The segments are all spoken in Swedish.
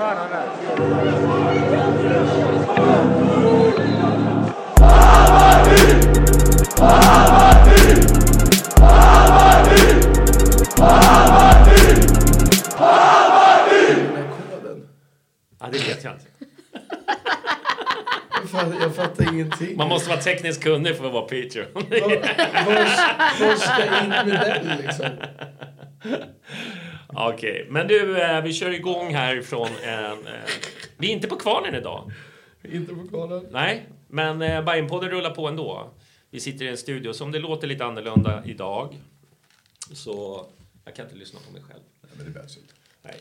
Ja, det vet jag inte. Fattar, jag fattar ingenting. Man måste vara tekniskt kunnig för att vara Patreon. Var ska in med den liksom? Okej, men du, eh, vi kör igång härifrån en... Eh, vi är inte på kvarnen idag. Inte på kvarnen. Nej, men eh, Bajenpodden rullar på ändå. Vi sitter i en studio, så om det låter lite annorlunda idag så... Jag kan inte lyssna på mig själv. Nej, men det behövs inte. Nej.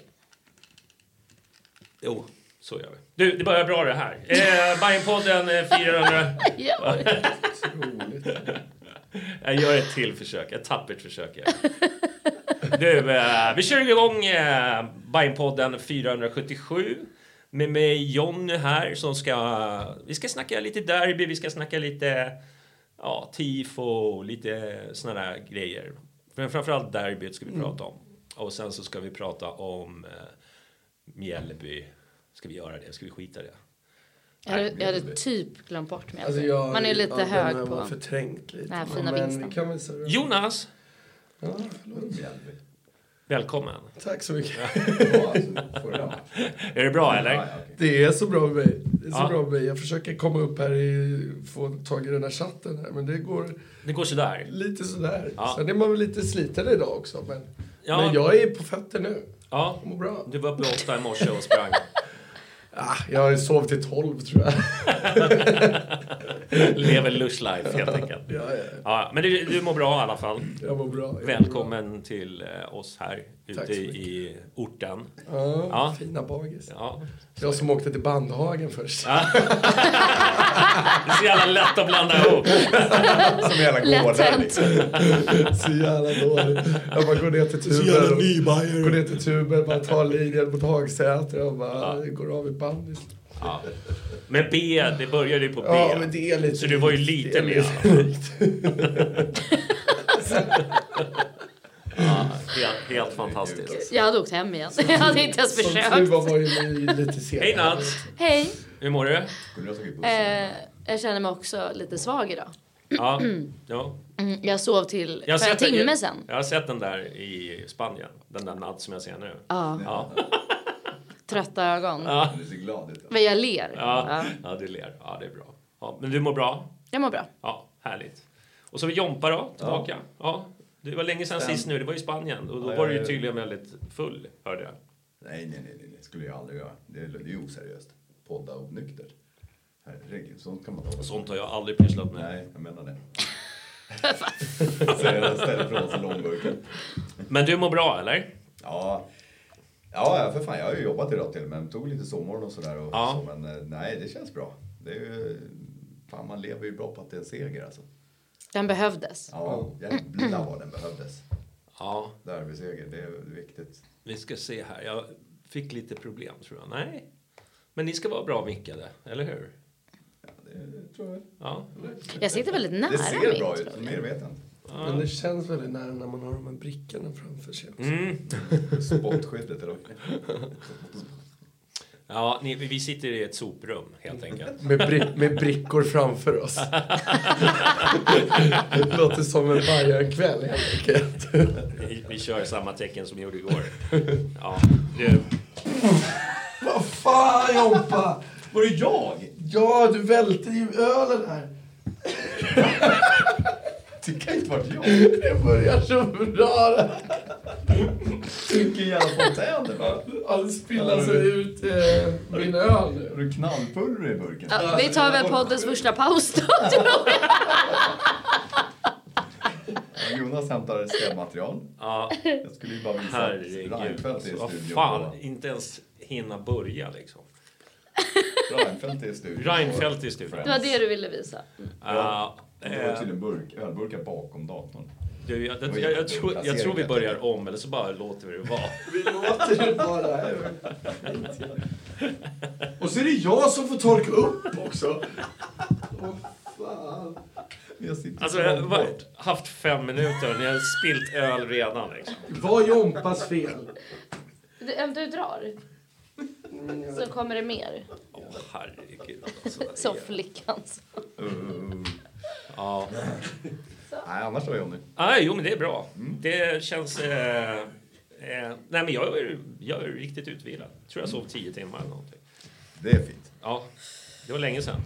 Jo, så gör vi. Du, det börjar bra det här. Eh, Bajenpodden eh, 400... Roligt. Jag gör ett till försök, ett tappert försök. Du, eh, vi kör igång eh, Bajenpodden 477 med mig Jonny här som ska... Vi ska snacka lite derby, vi ska snacka lite ja, tifo, lite såna där grejer. Men framförallt derbyt ska vi prata om. Och sen så ska vi prata om eh, Mjällby. Ska vi göra det? Ska vi skita det? Jag hade, jag hade typ glömt bort mig. Alltså jag, Man är lite ja, den hög här på... var förträngt lite. Den här fina men vinsten. Kan vi säga. Jonas, Ja, förlåt. välkommen. Tack så mycket. Är det bra eller? Det är så bra med mig. Det är så bra med mig. Jag försöker komma upp här i, få tag i den här chatten här, men det går Det går sådär. lite sådär. Ja. Sen är man väl lite sliten idag också, men, men jag är på fötter nu. Ja, Jag mår bra. du var uppe åtta i morse och sprang. Ah, jag har sovit till tolv tror jag. Lever lush life helt enkelt. Ja, ja. Ja, men du, du mår bra i alla fall. Jag mår bra. Jag mår Välkommen till eh, oss här ute i orten. bra. Ja, Ja. Fina bagis. Ja. Jag som åkte till Bandhagen först. Det är så jävla lätt att blanda ihop. Som jävla gårdar hänt. liksom. Så jävla dåligt. Jag bara går ner till tuben. och- Går ner till tuben, bara tar linjen mot Hagsätra och bara går av i bandis. Ja. Men B, det började ju på B. Ja, men det är lite Så du var ju lite med likt. Ja, helt, helt fantastiskt. Jag hade åkt hem igen. Jag hade inte ens Som tur försökt. var var ju vi lite sena. Hej Nats! Hej. Hur mår du? Eh, jag känner mig också lite svag idag. Ja. ja. Mm, jag sov till Jag har för en sett den- timme sen. Jag har sett den där i Spanien. Den där Nats som jag ser nu. Ja, Ja. Trötta ögon. Ja. Du ser glad ut. Men jag ler. Ja, Ja. ja du ler. Ja, det är bra. Ja, men du mår bra? Jag mår bra. Ja, härligt. Och så har vi Jompa då, tillbaka. Ja. Det var länge sedan sist nu, det var i Spanien. Och då Ja, var du ju ja, ja. tydligen väldigt full, hörde jag. Nej, nej, nej, nej, det skulle jag aldrig göra. Det är, det är oseriöst. Podda och nykter. Herregud, sånt kan man hålla Sånt har jag aldrig pysslat med. Nej, jag menar det. Säger den ställer från sig långburken. Men du mår bra, eller? Ja. Ja, för fan. Jag har ju jobbat idag till men tog lite sovmorgon och sådär. Och Ja. så, men eh, nej, det känns bra. Det är ju... Fan, man lever ju bra på att det är en seger alltså. Den behövdes. Ja, jävlar vad den behövdes. Ja, Derbyseger, det är viktigt. vi ska se här. Jag fick lite problem, tror jag. Nej. Men ni ska vara bra mickade, eller hur? Ja, det tror jag. Ja. Jag sitter väldigt nära Det ser bra ut, mer vet jag inte. Men det känns väldigt nära när man har de här brickorna framför sig också. Mm. Spottskyddet eller? Ja, ni, vi sitter i ett soprum helt enkelt. Med, bri- med brickor framför oss. det låter som en Bajen-kväll helt enkelt. Vi, vi kör samma tecken som vi gjorde igår. Ja, du. Vad fan Jompa! Var det jag? Ja, du välte ju ölen här. Det kan inte varit jag. Det börjar så bra. Vilken jävla fontän det var. All spiller sig ut eh, min öl nu. Har du knallpulver i burken? Ja, vi tar väl poddens första paus då. Jonas hämtar städmaterial. Ja, Jag skulle ju bara visa herregud. Reinfeldt är i Vad studion. fan, inte ens hinna börja liksom. Reinfeldt är i studion. Reinfeldt är i studion. Det var det du ville visa. Ja, Det var tydligen burk, ölburkar bakom datorn. du, jag, jag, jag, jag, tror, jag tror vi börjar om, eller så bara låter vi det vara. Vi låter det bara. Och så är det jag som får torka upp också. Åh, fan. Alltså, så jag har haft fem minuter och ni har spilt öl redan. Liksom. Var Jompas fel. Du, om du drar så kommer det mer. Åh, herregud. Alltså, Som flickan sa. Ja. Nej, annars då Jonny? ah, jo, men det är bra. Det känns... Eh, eh, nej, men jag är, jag är riktigt utvilad. tror jag sov tio timmar eller någonting. Det är fint. Ja, det var länge sedan.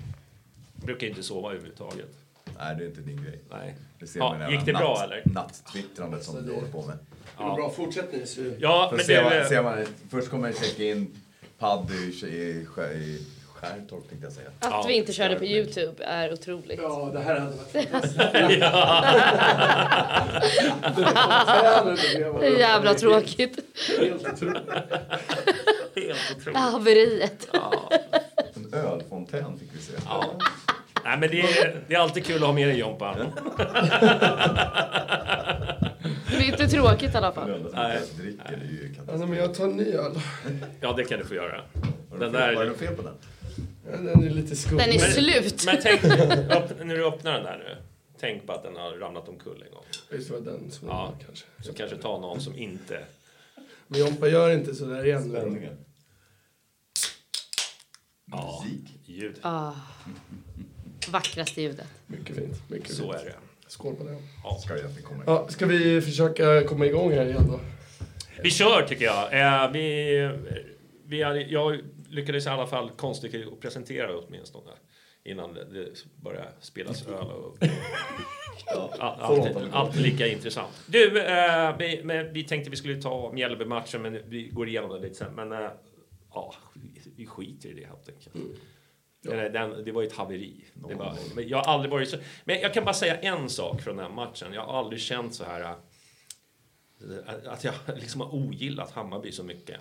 Jag brukar inte sova överhuvudtaget. Nej, det är inte din grej. Nej. Det ser Ja, man gick det bra, natt- eller? Nattvittrandet som du håller på med. Det var bra, fortsätt ni. Så. Ja, Får men det... se vad, först kommer en check-in, padd i, i, i Skärtorp tänkte jag säga. Att Ja, vi inte körde på Youtube är otroligt. Ja, det här hade varit fantastiskt. Det är jävla tråkigt. Helt otroligt. Helt otroligt. Haveriet. En ölfontän fick vi se. Ja. Nej, men det är, det är alltid kul att ha med dig, Jompa. Det är inte tråkigt i alla fall. Nej. dricker, ju Alltså, men jag tar en ny öl. Ja, det kan du få göra. Var det fel- Var det där... fel på den? Ja, Den är lite skum. Den är Men- slut. Men tänk, öpp- när du öppnar den där nu, tänk på att den har ramlat omkull en gång. Visst var den som Ja. var kanske. Så kanske ta någon som inte... Men Jompa gör inte så där igen. Spänningen. Ja, Musik. ljud. Ah. Vackraste ljudet. Mycket fint. Mycket Så fint. är det. Skål på det. Ska att komma Ja, ska vi försöka komma igång här igen då? Vi kör, tycker jag. Eh, vi, vi hade, jag lyckades i alla fall konstigt att presentera åtminstone innan det, det började spelas öl. Och, All- alltid, alltid lika intressant. Du, eh, vi, men vi tänkte vi skulle ta Mjällby-matchen, men vi går igenom det lite sen. Men eh, ja, vi, skiter i det helt enkelt. Den, den, det var ju ett haveri. Det var, jag har aldrig varit så... Men jag kan bara säga en sak från den matchen. Jag har aldrig känt så här... eh, Att jag liksom har ogillat Hammarby så mycket.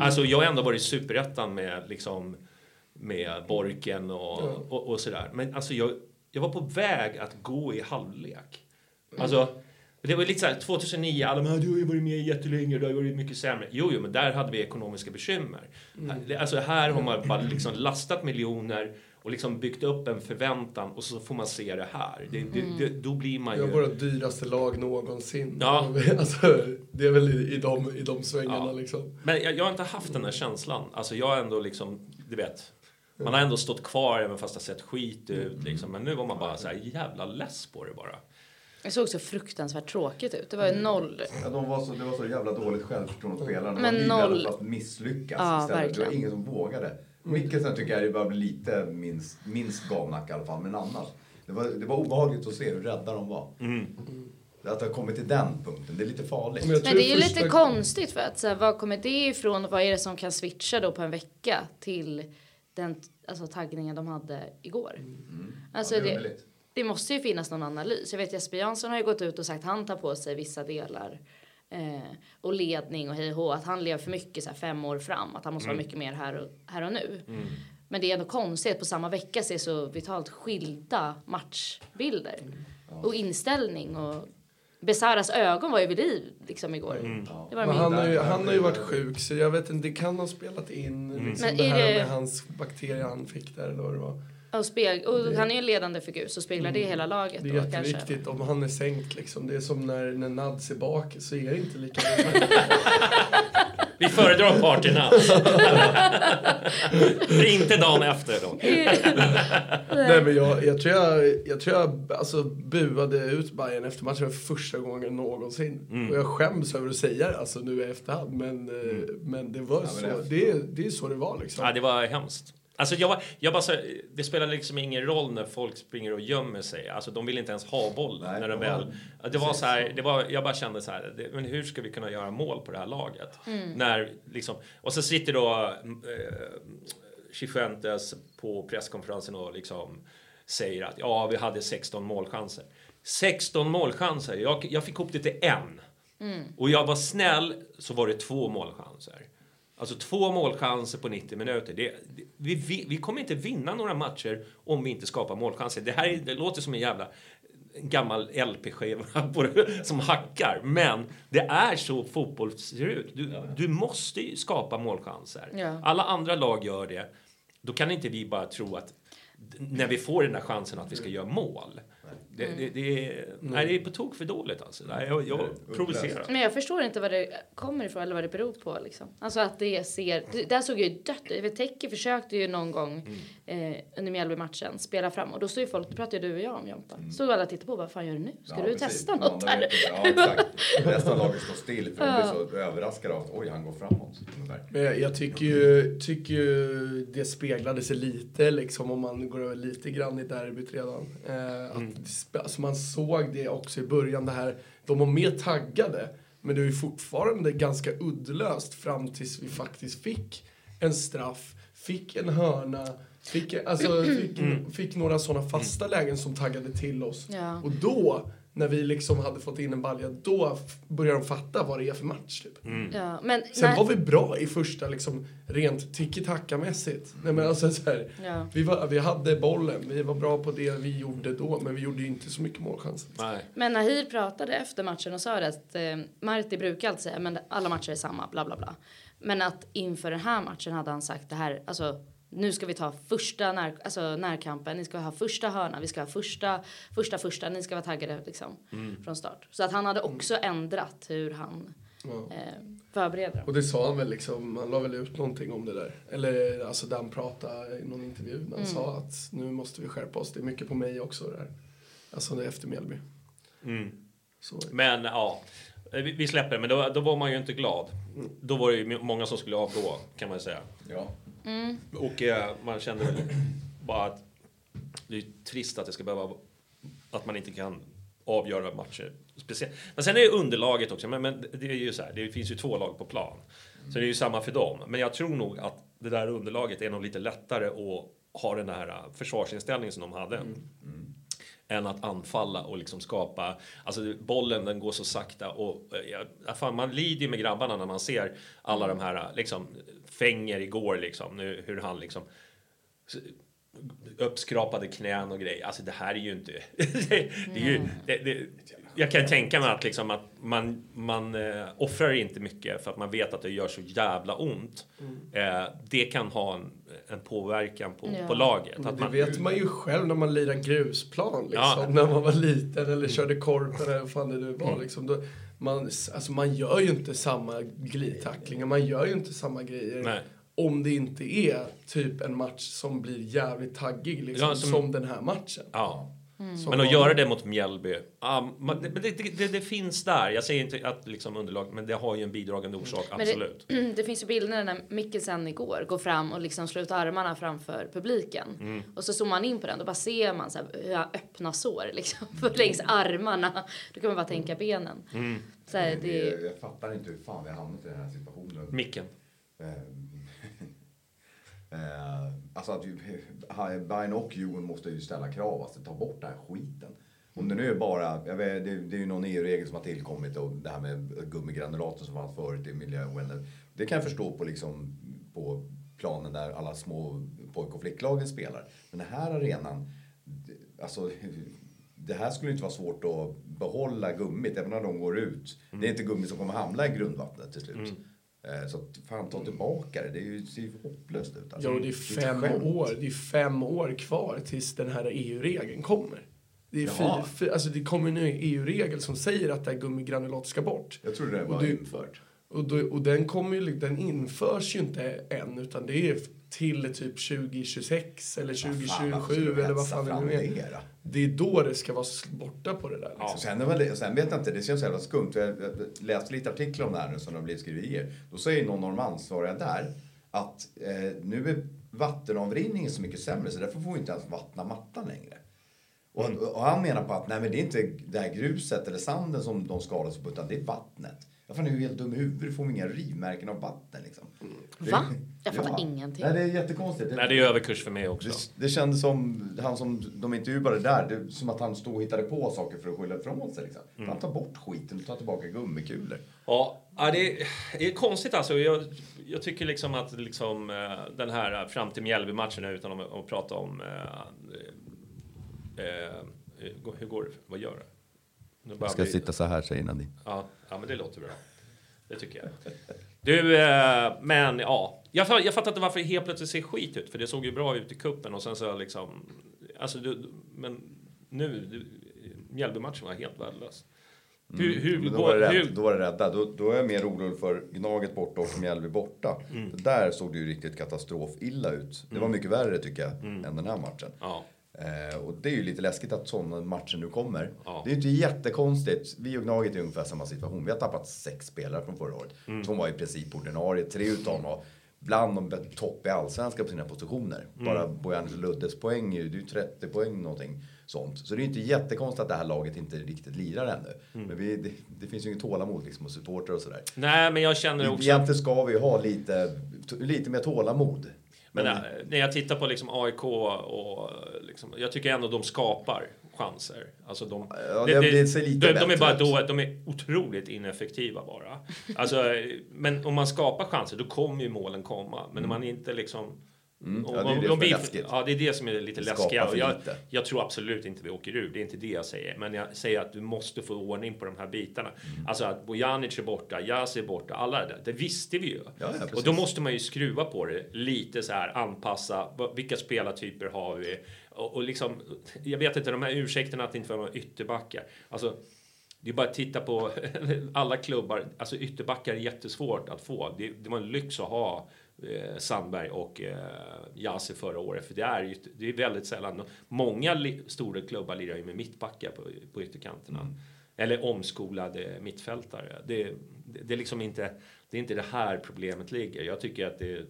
Alltså jag har ändå varit superettan med liksom med Borken och, och, och sådär. Men alltså jag, jag var på väg att gå i halvlek. Alltså, det var lite så här, 2009, alla men du har ju varit med jättelänge, du har ju varit mycket sämre. Jo, jo, men där hade vi ekonomiska bekymmer. Här- Alltså här har man bara liksom lastat miljoner och liksom byggt upp en förväntan och så får man se det här. Det, det, det, då blir man Vi har ju... våra dyraste lag någonsin. Ja. Alltså, det är väl i, i, de, i de svängarna Ja. liksom. Men jag, jag har inte haft den här känslan. Alltså jag har ändå liksom, du vet. Man har ändå stått kvar även fast det har sett skit ut liksom. Men nu var man bara så här jävla less på det bara. Det såg så fruktansvärt tråkigt ut. Det var ju noll. Ja, de var så, det var så jävla dåligt självförtroende hos spelarna. De Men livrädda noll- att misslyckas Ja, istället. Det var verkligen. ingen som vågade. Mikkelsen tycker jag det börjar bli lite minst, minst galnack i alla fall. Men annars. Det var, det var obehagligt att se hur rädda de var. Att det har kommit till den punkten. Det är lite farligt. Men Men det är ju lite konstigt för att så här, var kommer det ifrån? Vad är det som kan switcha då på en vecka till den alltså, taggningen de hade igår? Alltså Ja, det är det, det måste ju finnas någon analys. Jag vet Jesper Jansson har ju gått ut och sagt att han tar på sig vissa delar eh, och ledning och hej och att han lever för mycket så här, fem år fram, att han måste vara mycket mer här och, här och nu. Men det är ändå konstigt att på samma vecka se så vitalt skilda matchbilder. Och inställning och Besaras ögon var ju vid liv liksom igår. Det var han, har ju, han har ju varit sjuk så jag vet inte, det kan ha spelat in liksom Men det är här det- med hans bakterier han fick där eller vad det var. Och, speg och han är ju en ledande figur så speglar det hela laget Det är då kanske. jätteviktigt om han är sänkt liksom. Det är som när, när Nads är bak så är det inte lika Vi föredrar partyna. inte dagen efter då. Nej men jag, jag tror jag, jag, tror jag alltså, buade ut Bayern efter matchen för första gången någonsin. Mm. Och jag skäms över att säga det alltså, nu i efterhand. Men, eh, men det var men så. det- Det, det är så det var liksom. Ja, det var hemskt. Alltså jag, jag bara, det spelar liksom ingen roll när folk springer och gömmer sig. Alltså de vill inte ens ha bollen. Nej, när de väl, det var så här, det var, jag bara kände så här, det, men hur ska vi kunna göra mål på det här laget? När, liksom, och så sitter då eh, på presskonferensen och liksom säger att ja, vi hade 16 målchanser. 16 målchanser, jag, jag fick ihop det till en. Och jag var snäll så var det två målchanser. Alltså två målchanser på 90 minuter. Det, det, vi, vi, vi kommer inte vinna några matcher om vi inte skapar målchanser. Det här är, det låter som en jävla gammal LP-skiva som hackar. Men det är så fotboll ser ut. Du, du måste ju skapa målchanser. Ja. Alla andra lag gör det. Då kan inte vi bara tro att när vi får den där chansen att vi ska göra mål. Det, det, det, är, nej, det är på tok för dåligt alltså. Nej, jag, jag provocerar. Men jag förstår inte vad det kommer ifrån eller vad det beror på. Liksom. Alltså att det ser... Det där såg ju dött ut. Jag vet, Tecke försökte ju någon gång Mm. eh, under Mjällby-matchen spela fram. Och då stod ju folk, pratade ju du och jag om Jompa. Mm. Stod alla och tittade på. Vad fan gör du nu? Ska Ja, du precis. testa något här? Ja, exakt. Nästan laget står still för de blir så överraskade av att oj, han går framåt. Men jag, jag tycker, ju, tycker ju det speglade sig lite, liksom, om man går över lite grann i derbyt redan. Eh, spe- alltså, man såg det också i början, det här, de var mer taggade. Men det var ju fortfarande ganska uddlöst fram tills vi faktiskt fick en straff, fick en hörna, fick, alltså, fick, fick några sådana fasta lägen som taggade till oss. Ja. Och då, när vi liksom hade fått in en balja, då började de fatta vad det är för match. Typ. Ja, men Sen när- var vi bra i första, liksom, rent tiki-taka-mässigt. Nej, men alltså, så här, Ja. vi, var, vi hade bollen, vi var bra på det vi gjorde då, men vi gjorde ju inte så mycket målchanser. Nej. Men Nahir pratade efter matchen och sa det att eh, Marti brukar alltid säga men alla matcher är samma, bla bla bla. Men att inför den här matchen hade han sagt det här, alltså nu ska vi ta första när, alltså, närkampen, ni ska ha första hörna, vi ska ha första, första, första, ni ska vara taggade liksom från start. Så att han hade också ändrat hur han eh, förbereder dem. Och det sa han väl liksom, han la väl ut någonting om det där. Eller alltså där han pratade i någon intervju, när han sa att nu måste vi skärpa oss. Det är mycket på mig också det där. Alltså det är efter Mjällby. Så, Men ja, vi, vi släpper det. Men då, då var man ju inte glad. Då var det ju många som skulle avgå, kan man säga. Ja. Och eh, man kände väl bara att det är trist att det ska behöva... Att man inte kan avgöra matcher. Speciellt. Men sen är det underlaget också. Men, men det är ju så här, det finns ju två lag på plan. Så det är ju samma för dem. Men jag tror nog att det där underlaget är nog lite lättare att ha den här försvarsinställningen som de hade. Än att anfalla och liksom skapa, alltså bollen den går så sakta och eh, ja, fan, man lider ju med grabbarna när man ser alla de här eh, liksom Fänger igår liksom, nu, hur han liksom uppskrapade knän och grejer. Alltså det här är ju inte... det, det är ju, det, det, jag kan tänka mig att, liksom att man, man eh, offrar inte mycket för att man vet att det gör så jävla ont. Eh, det kan ha en, en påverkan på, Ja. på laget. Men Att det man, vet man ju själv när man lirar grusplan liksom, Ja. när man var liten eller körde korpen eller vad fan det nu var. Liksom, då, man, alltså, man gör ju inte samma glidtacklingar, man gör ju inte samma grejer. Nej. Om det inte är typ en match som blir jävligt taggig liksom, Ja, som- som, den här matchen. ja. Som Men att göra det mot Mjällby, ja, man, det, det, det, det finns där. Jag säger inte att liksom underlag, men det har ju en bidragande orsak, Men absolut. det, det finns ju bilder när Mikkelsen igår går fram och liksom slår ut armarna framför publiken. Mm. Och så zoomar man in på den, då bara ser man så här, hur han öppnar sår liksom, för längs armarna. Då kan man bara tänka benen. Mm. Så här, Det, det, jag fattar inte hur fan vi har hamnat i den här situationen. Micken. Ehm, eh, alltså att Bayern och Djurgården måste ju ställa krav, alltså ta bort den här skiten. Om det nu är bara, jag vet, det, det är ju någon EU-regel som har tillkommit och det här med gummigranulaten som fanns förut i miljövänner. Det kan jag förstå på liksom på planen där alla små pojk och flicklagen spelar. Men den här arenan, alltså det här skulle inte vara svårt att behålla gummit även när de går ut. Det är inte gummi som kommer hamna i grundvattnet till slut. Eh, Så att fan ta tillbaka det. Det är ju, ser ju hopplöst ut. alltså. Ja, det är fem skämt. år, det är fem år kvar tills den här EU-regeln kommer. Det, är Jaha. fy, fy, alltså det kommer en EU-regel som säger att det här gummigranulatet ska bort. Jag trodde det var Och du- infört. Och, då, och den, kommer ju, den införs ju inte än, utan det är till typ 2026 eller Fan, varför ska 2027 du eller vad fan det fram nu är. det? Det är då det ska vara borta på det där. Liksom. Sen, är väl det, sen vet jag inte, det känns jävla skumt. Jag, läste lite artiklar om det här nu som har blivit skriverier. Då säger någon av de ansvariga där att eh, nu är vattenavrinningen så mycket sämre så därför får vi inte ens vattna mattan längre. Och, och han menar på att nej, men det är inte det här gruset eller sanden som de skadas på utan det är vattnet. Jag fan är ju helt dum i huvudet, får vi inga rivmärken av vatten liksom. Det- Va? Jag fattar ingenting. Nej, det är jättekonstigt. Nej, det är överkurs för mig också. Det, det kändes som, han som de intervjuade där, det, som att han stod och hittade på saker för att skylla ifrån sig. Liksom. Mm. Han tar bort skiten och tar tillbaka gummikulor. Ja, ja, det, är, det är konstigt alltså. Jag, jag tycker liksom att liksom, eh, den här fram till Mjällby-matchen utan att, att prata om... Eh, eh, hur går det? Vad gör det? Nu börjar vi- så här, säger Nadine. Ja, ja, men det låter bra. Det tycker jag. Du, eh, men ja. Jag, jag fattar inte varför det helt plötsligt ser skit ut. För det såg ju bra ut i kuppen och sen så liksom... Alltså, du, men nu... Mjällby-matchen var helt värdelös. Hur, hur, Mm. Men då, var det rädd, hur, då var det rädda. Då, då är jag mer orolig för Gnaget borta och Mjällby borta. Mm. Där såg det ju riktigt katastrofilla ut. Det var mycket värre tycker jag Mm. än den här matchen. ja. Eh, och det är ju lite läskigt att sådana matcher nu kommer. Ja. Det är ju inte jättekonstigt. Vi och Gnaget är i ungefär samma situation. Vi har tappat sex spelare från förra året. Mm. Som var i princip ordinarie. Tre utav dem var bland de topp i allsvenskan på sina positioner. Mm. Bara Bojanis Luddes poäng, det är ju 30 poäng någonting sånt. Så det är ju inte jättekonstigt att det här laget inte riktigt lirar ännu. Mm. Men vi, det, det finns ju inget tålamod liksom hos supportrar och sådär. Nej, men jag känner också... Egentligen ska vi ju ha lite, lite mer tålamod. Men äh, när jag tittar på liksom AIK och liksom, jag tycker ändå de skapar chanser. Alltså de, Ja, det blivit sig lite de, de är bara då, de är otroligt ineffektiva bara. Alltså, men om man skapar chanser då kommer ju målen komma. Men om man inte liksom Mm. Ja, det är det om som är vi- läskigt. Ja, det är det som är lite för Jag, jag tror absolut inte vi åker ur, det är inte det jag säger. Men jag säger att du måste få ordning på de här bitarna. Mm. Alltså att Bojanic är borta, Jas är borta, alla det där. Det visste vi ju. ja, precis. och då måste man ju skruva på det lite så här, anpassa. Vilka spelartyper har vi? Och, och liksom, jag vet inte, de här ursäkterna att det inte var några ytterbackar. Alltså, det är bara att titta på alla klubbar. Alltså ytterbackar är jättesvårt att få. Det, det var en lyx att ha Sandberg och eh, förra året. För det är, ju- det är väldigt sällan. Många li, stora klubbar lirar ju med mittbackar på, på ytterkanterna. Eller omskolade mittfältare. Det, det, det är liksom inte det, är inte det här problemet ligger. Jag tycker att det,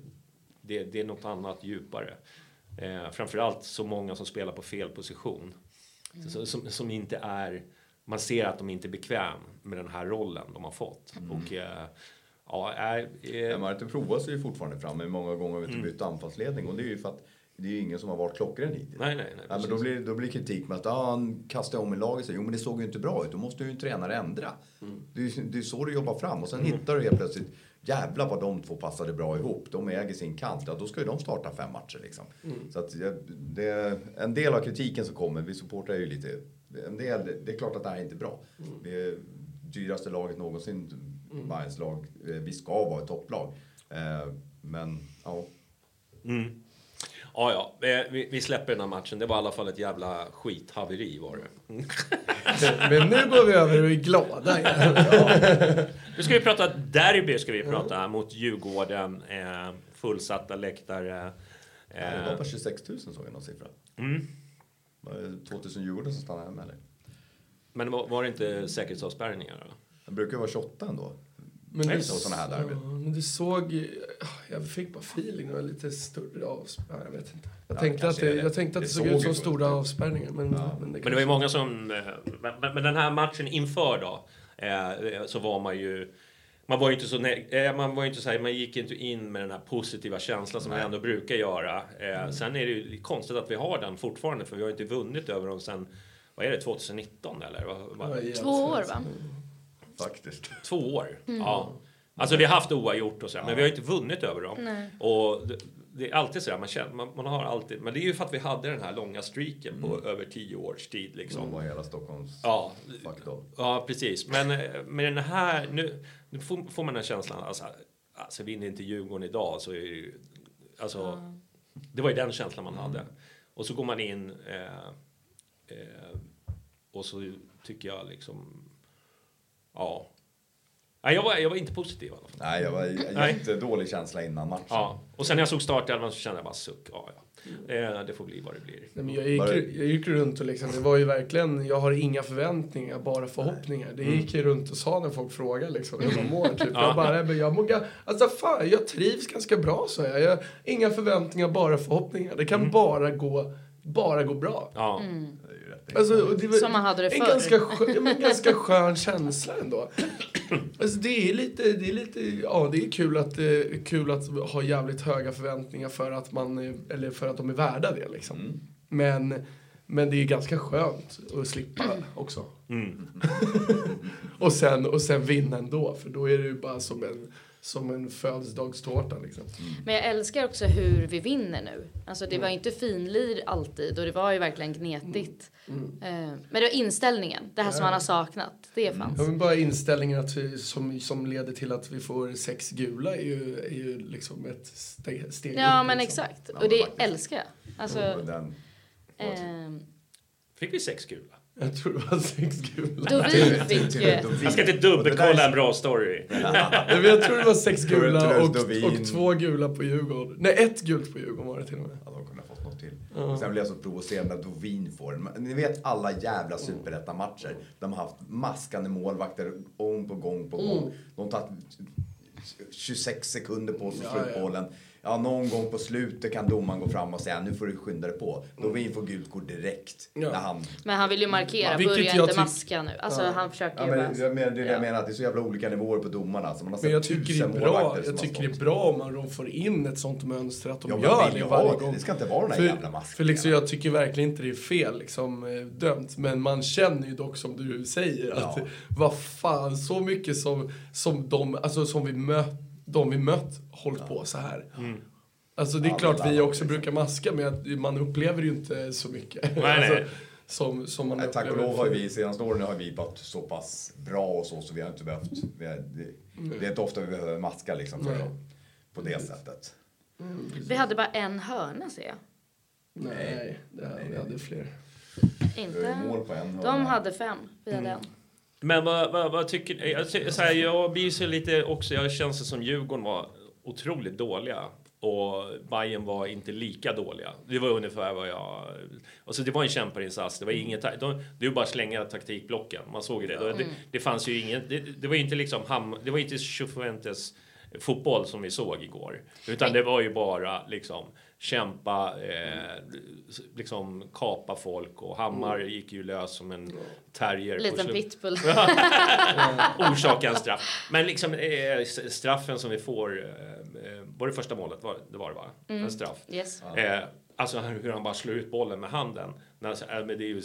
det, det är något annat djupare. Eh, framförallt så många som spelar på fel position. Så, som, som inte är... Man ser att de inte är bekväm med den här rollen de har fått. Och eh, ja, Ja, är, Martin provar sig ju fortfarande fram, men många gånger har vi inte bytt anfallsledning. Och det är ju för att det är ju ingen som har varit klockren hittills. nej, nej, nej. Men då, blir, då blir kritik med att ah, han kastar om i laget. Jo, men det såg ju inte bra ut. Då måste ju en tränare ändra. Mm. Det, är, det är så du jobbar fram. Och sen hittar du helt plötsligt, jävlar vad de två passade bra ihop. De äger sin kant. Ja, då ska ju de starta fem matcher liksom. Mm. Så att det, en del av kritiken som kommer, vi supportrar ju lite, en del, det är klart att det här är inte bra. Mm. Är dyraste laget någonsin, Bayerns lag. Eh, Vi ska vara ett topplag. Eh, Men ja, Ja, ja, eh, vi, vi släpper den här matchen. Det var i alla fall ett jävla skithaveri var det. Men nu går vi över och är glada igen. Nu ska vi prata derby, ska vi prata mot Djurgården. Eh, fullsatta läktare. det var på 26 000 såg jag någon siffra. mm. Var det 2000 Djurgården som stannade hemma eller? Men var, var det inte säkerhetsavspärrningar? Då? Det brukar ju vara 28 ändå. Men Nej, du, så såna här derbyn. men du såg... Jag fick bara feeling. Det var lite större avspärrningar. Jag vet inte. Jag Ja, tänkte att det, det. jag tänkte att det, Det såg såg ut som stora avspärrningar. Men, Ja. men, det Men det var ju många som... eh, Men, men den här matchen inför då, eh, så var man ju... Man var ju inte så... eh, Man var ju inte så här, man gick inte in med den här positiva känslan som man ändå brukar göra. Eh, Sen är det ju konstigt att vi har den fortfarande, för vi har ju inte vunnit över dem sen... Vad är det, 2019 eller? Vad, vad, Ja, Två år va? Faktiskt. Två år. Ja. Alltså vi har haft oavgjort och så, här, men vi har inte vunnit över dem. Nej. Och det, det är alltid så här, man, känner, man, man har alltid, men det är ju för att vi hade den här långa streaken på över tio års tid liksom. Som var hela Stockholms Ja, faktor. ja precis. Men eh, med den här, nu, nu får, får man den känslan alltså, alltså vinner inte Djurgården idag så är det ju, alltså, det var ju den känslan man hade. Och så går man in eh, eh, och så tycker jag liksom, ja. Nej, jag var, jag var inte positiv i alla fall. Nej, jag var Nej. jättedålig känsla innan matchen. Ja. Och sen när jag såg startelvan så kände jag bara suck, ja, ja. Det, det får bli vad det blir. Nej, men jag, gick, jag gick runt och liksom, det var ju verkligen, jag har inga förväntningar, bara förhoppningar. Det gick jag runt och sa när folk frågade liksom, hur man mår. Typ. Jag bara, men jag mår, alltså fan, jag trivs ganska bra så jag. jag. Inga förväntningar, bara förhoppningar. Det kan bara gå, bara gå bra. Ja. Ju rätt Alltså, det var Som man hade det en förr. ganska, skön, en ganska skön känsla ändå. Alltså det är lite, det är lite, ja det är kul att, eh, kul att ha jävligt höga förväntningar för att man, är- eller för att de är värda det liksom. Men, men det är ganska skönt att slippa också. och, sen, och sen vinna ändå, för då är det ju bara som en, som en födelsedagstårta liksom. Men jag älskar också hur vi vinner nu. Alltså det var inte finlir alltid och det var ju verkligen gnetigt. Eh, Men det var inställningen, det här som man har saknat. Det fanns. Ja, men bara inställningen att vi, som, som leder till att vi får sex gula är ju, är ju liksom ett steg, steg Ja upp, men liksom. exakt. Och det älskar jag. Alltså, ehm, Fick vi sex gula? Jag tror det var sex gula. då vi fick ju... Jag ska inte dubbelkolla en bra story. Nej, jag tror det var sex gula och, och två gula på Djurgården. Nej, ett gult på Djurgården var det till och med. Ja, de kunde ha fått något till. Och sen blev jag så provocerande att Dovin får den. Ni vet alla jävla superettan-matcher. De har haft maskande målvakter gång på gång på gång. De har tagit 26 sekunder på sig att slå Ja, ut ja. Ja, någon gång på slutet kan domaren gå fram och säga nu får du skynda dig på. Dovin får gult kort direkt. Ja. När han... Men han vill ju markera, Ja, börja jag inte maska nu. Alltså han försöker Ja, ju men, bara... jag menar, det är det Ja. jag menar, att det är så jävla olika nivåer på domarna. Så man har Men jag tycker det är bra, jag tycker det är bra om man får in ett sånt mönster att de Ja, men gör vill det varje gång. Det ska inte vara den här för, jävla masken. För liksom, jag tycker verkligen inte det är fel liksom, eh, dömt. Men man känner ju dock som du säger att Ja. vad fan, så mycket som, som, de, alltså, som vi mött, de vi mött hållit på så här. Alltså det är Ja, klart vi också liksom. brukar maska men att man upplever ju inte så mycket. nej. alltså, som, som man Nej, tack och lov har vi senaste åren har vi varit så pass bra och så så vi har inte behövt. Vi är, det, det är inte ofta vi behöver maska liksom för Nej. att, på det sättet. Vi hade bara en hörna ser jag. Nej, det hade, vi hade fler. Har Inte... ju mål på en De hade fem, vi hade en. Men vad, vad, vad tycker ni? Jag, så här, jag blir så lite också, jag känns det som Djurgården var otroligt dåliga. Och Bayern var inte lika dåliga. Det var ungefär vad jag... Alltså det var en kämparinsats. Det var inget... De, det var bara att slänga taktikblocken. Man såg ju det. Det, det fanns ju inget... Det, det var inte liksom ham, Det var inte Cifuentes fotboll som vi såg igår. Utan det var ju bara liksom kämpa, eh, liksom kapa folk och Hammar gick ju lös som en terrier. Liten pitbull. orsaka en straff. Men liksom eh, straffen som vi får, eh, eh, var det första målet? Var, det var det va? En straff. Yes. Eh, alltså hur han bara slår ut bollen med handen. Äh, men det är ju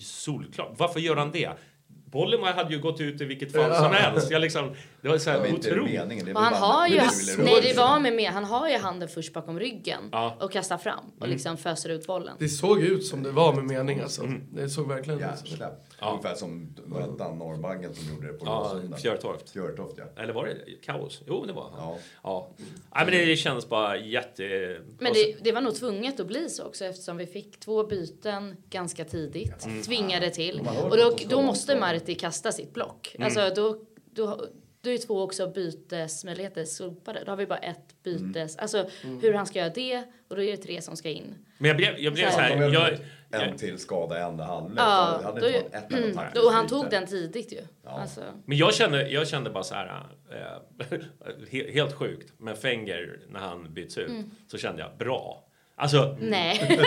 solklart. Varför gör han det? Bollen hade ju gått ut i vilket fall som helst. Jag liksom, det var så här otroligt. Och han har ju, nej det var med mer, han har ju handen först bakom ryggen Ja. och kastar fram och liksom föser ut bollen. Det såg ut som det var med mening alltså. Det såg verkligen ut som det. Hjärnsläpp. Ungefär som han, Norrbaggen som gjorde det på Ja, Råsunda. Fjörtorft. Fjörtoft ja. Eller var det kaos? Jo, det var han. Ja. ja. Nej, men det, det känns bara jätte... Men det, det var nog tvunget att bli så också eftersom vi fick två byten ganska tidigt. Mm. Tvingade till. Och då, då måste. Marti kasta sitt block. Mm. Alltså då, då, då är två också bytesmöjligheter slopade. Då har vi bara ett bytes. Alltså hur han ska göra det och då är det tre som ska in. Men jag blev, jag blev så här- Jag, en till skada i andra halvlek. Ja, då, ett mm, då, han tog den tidigt ju. Ja. Alltså, Men jag kände, jag kände bara så här, he- helt sjukt, men Fenger när han byts ut så kände jag bra. Alltså, nej.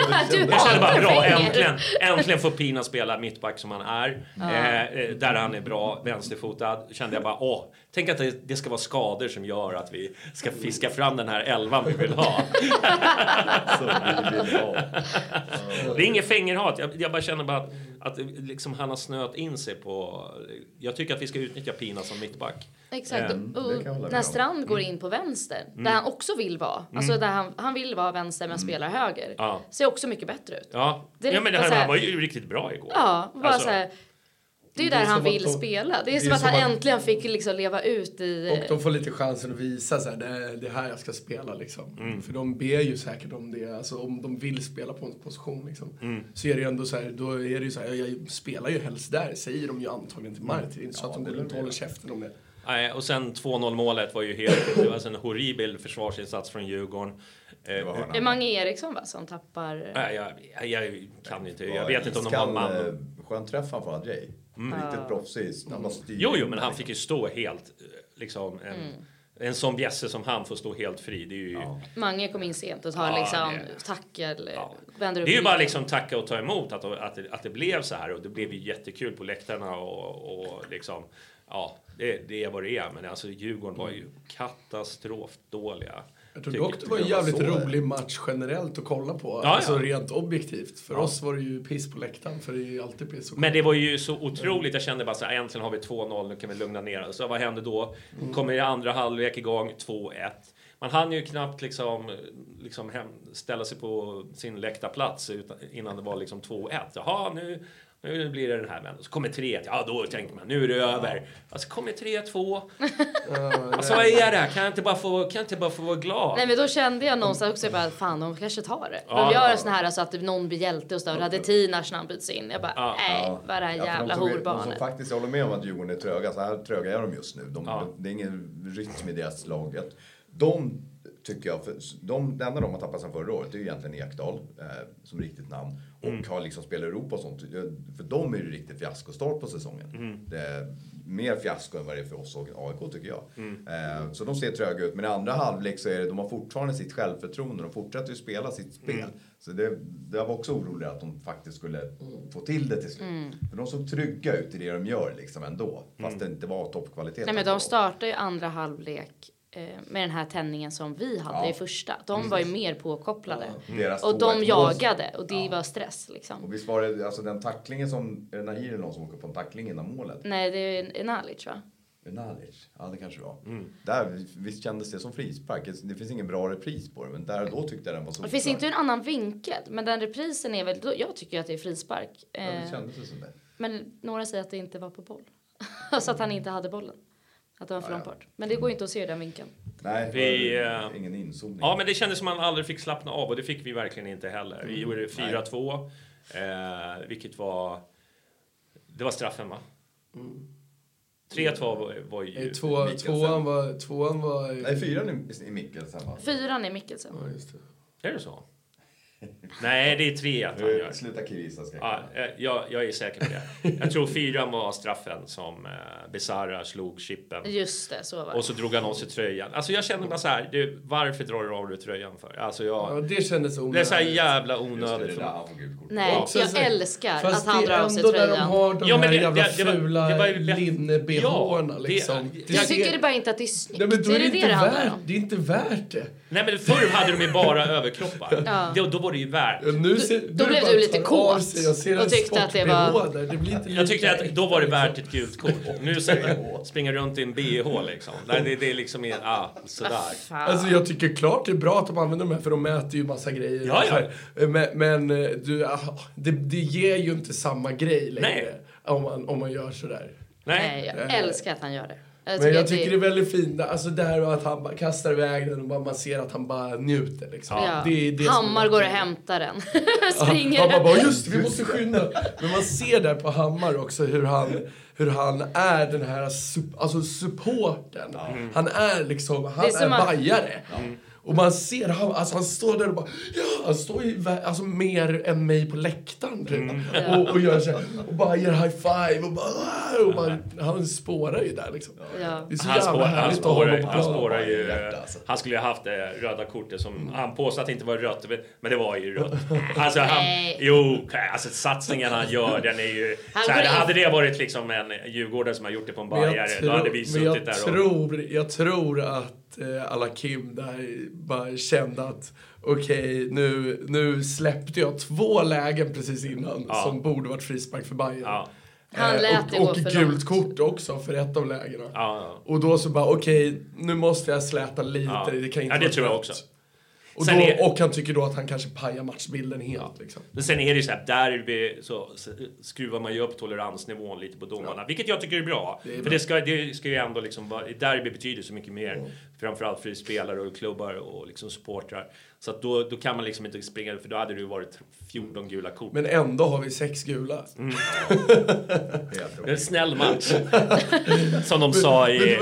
jag kände bara bra, äntligen, äntligen får Pina spela mittback som han är. Eh, eh, där han är bra, vänsterfotad. Kände jag bara, åh, tänk att det, det ska vara skador som gör att vi ska fiska fram den här elvan vi vill ha. Så vi vill ha. Det är inget Fenger-hat, jag, jag bara känner bara att, att liksom han har snöat in sig på... Jag tycker att vi ska utnyttja Pina som mittback. Exakt. Mm, och när. Strand går in på vänster, där han också vill vara. Alltså där han, han vill vara vänster men spelar höger. Mm. Ja. Ser också mycket bättre ut. Ja, Det är ja men det här, så här- han var ju riktigt bra igår. Ja, bara Alltså, så här. Det är ju Det är där han vill de- spela. Det är, det är som att han att- äntligen fick liksom leva ut i... Och de får lite chansen att visa så här, det, är- det är här jag ska spela liksom. Mm. För de ber ju säkert om det, alltså om de vill spela på en position liksom. Mm. Så är det ju ändå så här, då är det ju så här, jag spelar ju helst där, säger de ju antagligen till Martin. Det är inte så att de går runt och håller käften om det. Nej, och sen 2-0 målet var ju helt... Det var alltså en horribel försvarsinsats från Djurgården. Eh, Det är Mange Eriksson va, som tappar... Nej, jag, jag, jag kan inte. Jag vet inte om de har man. eh, Skön träff han får Adjei. Riktigt proffsig. Han bara styr Jo, jo, men han fick ju stå helt... eh, Liksom, en, en sån bjässe som han får stå helt fri. Det är ju... Mange kom in sent och tar Ja, liksom det- tackel, Ja. vänder upp Det är ju bara liksom tacka och ta emot att, att, det, att det blev så här och det blev ju jättekul på läktarna och, och liksom ja, det, det är vad det är. Men alltså Djurgården var ju katastrofdåliga. Jag tror dock det var en jävligt rolig match generellt att kolla på. Ja, alltså ja. rent objektivt. För oss var det ju piss på läktaren, för det är ju alltid piss. Men det var ju så otroligt. Jag kände bara så här, äntligen har vi 2-0, nu kan vi lugna ner oss. Vad hände då? Kommer i andra halvlek igång, 2-1. Man hann ju knappt liksom, liksom hem, ställa sig på sin läktarplats utan, innan det var liksom 2-1. Jaha, nu, nu blir det den här vändan. Så kommer 3-1. Ja, då tänkte man, nu är det över. Alltså kommer 3-2. Alltså vad är det här? Kan jag inte bara få, kan jag inte bara få vara glad? Nej men då kände jag någonstans också bara fan de kanske tar det. De Ja. gör en sån här så att någon blir hjälte och så hade Tinas när han byts in. Jag bara Ja. nej vad är det här Ja, jävla de som, De som horbarnet. faktiskt, jag håller med om att Djurgården är tröga. Så här tröga är de just nu. De, Ja. de, det är ingen rytm i deras lag. De tycker jag, för de, det enda de har tappat sen förra året det är ju egentligen Ekdal eh, som riktigt namn. Och Mm. har liksom spelat Europa och sånt. För dem är det riktigt fiaskostart på säsongen. Mm. Det är mer fiasko än vad det är för oss och AIK tycker jag. Mm. Eh, så de ser tröga ut. Men i andra halvlek så är det, de har fortfarande sitt självförtroende. De fortsätter ju spela sitt spel. Mm. Så det, det var också orolig att de faktiskt skulle få till det till slut. För de såg trygga ut i det de gör liksom ändå. Fast det inte var toppkvalitet. Nej men de startar ju andra halvlek med den här tändningen som vi hade Ja. i första. De var ju mer påkopplade. Deras Och 2-1 de jagade och det var stress liksom. Och visst var det alltså den tacklingen som, är det Nahir någon som åker på en tackling innan målet? Nej det är Enalic va? Nalic, ja det kanske det var. Mm. Där, visst kändes det som frispark? Det finns ingen bra repris på det, men där då tyckte jag den var så Det finns inte en annan vinkel men den reprisen är väl, då- jag tycker att det är frispark. Ja, Eh, det kändes det som det. Men några säger att det inte var på boll. alltså att han inte hade bollen. Att det var för långt bort. Men det går inte att se den vinkeln. Nej, Vi, det var eh, ingen inzoomning. Ja, men det kändes som att man aldrig fick slappna av och det fick vi verkligen inte heller. Vi gjorde 4-2, eh, vilket var... Det var straffen, va? 3-2 var, var ju... Två, tvåan var... Tvåan var Nej, fyran i, i Mikkelsen va? Fyran är Mikkelsen. Ja, just det. Är det så? Nej, det är tre att han gör. Eh, Sluta kivisa ska jag Ja, eh, jag, jag är säker på det. Jag tror fyran var straffen som eh, Besara slog chippen. Just det, så var det. Och så drog han av sig tröjan. Alltså jag känner bara så här, du, varför drar du av dig tröjan för? Alltså Ja, jag... det kändes Det är onödigt. så här jävla Just det, det onödigt. är. Nej, Också jag älskar Fast att han det drar är av sig ändå när de tröjan. har de Ja, men här det- jävla det- det var- fula det var linne-bhåarna Ja, det- liksom. det- Det Jag ser- tycker det bara inte att det är snyggt. Nej, men då är är det det, det inte det om? det är inte värt det. Nej men förr hade de ju bara överkroppar. Ja. Då, då var det ju värt. Ja, Nu ser, då nu blev du lite kåt. Jag ser och tyckte att det var- där. Det blir inte Jag tyckte att då var det värt ett gult kort. Nu så springer runt i en bh liksom. Nej, det, det är liksom, en- ah, sådär. Alltså jag tycker klart det är bra att de använder de här för de mäter ju massa grejer. Ja, ja. Men, men eh, du, ah, det, det ger ju inte samma grej längre. Nej. Om man, om man gör sådär. Nej, Nej. jag älskar att han gör det. Jag Men jag tycker det är väldigt fint, alltså där och att han bara kastar iväg den och bara, man ser att han bara njuter liksom. Ja. Det är det Hammar går och hämtar den. Han Springer. bara, bara just det, vi måste skynda. Men man ser där på Hammar också hur han, hur han är den här alltså supporten. Han är liksom, han Det är är, som att- bajare. Och man ser, han, alltså han står där och bara, ja, han står ju alltså, mer än mig på läktaren typ. Och, och gör så här, och bara ger high five och bara, och bara han spårar ju där liksom. Ja. Det är så Han, jävla spår, han, härligt att ha honom spårar, på han spårar ju... Hjärta, alltså. Han skulle ju haft det röda kortet som han påstod att det inte var rött, men det var ju rött. Alltså han, Nej. jo, alltså satsningen han gör, den är ju... Han Så här, hade det varit liksom en djurgårdare som har gjort det på en bajare, tror- då hade vi suttit där och... tror, jag tror att eh, alla Kim där bara kände att okej, nu, nu släppte jag två lägen precis innan Ja. som borde varit frispark för Bayern. Ja, Han Eh, lät och, gå och för gult långt. kort också för ett av lägena. ja, ja. Och då så bara okej, nu måste jag släta lite. Ja. Det kan inte Ja, det vara tror jag också. Och, då, är- och han tycker då att han kanske pajar matchbilden helt. Liksom. Men sen är det så här, derby så så skruvar man ju upp toleransnivån lite på domarna. Vilket jag tycker är bra. Det är för det ska, det ska ju ändå liksom vara, derby betyder så mycket mer. Framförallt för spelare och klubbar och liksom supportrar. Så att då, då kan man liksom inte springa, för då hade det ju varit 14 gula kort. Men ändå har vi sex gula. Mm. Det är en snäll match. Som de sa i,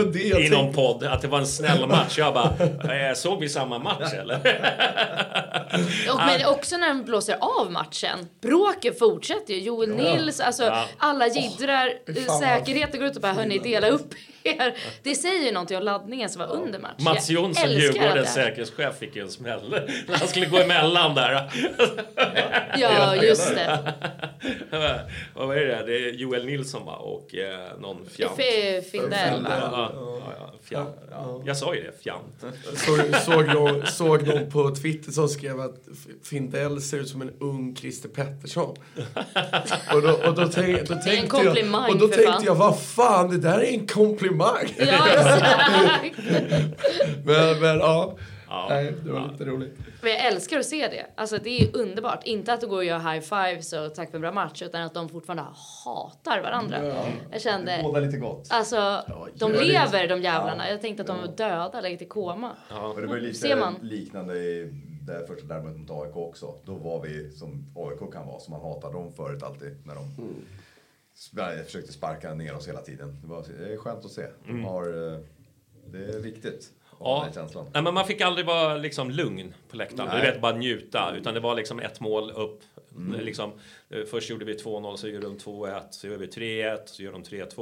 i någon podd, att det var en snäll match. Jag bara, eh, såg vi samma match eller? Och men också när de blåser av matchen. Bråket fortsätter ju. Joel Nils, alltså Ja. alla jiddrar. fan. säkerheten går ut och bara, hörni, dela upp er. Det säger ju någonting om laddningen som var under matchen. Mats Jonsson, Djurgårdens säkerhetschef, fick ju en smäll när han skulle gå emellan där. Ja, just det. Vad är det? Det är Joel Nilsson va? Och eh, någon fjant. F- Findell. Ja, ja, ja, fjant. Jag sa ju det, fjant. Såg, såg, någon, såg någon på Twitter som skrev att Findell ser ut som en ung Christer Pettersson. Och då, och då, tänk, då tänkte jag, komplimang, och då tänkte jag, vad fan, det där är en komplimang. Ja, exakt. Men, men ja, Ja. Nej, det var lite roligt. Men jag älskar att se det. Alltså det är underbart. Inte att de går och gör high fives och tack för bra match, utan att de fortfarande hatar varandra. Jag kände, Båda lite gott. alltså, de gör det. lever de jävlarna. Jag tänkte att de var döda, läget i koma. Och det var ju Ser lite man. liknande i det första derbyt mot AIK också. Då var vi som AIK kan vara, som man hatade dem förut alltid. När de sp- försökte sparka ner oss hela tiden. Det, var, det är skönt att se. De har, eh, det är viktigt. Ja. Nej, men man fick aldrig vara liksom lugn på läktaren. Du vet, bara njuta. Utan det var liksom ett mål upp. Liksom, eh, först gjorde vi 2-0, så gör de 2-1, så gör vi 3-1, så gör de 3-2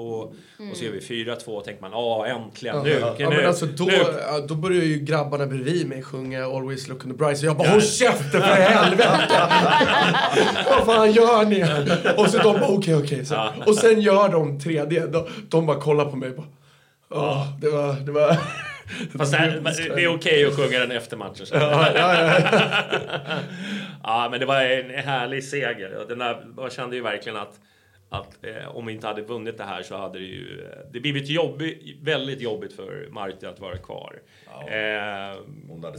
och så gör vi 4-2. Och tänker man, ja äntligen, nu, ja, nu, men alltså då, nu. ja, då börjar ju grabbarna bredvid mig sjunga Always look on the bright. Så jag bara, håll käften för helvete! Vad fan gör ni? Och så de bara, okej, okej. Så- Ja. Och sen gör de tredje. De, de bara kollar på mig bara, ja, det var... Det var Fast det, här, det är okej att sjunga den efter matchen. ja, ja, ja. Ja, men det var en härlig seger. Den där, man kände ju verkligen att, att eh, om vi inte hade vunnit det här så hade det ju eh, det blivit jobbigt, väldigt jobbigt för Marti att vara kvar. Eh,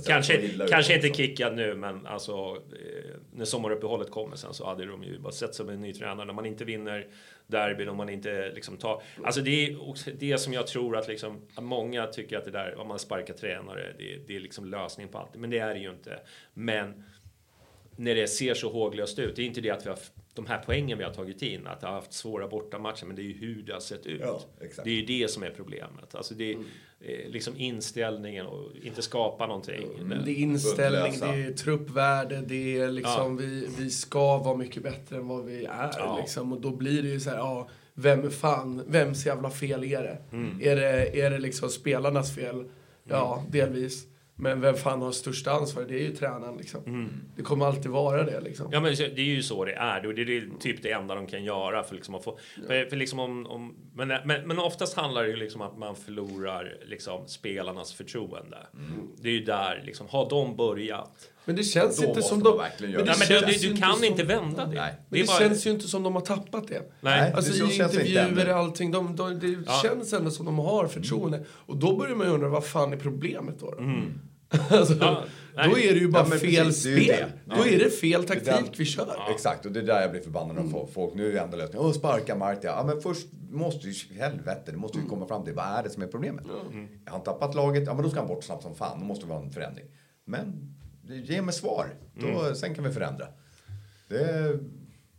kanske kanske inte kickad nu, men alltså, eh, när sommaruppehållet kommer sen så hade de ju bara sett som en ny tränare. När man inte vinner derbyn om man inte liksom tar... Alltså det är också det som jag tror att liksom, att många tycker att det där, om man sparkar tränare, det, det är liksom lösningen på allt. Men det är det ju inte. Men när det ser så håglöst ut. Det är inte det att vi har de här poängen vi har tagit in, att vi har haft svåra bortamatcher, men det är ju hur det har sett ut. Ja, exakt. det är ju det som är problemet. Alltså det är eh, liksom inställningen och inte skapa någonting. Det är inställning, det är truppvärde, det är liksom vi, vi ska vara mycket bättre än vad vi är. Ja. Liksom. Och då blir det ju så här, ja, vem är fan, vems jävla fel är det? Mm. Är det, är det liksom spelarnas fel? Ja, delvis. Men vem fan har största ansvar? Det är ju tränaren liksom. Det kommer alltid vara det liksom. Mm. Ja, men det är ju så det är. Det är typ det enda de kan göra för, liksom att få... För, för liksom om, om, men, men, men oftast handlar det ju liksom att man förlorar liksom spelarnas förtroende. Det är ju där, liksom, har de börjat? Men det känns inte som de... verkligen men det Nej, men du, känns du, kan som- inte vända det. Nej. Men det, är bara- känns ju inte som de har tappat det. Nej. Alltså det i känns det inte intervjuer och allting, de, de, det Ja. känns ändå som de har förtroende. Och då börjar man ju undra, vad fan är problemet då? då? alltså, Mm. Ja, nej. då är det ju bara Ja, fel precis, det spel. det. Då är det fel Det taktik den- vi kör. Exakt, och det är där jag blir förbannad när folk, folk nu är det enda lösningen. Åh, sparka Martia. Ja, men först måste ju, helvete, det måste ju komma fram till vad är det som är problemet. Jag har tappat laget, ja men då ska han bort snabbt som fan, då måste vi ha en förändring. Men ge mig svar, då, sen kan vi förändra. Det,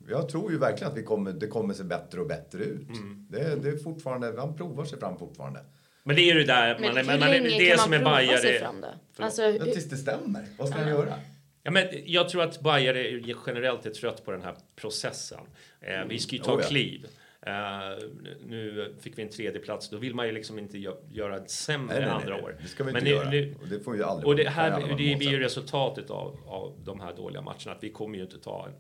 jag tror ju verkligen att vi kommer, det kommer se bättre och bättre ut. Det, det är fortfarande, han provar sig fram fortfarande. Men det är ju det där... Men man, hur man, man, det kan som man är prova Bajare... Alltså, hur, tills det stämmer. Vad ska han göra? Ja, men jag tror att Bajare generellt är trött på den här processen. Eh, vi ska ju ta Oh, ja. kliv. Eh, nu fick vi en tredje plats. Då vill man ju liksom inte gö- göra ett sämre Nej, nej, andra nej, år. Det ska vi Men inte nu- göra. nu- och det får ju aldrig och det här det blir ju resultatet av, av de här dåliga matcherna. Att vi kommer ju inte ta en...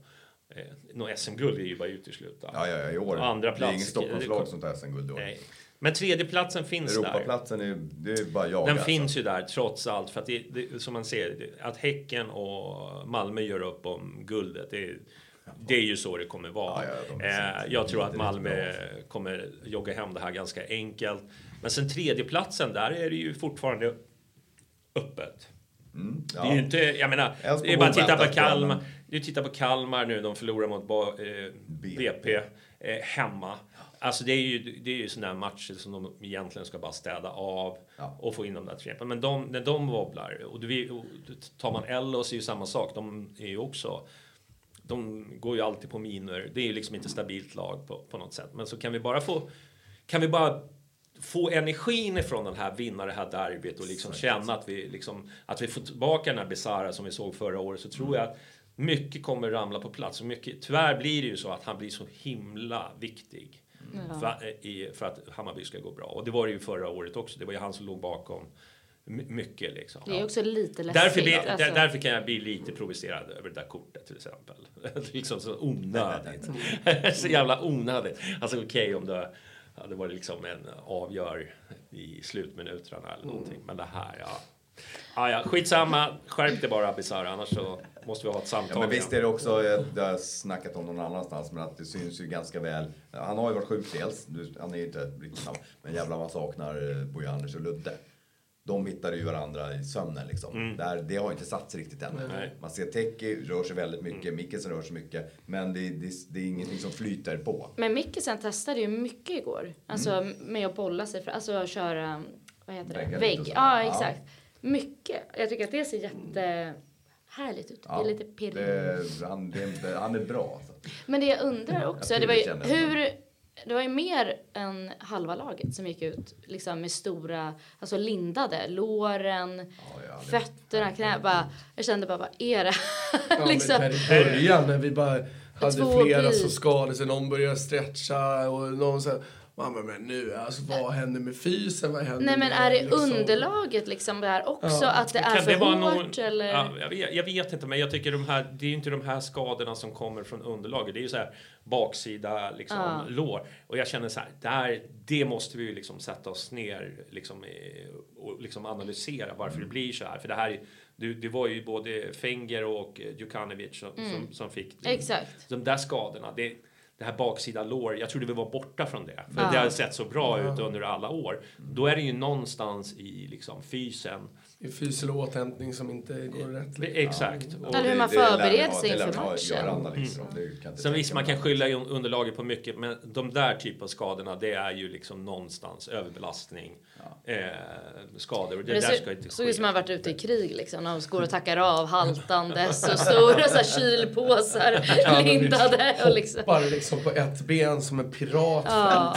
Eh, Något SM-guld är ju bara utesluta. Ja, ja, ja, i år. Andra det är plats- inget Stockholmslag som tar SM-guld i år. Nej. Men tredjeplatsen finns där. Europaplatsen är, det är bara jag. Den alltså. finns ju där trots allt. För att det, det, som man ser, att Häcken och Malmö gör upp om guldet. Det, det är ju så det kommer vara. Ja, ja, är eh, jag tror att Malmö kommer jogga hem det här ganska enkelt. Men sen tredjeplatsen, där är det ju fortfarande öppet. ja. Det är ju inte, jag menar, det är bara att titta på Kalmar. den. Det är att titta på Kalmar nu, de förlorar mot ba, eh, BP eh, hemma. Alltså det är ju, det är ju sådana här matcher som de egentligen ska bara städa av Ja. och få in de där tre. Men de, när de wobblar, och, och tar man Ellos är ju samma sak, de är ju också de går ju alltid på miner. Det är ju liksom inte stabilt lag på, på något sätt. Men så kan vi bara få, kan vi bara få energin ifrån den här, vinna det här derbyt och liksom känna att vi, liksom, att vi får tillbaka den här Besara som vi såg förra året så tror jag att mycket kommer ramla på plats. Och mycket, tyvärr blir det ju så att han blir så himla viktig för, i, för att Hammarby ska gå bra. Och det var det ju förra året också. Det var ju han som låg bakom my- mycket liksom. Det är också lite läskigt. Därför, blir, alltså. där, därför kan jag bli lite provocerad över det där kortet till exempel. liksom så onödigt. så jävla onödigt. Alltså okej om det hade varit liksom en avgör i slutminuterna eller någonting. Men det här, ja. Ah, ja, skitsamma, skärp det bara Abisar annars så måste vi ha ett samtal Ja, men visst är det också, eh, det har jag snackat om någon annanstans, men att det syns ju ganska väl. Han har ju varit sjuk dels, han är ju inte riktigt snabb, men jävlar man saknar eh, Bojanic och Ludde. De hittar ju varandra i sömnen liksom. Där, det har inte satt sig riktigt än. Nej. Man ser Teki rör sig väldigt mycket, Mikkelsen rör sig mycket, men det, det, det är ingenting som flyter på. Men Mikkisen testade ju mycket igår. Alltså Mm. med att bolla sig, för, alltså att köra, vad heter det? Vägg. Ja, Ja. exakt. Mycket. Jag tycker att det ser jättehärligt ut. det är lite pirrigt. han, han är bra. Alltså. Men det jag undrar också, Jag det var ju hur... Det var ju mer än halva laget som gick ut liksom med stora, alltså lindade, låren, ja, det- fötterna, knä. Bara, jag kände bara, vad är det Ja, liksom. men i början när vi bara hade Två flera som skadade sig, någon började stretcha och någon sa Mamma men nu, alltså vad händer med fysen? Vad händer Nej men med, är det liksom?" underlaget liksom där också? Att det är Kan för det vara hårt någon- eller? Ja, jag, vet, jag vet inte, men jag tycker de här, det är ju inte de här skadorna som kommer från underlaget. Det är ju så här baksida liksom, Ja. lår. Och jag känner så här, där, det måste vi ju liksom sätta oss ner liksom, och liksom analysera varför det blir så här. För det här, är- det, det var ju både Fenger och Djukanovic som, som, som fick Mm. Exakt. de där skadorna. Det, det här baksida lår, jag trodde vi var borta från det. För Ja. det har sett så bra ut under alla år. Då är det ju någonstans i liksom, fysen Det är fysel och återhämtning som inte går rätt. det, exakt. Och Eller hur man förbereder sig inför matchen. Göra analyser om. Det kan jag inte Sen visst, man kan skylla i un- underlaget på mycket, men de där typen av skadorna, det är ju liksom någonstans överbelastning, eh, skador. Och det, Det där ska inte såg såg ut som ske. man varit ute i krig liksom. De går och tackar av haltandes och stora så här kylpåsar lindade och liksom. Bara liksom på ett ben som en pirat. Ja.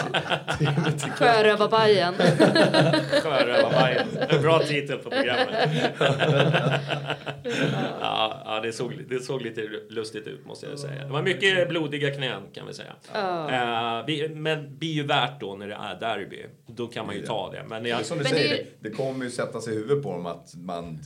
Sjörövarbajen. Sjörövarbajen. En bra titel på programmet. ja, ja det, såg, det såg lite lustigt ut måste jag säga. Det var mycket blodiga knän kan vi säga. Eh, vi, men blir ju värt då när det är derby. Då kan man ju ta det. Men Det är jag, som du Men säger, det det, det kommer ju sätta sig i huvudet på dem att man,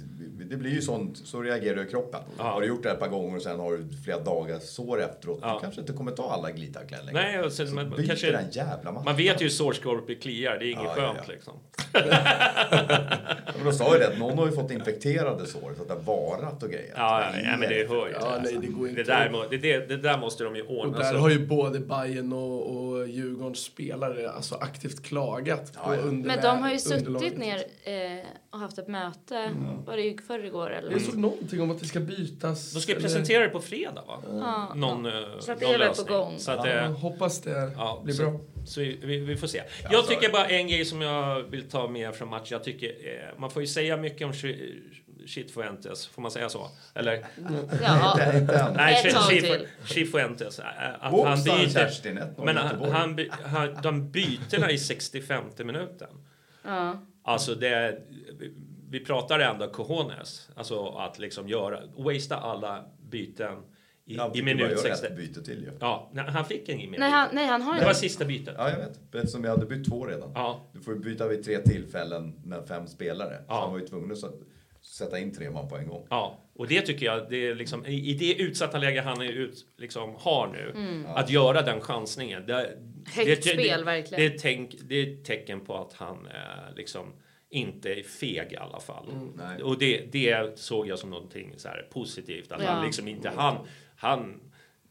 det blir ju sånt, så reagerar ju kroppen. Har du gjort det ett par gånger och sen har du flera dagar sår efteråt, Ja. du kanske inte kommer ta alla glidtacklar längre. nej, och sen, så man, byter kanske, den jävla matchen. man vet ju hur sårskorpor kliar. Det är inget Ja, ja, skönt ja. liksom. Men de sa ju det, att någon har ju fått infekterade sår så att det har varat och grejer. Ja, ja, det är ja, men det hör ju. Ja, nej, det går Det inte. där, må- det, det, det där måste de ju Och ordna. där så. har ju både Bayern och, och Djurgårdens spelare alltså aktivt klagat på Ja, ja. Men de har ju suttit ner eh, och haft ett möte. Var det ju förrgår eller? Jag såg någonting om att det ska bytas. De ska ju eller- presentera det på fredag va? Ja, Någon, eh, Så att det är väl på gång. Så att, Ja, hoppas det Ja, blir så, bra. Så vi, vi, vi får se. Jag tycker bara en grej som jag vill ta med från matchen. Jag tycker, eh, man får ju säga mycket om Chi- Chifuentes, får man säga så? Eller? Ja. Nej, Ett tag Chi- till. Chi- Chifuentes. Att Oops, han byter. Kerstin, 1-0 Men han, han, han, de bytena i 65 minuten. Ja. Alltså det, vi- pratar ändå cojones. Alltså att liksom göra, wastea alla byten i, Han i minut göra 60. ett byte till ju. Ja, nej, han fick ingen mer Nej, han, nej, han har Det var sista bytet. Ja, jag vet. Eftersom jag hade bytt två redan. Ja. Du får byta vid tre tillfällen med fem spelare. Ja. Så han var ju tvungen att sätta- in tre man på en gång. Ja, och det tycker jag, det är liksom, i, i det utsatta läge han är ut, liksom, har nu, att göra den chansningen. Det, Mm. Högt det, spel, det, verkligen. Det är, tänk, det är ett tecken på att han eh, liksom inte är feg i alla fall. Nej. Och det, det såg jag som någonting så här positivt. Att Ja. han liksom inte, han, han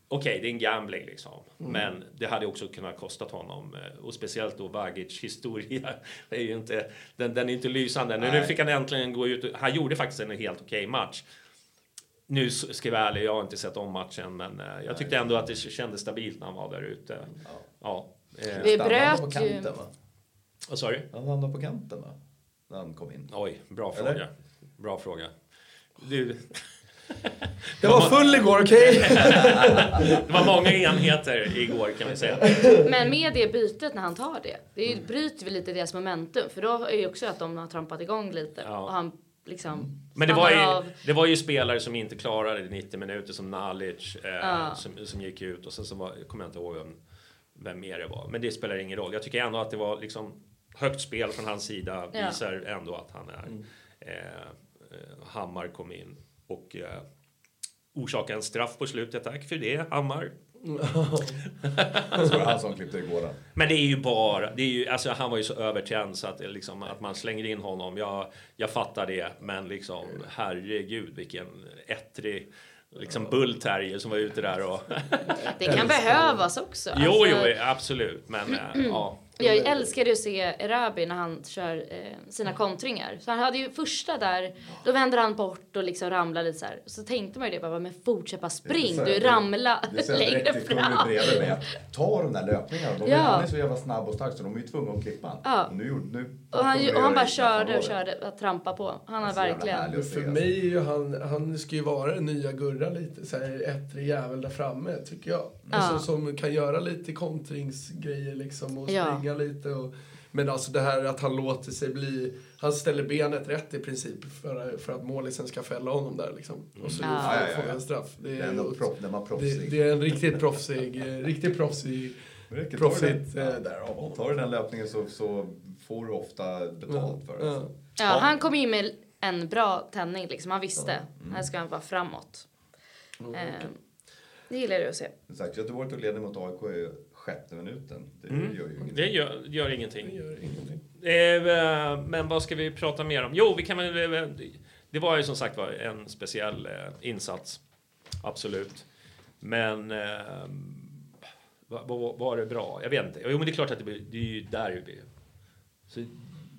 Okej, det är en gambling liksom. Men det hade också kunnat kostat honom. eh, Och speciellt då Vagic historia. Det är ju inte, den, den är inte lysande. Nu, nu fick han äntligen gå ut. och- Han gjorde faktiskt en helt okej match. Nu ska jag vara ärlig, jag har inte sett om matchen. Men eh, jag tyckte ändå att det kändes stabilt när han var där ute. Ja. Eh, Vi Stannade han på bröt ju... kanten va? Vad sa du? Han hamnade på kanten va? När han kom in. Oj, bra Eller? fråga. Bra fråga. Du, Jag var full igår, okej? det var många enheter igår kan vi säga. Men med det bytet när han tar det, det är ju, bryter vi lite deras momentum. För då är ju också att de har trampat igång lite. Ja. Och han liksom Men det var, ju, av. det var ju spelare som inte klarade 90 minuter som Nalic eh, Ja. som, som gick ut och sen så var, jag kommer inte ihåg vem, vem mer det var. Men det spelar ingen roll. Jag tycker ändå att det var liksom högt spel från hans sida Ja. visar ändå att han är. Eh, eh, Hammar kom in och eh, orsakade en straff på slutet. Tack för det Hammar. Så var det han som klippte igår. då. Men det är ju bara, det är ju, alltså han var ju så övertänd så att, det liksom, att man slänger in honom. Jag, jag fattar det, men liksom herregud vilken ettrig liksom bullterrier som var ute där och... Det kan behövas också. jo, Alltså, jo, absolut, men äh, ja. Jag älskade ju att se Erabi när han kör eh, sina kontringar. Så han hade ju första där, då vänder han bort och liksom ramlar lite så här. Så tänkte man ju det bara, men fortsätt bara spring, du här längre fram. att Ta de där löpningarna. De, Ja. Han är så jävla snabb och stark så de är ju tvungna att klippa han. Ja. Och nu, gjorde- nu, Och han, och han bara körde och körde och trampade på. Han har verkligen... För alltså. mig är ju han, han ska ju vara den nya Gurra lite, så här ettrig jävel där framme, tycker jag. Alltså, som kan göra lite kontringsgrejer liksom och Ja. Springa lite och... Men alltså det här att han låter sig bli... Han ställer benet rätt i princip för, för att målisen ska fälla honom där liksom. Och så Ja. får Ja, ja, ja. får en straff. Det Det är ändå proff, det, det är en riktigt proffsig, eh, riktigt proffsig, du proffsigt eh, där av honom. Tar du den löpningen så, så får du ofta betalt för det. Ja. Ja, han kom in med en bra tändning liksom. Han visste. Här ska han vara framåt. Eh, det gillar jag att se. Sagt, Göteborg tog ledning mot AIK sjätte minuten. Det gör ju ingenting. Det gör, gör ingenting. Det gör ingenting. Eh, men vad ska vi prata mer om? Jo, vi kan väl... eh, Det var ju som sagt var en speciell eh, insats. Absolut. Men... Eh, var, var, var det bra? Jag vet inte. Jo, men det är klart att det, blir, det är ju där det blir. Så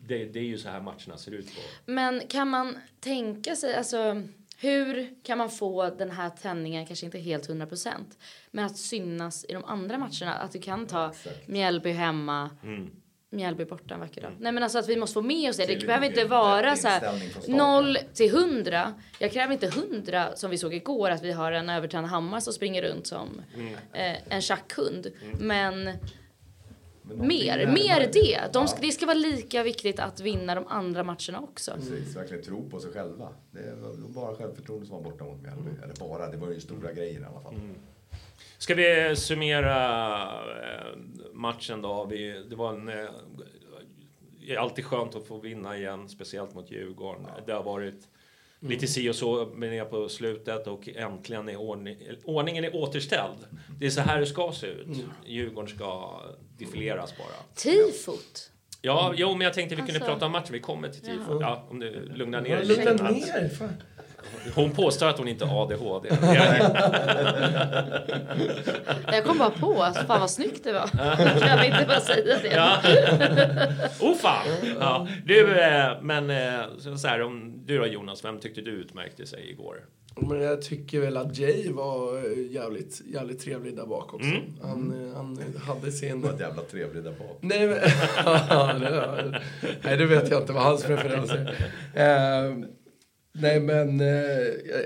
det, det är ju så här matcherna ser ut på. Men kan man tänka sig, alltså hur kan man få den här tändningen, kanske inte helt 100% men att synas i de andra matcherna? Att du kan ta Mjällby hemma, Mjällby borta en vacker dag. Nej men alltså att vi måste få med oss det. Det behöver inte vara så här inställning från starten. 0 till 100. Jag kräver inte 100 som vi såg igår att vi har en övertänd hammar som springer runt som eh, en tjackhund. Men Men mer, mer det. De ska, Ja. det ska vara lika viktigt att vinna de andra matcherna också. Precis, verkligen tro på sig själva. Det var bara självförtroende som var borta mot Mjällby. Eller bara, det var ju stora grejer i alla fall. Ska vi summera eh, matchen då? Vi, det var en... Eh, det är alltid skönt att få vinna igen, speciellt mot Djurgården. Det har varit lite si och så med det på slutet och äntligen är ordning, ordningen är återställd. Det är så här det ska se ut. Djurgården ska defileras bara. Tifot. Ja, jo, men jag tänkte vi kunde Alltså- prata om matchen. Vi kommer till tifo. Ja, om du lugnar ner dig Lugna lite. ner! Fan. Hon påstår att hon inte har ADHD. Jag kom bara på, alltså, fan vad snyggt det var. kan jag inte bara säga det? Ja. oh fan! Ja. Du, eh, men eh, så här, om du då Jonas, vem tyckte du utmärkte sig igår? Men jag tycker väl att Jay var eh, jävligt, jävligt trevlig där bak också. Mm. Han, eh, han hade sin... Var jävla trevligt där bak. Nej, men, nej, det vet jag inte vad hans preferenser är. Eh, nej, men eh,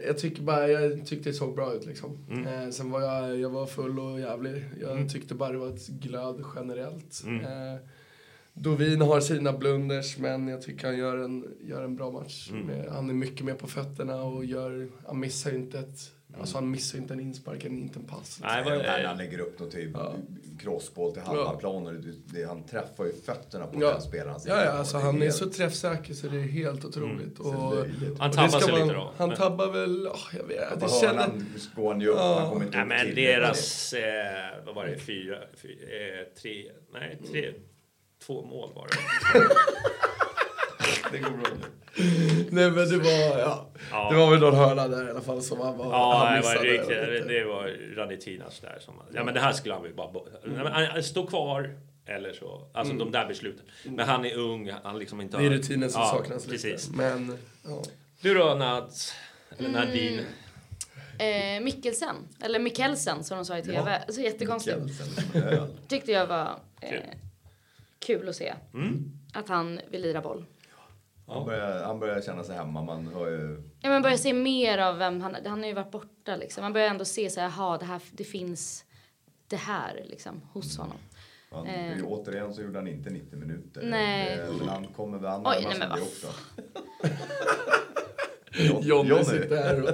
jag, tycker bara, jag tyckte det såg bra ut liksom. Eh, sen var jag, jag var full och jävlig. Jag tyckte bara det var ett glöd generellt. Eh, Dovin har sina blunders, men jag tycker han gör en, gör en bra match. Med, han är mycket mer på fötterna och gör, han missar inte ett, alltså han missar inte en inspark, inte en pass. Nej, Nej, vad, när han lägger upp någon typ Ja. crossboll till halva planen. Det, det, han träffar ju fötterna på Ja, den spelaren. ja, ja alltså han är helt- så träffsäker så det är helt otroligt. Så Och. Han tabbar sig man- lite då. Han Men- tabbar väl, oh, jag vet På det känner, går han ju upp. Ja. Han kommer inte Nej, upp men till. deras, eh, vad var det, fyra, fyra eh, tre, nej, tre, två mål var det. Det går bra nu. Nej men det var, ja. Det var väl någon hörna där i alla fall som han var, Ja, han det var, riktigt, det var Radetinas där som... Ja, men det här skulle han väl bara... Men han- Stå kvar, eller så. Alltså de där besluten. Men han är ung, han liksom inte Mm. Det är har- rutinen som ja, saknas precis. lite. Men, ja. Du då, Nads? Eller Mm. Nadine? Eh, Mikkelsen, eller Mikkelsen som de sa i TV. Så jättekonstigt. Mikkelsen, öl. Tyckte jag var eh, Kul. kul att se. Att han vill lira boll. Han börjar, han börjar känna sig hemma. Man hör ju... Ja, man börjar se mer av vem han Han har ju varit borta liksom. Man börjar ändå se så här, jaha, det här, det finns det här liksom hos honom. Han, Eh. ju- Återigen så gjorde han inte 90 minuter. Nej. Eh, Men han kommer väl han Oj, nej, sig men det också. Johnny sitter här och,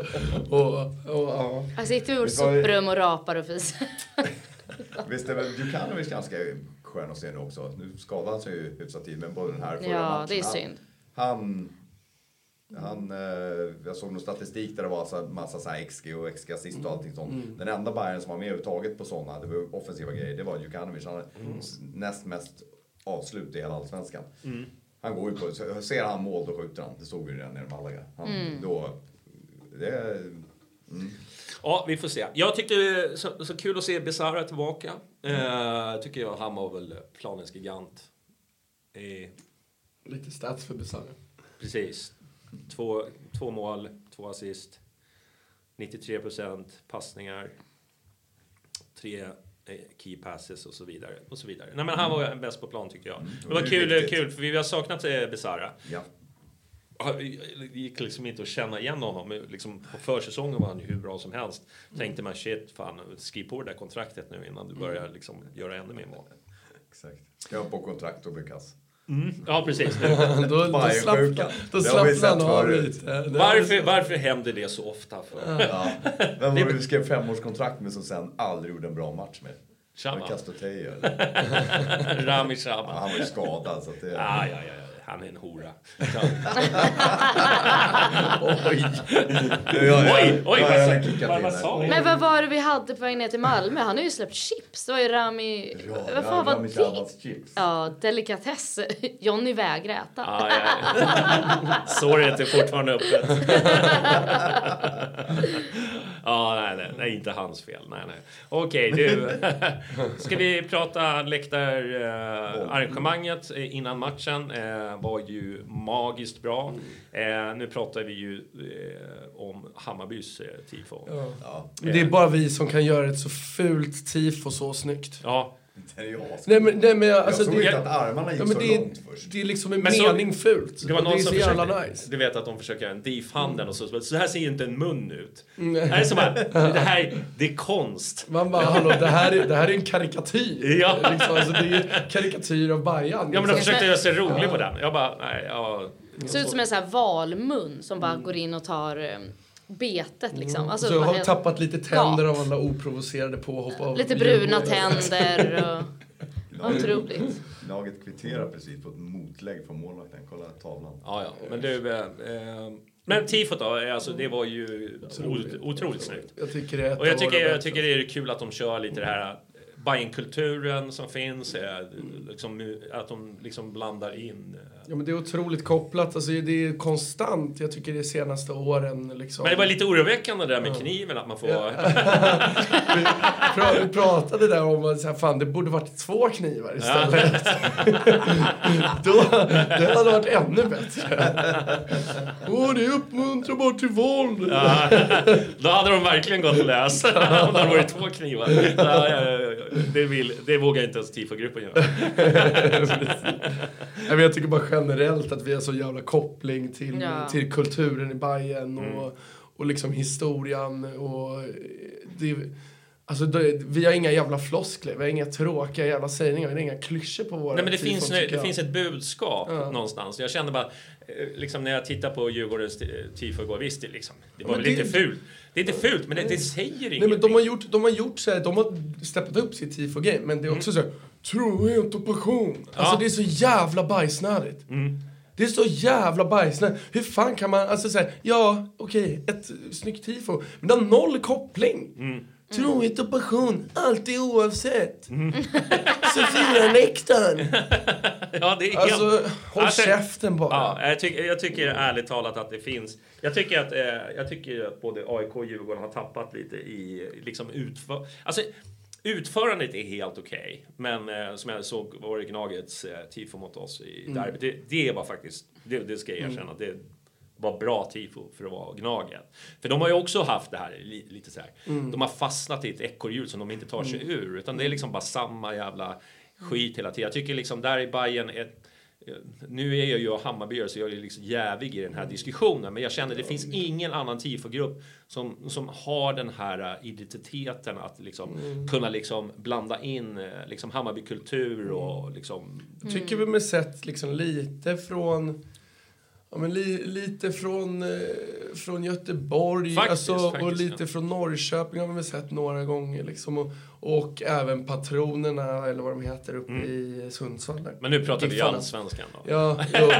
och, och ja. Han sitter i vårt soprum och rapar och fiser. Visst är väl Djukanovic ganska skön att se nu också. Nu skadade han sig ju hyfsat tid, men både den här förra Ja, matchen. det är han- synd. Han... Han, eh, jag såg någon statistik där det var här massa så här XG och XG assist och allting sånt. Den enda Bayern som var med överhuvudtaget på sådana, det var offensiva grejer, det var Djukanovic. Han hade s- näst mest avslut i hela Allsvenskan. Han går ju på, ser han mål då skjuter han. Det såg vi ju redan nere i Malaga. Han, Då, det är, Ja, vi får se. Jag tyckte så, så kul att se Besara tillbaka. Eh, tycker jag han var väl planens gigant. Eh, Lite stats för Besara. precis. Två, två mål, två assist. 93 procent passningar. Tre eh, key passes och så vidare. Och så vidare. Nej, men han var bäst på plan tycker jag. Det var det är kul, viktigt. kul för vi har saknat eh, Besara. ja. Det gick liksom inte att känna igen honom. Liksom, på försäsongen var han ju hur bra som helst. Tänkte man shit, fan, skriv på det där kontraktet nu innan du börjar liksom, göra ännu mer mål. Exakt. Ska jag på kontrakt och bli kass. Ja, precis. Då, då slappnar då han av lite. Varför, varför händer det så ofta? För? Ja. Vem var det du skrev femårskontrakt med som sen aldrig gjorde en bra match med? Castoteio eller? Rami Ja, Shaman. han var ju skadad så att det... Ja, ja, ja, ja. Han är en hora. Oj! Oj, oj, vad vad- sa? Men vad var det vi hade på väg ner till Malmö? Han har ju släppt chips. Det var ju Rami... Ja, vad fan var det? Chips. Ja, delikatess. Johnny vägrar äta. Ja, ja. Såret är fortfarande öppet. ja, nej, nej, nej, inte hans fel. Nej, nej. Okej, du. Ska vi prata läktararrangemanget eh, innan matchen? Eh, var ju magiskt bra. Eh, nu pratar vi ju eh, om Hammarbys eh, tifo. Ja. Ja, Men Det är bara vi som kan göra ett så fult tifo så snyggt. Det är jag. Nej men, nej, men Jag alltså, såg det, inte att armarna gick ja, men så det, långt först. det är liksom en Men så- mening fult. Det var Och det någon är som så jävla försökte, nice. du vet att de försöker göra en DIF-handen och så, så här ser ju inte en mun ut. Det här är som att, det här, det är konst. Man bara, hallå, det här är, det här är en karikatyr. Ja. Liksom, alltså, det är ju karikatyr av Bajan. Ja men de liksom. försökte göra sig rolig på den. Jag bara, nej, ja. Ser ut som en sån här valmun som bara går in och tar eh, betet liksom. Alltså, Mm. så har helt- tappat lite tänder av alla oprovocerade påhopp av Lite bruna tänder och... Otroligt. Laget kvitterar precis på ett motlägg från målvakten. Kolla tavlan. Ja, ja. Men du, eh, men tifot då, eh, alltså det var ju otroligt, otroligt snyggt. Jag tycker det är Och jag tycker, jag tycker det är kul att de kör lite det här Bajen-kulturen som finns, eh, liksom, att de liksom blandar in. eh. Ja, men det är otroligt kopplat. Alltså, det är konstant. Jag tycker är senaste åren. Liksom. Men det var lite oroväckande det där med kniven, att man får... Pra, vi pratade där om att så här, fan, det borde varit två knivar istället. Då, det hade varit ännu bättre. Åh, det uppmuntrar bara till våld. Ja, då hade de verkligen gått lös. Om det hade varit två knivar. Ja, ja, ja, ja. Det, vill, det vågar inte ens tifogruppen göra. Nej, jag tycker bara generellt att vi har så jävla koppling till, Ja. till kulturen i Bayern och, Mm. och liksom historien. Och det, alltså det, vi har inga jävla floskler, vi har inga tråkiga jävla sägningar, vi har inga klyschor på våra Nej, men det, tifon, finns, nu, det finns ett budskap Ja. någonstans. Jag kände bara, eh, liksom när jag tittar på Djurgårdens eh, tifo igår, visst det, liksom, det var Men väl det- lite fult. Det är inte fult, men det, det säger ingenting. Nej, men de har gjort, de har gjort så här, de har steppat upp sitt tifo-game, men det är också så här, trohet och passion. Alltså Mm. Ja. det är så jävla bajsnödigt. Mm. Det är så jävla bajsnödigt. Hur fan kan man, alltså säga, ja okej, ett snyggt tifo, men det har noll koppling. Mm. Trohet och passion, alltid oavsett. Sofia läktaren. Ja, det är Alltså, helt... håll Alltså, käften bara. Ja, jag, tycker, jag tycker ärligt talat att det finns... Jag tycker att, eh, jag tycker att både AIK och Djurgården har tappat lite i liksom utför... Alltså, utförandet är helt okej. men eh, som jag såg var det Gnagets eh, tifo mot oss i derbyt. Det, det var faktiskt, det, det ska jag erkänna, det var bra tifo för att vara Gnaget. För de har ju också haft det här li, lite så här. De har fastnat i ett ekorrhjul som de inte tar sig ur. Utan det är liksom bara samma jävla skit hela tiden. Jag tycker liksom där i Bayern är nu är jag ju Hammarbyare så jag är liksom jävig i den här diskussionen. Men jag känner det finns ingen annan tifogrupp som, som har den här äh, identiteten att liksom kunna liksom blanda in äh, liksom Hammarbykultur och liksom... Jag tycker vi har sett liksom lite från Ja, men li, lite från, eh, från Göteborg Faktiskt, alltså, och faktiskt, lite ja. från Norrköping har vi sett några gånger. Liksom, och, och även patronerna, eller vad de heter, uppe i Sundsvall. Där. Men nu pratar vi allsvenskan då. Ja, jo.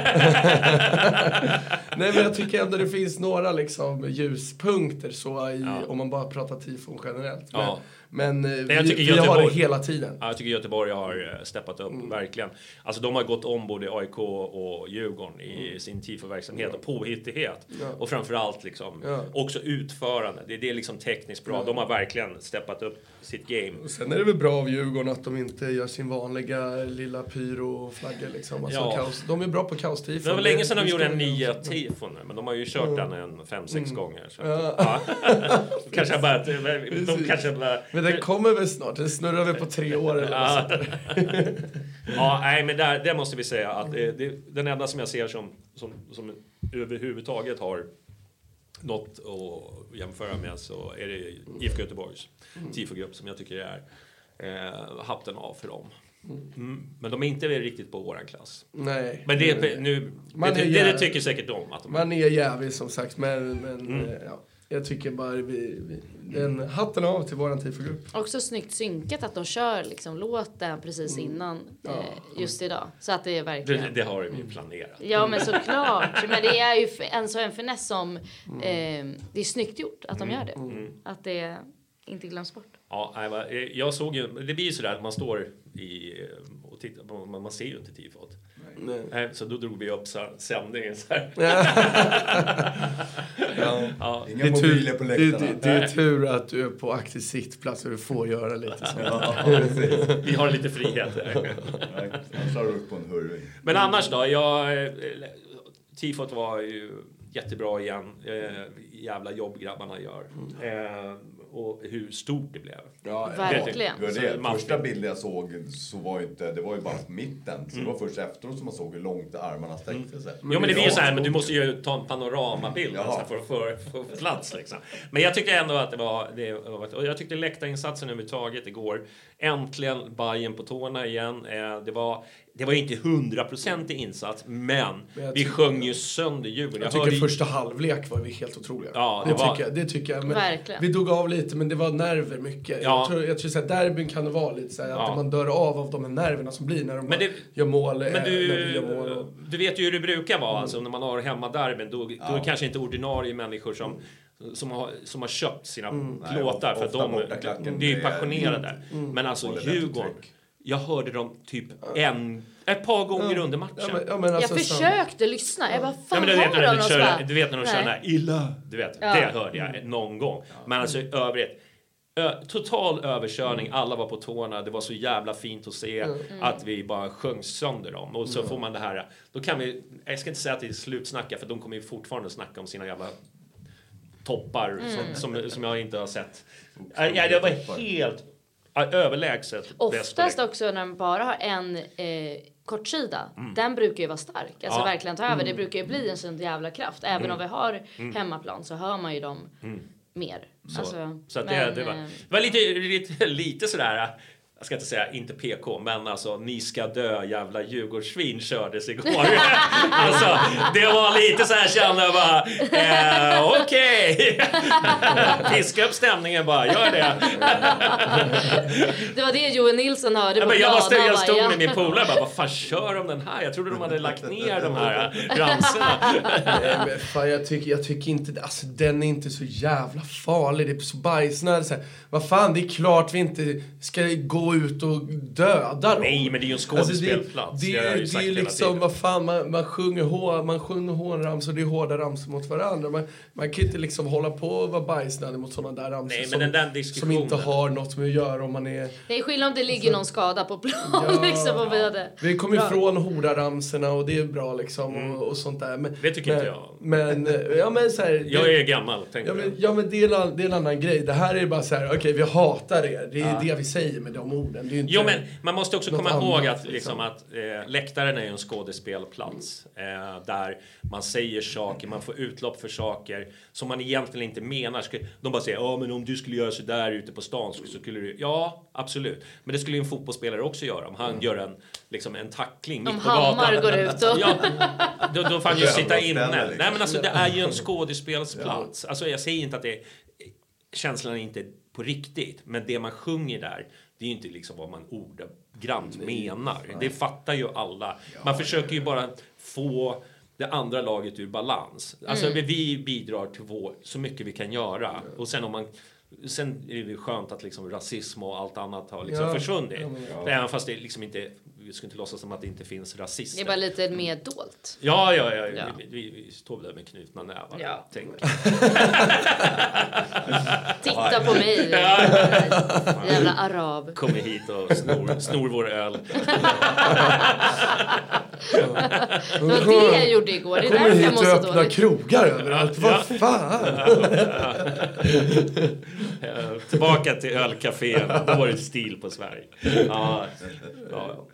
Nej, men jag tycker ändå det finns några liksom, ljuspunkter så i, Ja. om man bara pratar tifon generellt. Men. Men eh, vi, jag tycker vi har det hela tiden. Ja, jag tycker Göteborg har eh, steppat upp, Mm. verkligen. Alltså de har gått om både AIK och Djurgården i sin tifo-verksamhet och påhittighet. Mm. Ja. Och framförallt liksom Ja. också utförande. Det, det är liksom tekniskt bra. De har verkligen steppat upp sitt game. Och sen är det väl bra av Djurgården att de inte gör sin vanliga lilla pyroflagga liksom. Alltså, Ja. kaos. De är bra på kaostifon. Det var länge sedan de gjorde en vi nya också. tifo nu, men de har ju kört den en fem, sex gånger. Så. Mm. Ja. Ja. Kanske bara... De kanske bara... Den kommer väl snart? Den snurrar väl på tre år eller Ja. ja, nej, men där, det måste vi säga att det, det, den enda som jag ser som, som, som överhuvudtaget har något att jämföra med så är det IFK Göteborgs tifogrupp som jag tycker är eh, hatten av för dem. Mm. Men de är inte riktigt på våran klass. Nej. Men det, nu, Man det, det, det tycker säkert de att de är. Man är jävig som sagt, men, men Mm. eh, ja. Jag tycker bara vi, vi den hatten av till våran tifogrupp. Också snyggt synkat att de kör liksom låten precis innan eh, just idag. Så att det är Det, verkligen... det har vi ju planerat. Ja men såklart. Men det är ju en så en finess som... Eh, det är snyggt gjort att de gör det. Att det inte glöms bort. Ja, eh, jag såg ju, det blir ju sådär att man står i och tittar på, man, man ser ju inte tifot. Nej. Nej, så då drog vi upp så här, sändningen så här. Ja. Inga Det är, mobiler tur, på det, läktarna. det, det är tur att du är på aktiv sittplats och du får göra lite så. Ja. Vi har lite frihet Han slår upp på en hurving. Men annars då? Jag, eh, tifot var ju jättebra igen. Eh, jävla jobb grabbarna gör. Eh, och hur stort det blev. Ja, Verkligen. Det det. man- Första bilden jag såg så var ju inte, det var ju bara mitten. Så det var först efteråt som man såg hur långt armarna sträckte sig. Jo men det blir ju så här, men du måste ju ta en panoramabild Jaha. alltså, för att få, plats liksom. Men jag tyckte ändå att det var, det var och jag tyckte läktarinsatsen överhuvudtaget igår, äntligen Bajen på tårna igen. Eh, det var, det var inte hundraprocentig insats, men Men jag vi sjöng ju sönder Djurgården. Jag hörde tycker ju- första halvlek var vi helt otroliga. Ja, det, det var- tycker jag, det tycker jag. Men Verkligen. Vi dog av lite, men det var nerver mycket. Ja. Jag tror, jag tror här, derbyn kan det vara lite så här, Ja. att man dör av av de här nerverna som blir när de Men det- gör mål. eh, Men när vi gör mål du, och, du vet ju hur det brukar vara alltså, när man har hemmaderbyn. Då, då är det kanske inte ordinarie människor som, som, har, som har köpt sina Nej, plåtar. För att ofta de, det är ju det är- passionerade. Men alltså Djurgården. Jag hörde dem typ en, ett par gånger under matchen. ja, men, ja, men alltså, jag så- försökte lyssna. Jag bara, Ja, fan men du vet när de kör, du vet när de kör den här illa, du vet, Ja. det hörde jag någon gång. Men alltså i övrigt, ö, total överkörning, alla var på tårna, det var så jävla fint att se att vi bara sjöng sönder dem. Och så får man det här, då kan vi, jag ska inte säga att det är slutsnacka för de kommer ju fortfarande snacka om sina jävla toppar som, som, som jag inte har sett. Ja, det var helt ja, överlägset Oftast också när man bara har en eh, kortsida. Den brukar ju vara stark. Alltså Mm. Ja. Mm. verkligen ta över. Det brukar ju bli en sån jävla kraft. Även om vi har hemmaplan så hör man ju dem mer. Så, Alltså, så att men, det, det, var, eh, det var lite, lite, lite sådär jag ska inte säga inte PK, men alltså ni ska dö jävla Djurgårdssvin kördes igår. alltså, det var lite så här kände jag bara, eh, okej. Fiska upp stämningen bara, gör det. Det var det Johan Nilsson hörde Ja, men jag, måste, jag stod med min polare bara, vad fan kör de den här? Jag trodde de hade lagt ner de här ramsorna. Nej, fan, jag, tycker, jag tycker inte. Alltså, den är inte så jävla farlig. Det är så bajsnödig. Vad fan, det är klart vi inte ska gå ut och döda dem. Nej, men det är ju en skådespelplats. Alltså, det, Det det, det, är liksom, vad fan, man, man sjunger hår, man sjunger hånramsor, det är hårda ramsor mot varandra. Man, man kan inte liksom hålla på och vara bajsnödig mot sådana där ramsor Nej, som, där som inte har något med att göra om man är... Det är skillnad om det ligger någon skada på plan Ja. liksom om vi hade... Vi kommer Bra. ifrån horaramsorna och det är bra liksom och, och sånt där. Men, Mm. Det tycker men, inte jag. Men, eh, ja men så här, Jag det- är gammal, tänker Ja men, ja, men det, är en, annan- det är en annan grej. Det här är bara så här, okej vi hatar er. Det är det vi säger med de orden. Det är inte Jo, men man måste också komma ihåg annat, att, liksom, liksom. att eh, läktaren är ju en skådespelplats eh, där man säger saker, man får utlopp för saker som man egentligen inte menar. De bara säger ja, men om du skulle göra så där ute på stan så skulle du... Ja, absolut. Men det skulle ju en fotbollsspelare också göra om han gör en, liksom, en tackling Om mitt på gatan. Hammar går ut och... Ja, då, då får han ju sitta inne. Liksom. Nej, men alltså det är ju en skådespelsplats. Alltså jag säger inte att det känslan är inte på riktigt, men det man sjunger där, det är ju inte liksom vad man ordagrant menar. Det fattar ju alla. Man försöker ju bara få det andra laget ur balans. Alltså vi bidrar till vår, så mycket vi kan göra. Och sen om man Sen är det ju skönt att liksom rasism och allt annat har liksom Ja. försvunnit. Ja, men Även fast det liksom inte, vi ska inte låtsas som att det inte finns Det rasister. är bara lite mer dolt. Ja, ja, ja. Ja. Vi, vi, vi står där med knutna nävar. Ja. Titta på mig. Jävla arab. Kommer hit och snor, snor vår öl. Det var det jag gjorde igår. Det är Kommer därför jag hit mår och så dåligt. krogar överallt. Vad fan? Eh, Tillbaka till ölcafén. Då var det stil på Sverige. Ja, ja.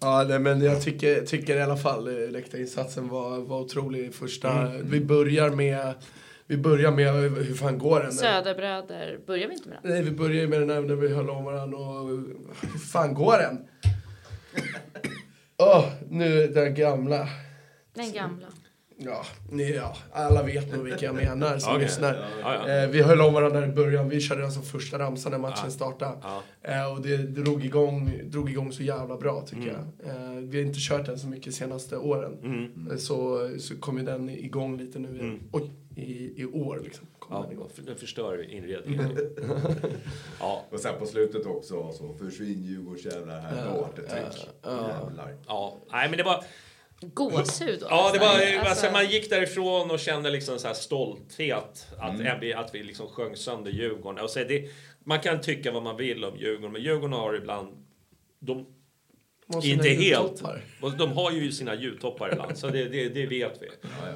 Ja, nej, men jag tycker, tycker i alla fall eh, läktarinsatsen var, var otrolig. Första, Vi börjar med... Vi börjar med hur fan går den? Söderbröder. Börjar vi inte med det? Nej, vi börjar ju med den här när vi höll om varandra och hur fan går den? Åh, nu den gamla. Den gamla. Ja, ni, ja, alla vet nog vilka jag menar som Okej. lyssnar. Ja, ja. Eh, vi höll om varandra i början. Vi körde alltså första ramsan när matchen Ja. startade. Ja. Eh, och det drog igång, drog igång så jävla bra tycker Mm. jag. Eh, vi har inte kört den så mycket senaste åren. Mm. Eh, så, så kom ju den igång lite nu i, Mm. oj, i, i år. Liksom, Ja, den förstör inredningen. Ja, Och sen på slutet också så försvinn Djurgårdsjävlar här. Då vart det tryck. Jävlar. ja. Nej, men det var... Gåshud. Ja, det var, Alltså, alltså, man gick därifrån och kände liksom så här stolthet att, MB, att vi liksom sjöng sönder Djurgården. Och så det, man kan tycka vad man vill om Djurgården, men Djurgården har ibland... De, inte helt. De har ju sina ljudtoppar ibland, så det, det, det vet vi.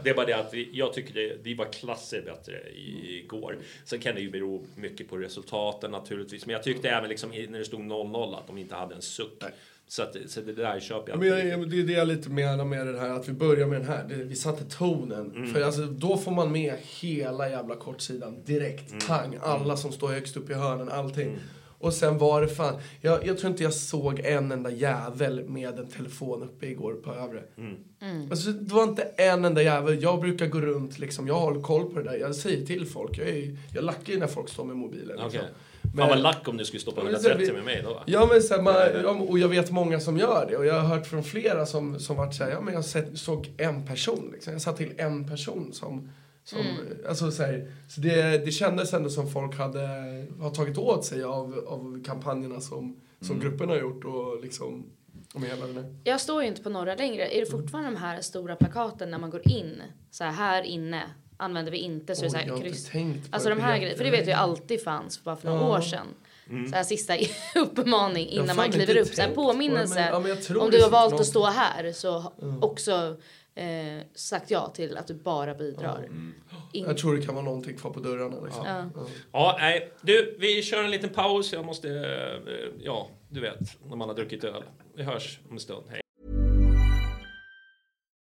Det är bara det att vi, jag tycker det, vi var klasser bättre i- igår. Sen kan det ju bero mycket på resultaten naturligtvis, men jag tyckte även liksom när det stod 0-0 att de inte hade en suck. Så, att, så det där köper jag. Men jag, det är det jag lite menar med det här, att vi börjar med den här. Det, vi satte tonen. Mm. För alltså, då får man med hela jävla kortsidan direkt. Mm. Pang! Alla som står högst upp i hörnen, allting. Och sen var det fan, jag, jag tror inte jag såg en enda jävel med en telefon uppe igår på övre. Mm. Alltså, det var inte en enda jävel. Jag brukar gå runt, liksom, jag håller koll på det där. Jag säger till folk, jag, är, jag lackar ju när folk står med mobilen. Liksom. Fan vad lack om du skulle stå på Ja, men så 130 vi- med mig då. Ja, men så här, man, och jag vet många som gör det. Och jag har hört från flera som, som varit så här, ja men jag såg en person liksom. Jag sa till en person som, som alltså så här, så det, det kändes ändå som folk hade, har tagit åt sig av, av kampanjerna som, som grupperna har gjort och liksom, om hela den här. Jag står ju inte på norra längre. Är det fortfarande de här stora plakaten när man går in? Så här, här inne använder vi inte. Så det är så Oj, jag har här inte kryss. tänkt på Alltså det. de här grejerna. För det vet jag ju alltid fanns bara för några år sedan. Så här sista uppmaning innan man kliver upp. Så här tänkt på det, påminnelse. men- ja, men jag tror Om du har valt någon- att stå här så också eh, sagt ja till att du bara bidrar. In- Jag tror det kan vara någonting kvar på dörrarna liksom. Ja. Ja, nej. Du, vi kör en liten paus. Jag måste, eh, ja, du vet, när man har druckit öl. Vi hörs om en stund. Hej.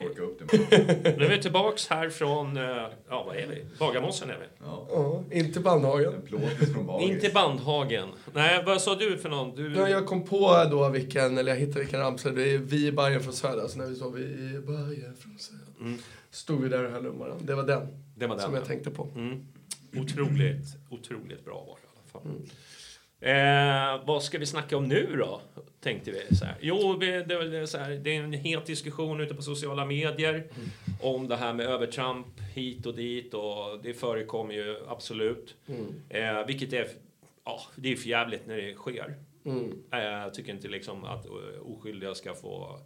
Orka upp det. Nu är vi tillbaks här från, eh, ja vad är vi? Bagarmossen är vi. Ja, inte Bandhagen. En plåtis från Bagis. Inte Bandhagen. Nej, vad sa du för någon? Du... Ja, jag kom på då vilken, eller jag hittade vilken ramsa. Det är Vi i Bayern från Söder. Alltså när vi sa Vi i Bayern från Söder. Stod vi där och höll lummaran. Det var den. Det var den, Som ja. jag tänkte på. Mm. Otroligt, otroligt bra var det i alla fall. Eh, vad ska vi snacka om nu då? Tänkte vi så här. Jo, det är, så här, det är en het diskussion ute på sociala medier om det här med övertramp hit och dit och det förekommer ju absolut. Eh, vilket är, ja, det är för jävligt när det sker. Eh, jag tycker inte liksom att eh, oskyldiga ska få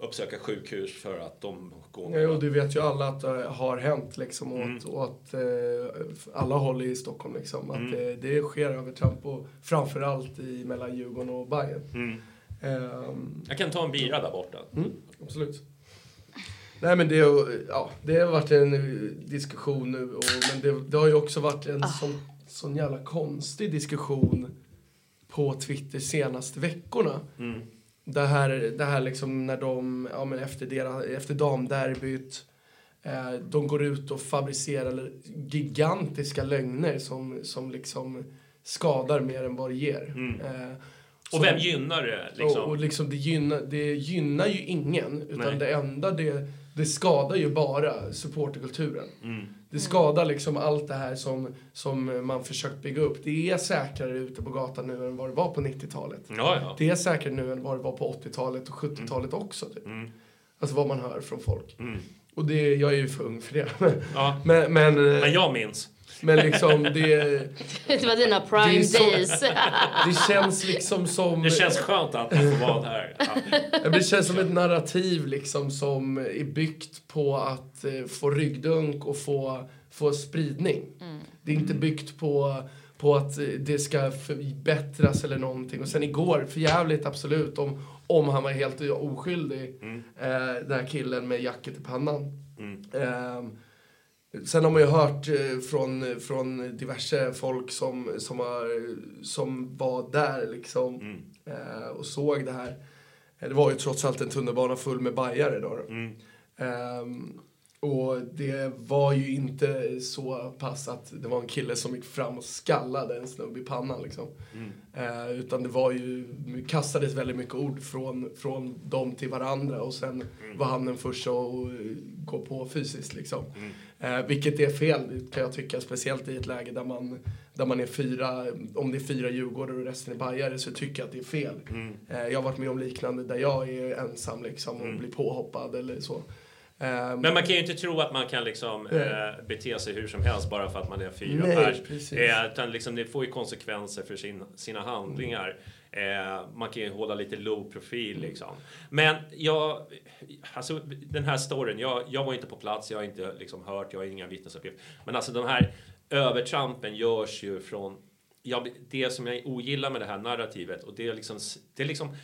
uppsöka sjukhus för att de går Ja, och det vet ju alla att det har hänt liksom åt, åt eh, alla håll i Stockholm liksom. Att det, det sker övertramp och framförallt i mellan Djurgården och Bayern. Ehm, Jag kan ta en bira där borta. absolut. Nej men det, ja, det har varit en eh, diskussion nu och, men det, det har ju också varit en sån, sån jävla konstig diskussion på Twitter senaste veckorna. Det här, det här liksom när de, ja men efter, deras, efter damderbyt, eh, de går ut och fabricerar gigantiska lögner som, som liksom skadar mer än vad det ger. Eh, Och så- vem gynnar det? Liksom? och, och liksom det, gynnar, det gynnar ju ingen, utan Nej. det enda det, det skadar ju bara supporterkulturen. Mm. Det skadar liksom allt det här som, som man försökt bygga upp. Det är säkrare ute på gatan nu än vad det var på 90-talet. Ja, ja. Det är säkrare nu än vad det var på 80-talet och 70-talet också. Typ. Alltså vad man hör från folk. Och det, jag är ju för ung för det. Ja. Men, men, Men jag minns. Men liksom det, Det var dina prime så- days. det känns liksom som... Det känns skönt att få vara här. Ja. Det känns som ett narrativ liksom som är byggt på att eh, få ryggdunk och få, få spridning. Det är inte byggt på, på att eh, det ska förbättras eller någonting. Och sen igår, för jävligt absolut, om, om han var helt oskyldig, eh, den här killen med jacket i pannan. Ehm, Sen har man ju hört eh, från, från diverse folk som, som, har, som var där liksom, eh, och såg det här. Eh, Det var ju trots allt en tunnelbana full med bajare då. då. Ehm, och det var ju inte så pass att det var en kille som gick fram och skallade en snubbe i pannan liksom. Eh, utan det var ju, kastades väldigt mycket ord från, från dem till varandra och sen var han den första att eh, gå på fysiskt liksom. Eh, vilket är fel, kan jag tycka, speciellt i ett läge där man, där man är fyra, om det är fyra djurgårdare och resten är bajare så tycker jag att det är fel. Mm. Eh, jag har varit med om liknande där jag är ensam liksom och Mm. blir påhoppad eller så. Eh, Men man kan ju inte tro att man kan liksom, eh, bete sig hur som helst bara för att man är fyra Nej, pers. Eh, utan liksom, det får ju konsekvenser för sin, sina handlingar. Eh, man kan ju hålla lite low profil liksom. Men jag, alltså den här storyn, jag, jag var inte på plats, jag har inte liksom hört, jag har inga vittnesuppgifter. Men alltså de här övertrampen görs ju från, ja, det som jag ogillar med det här narrativet och det är liksom, det är liksom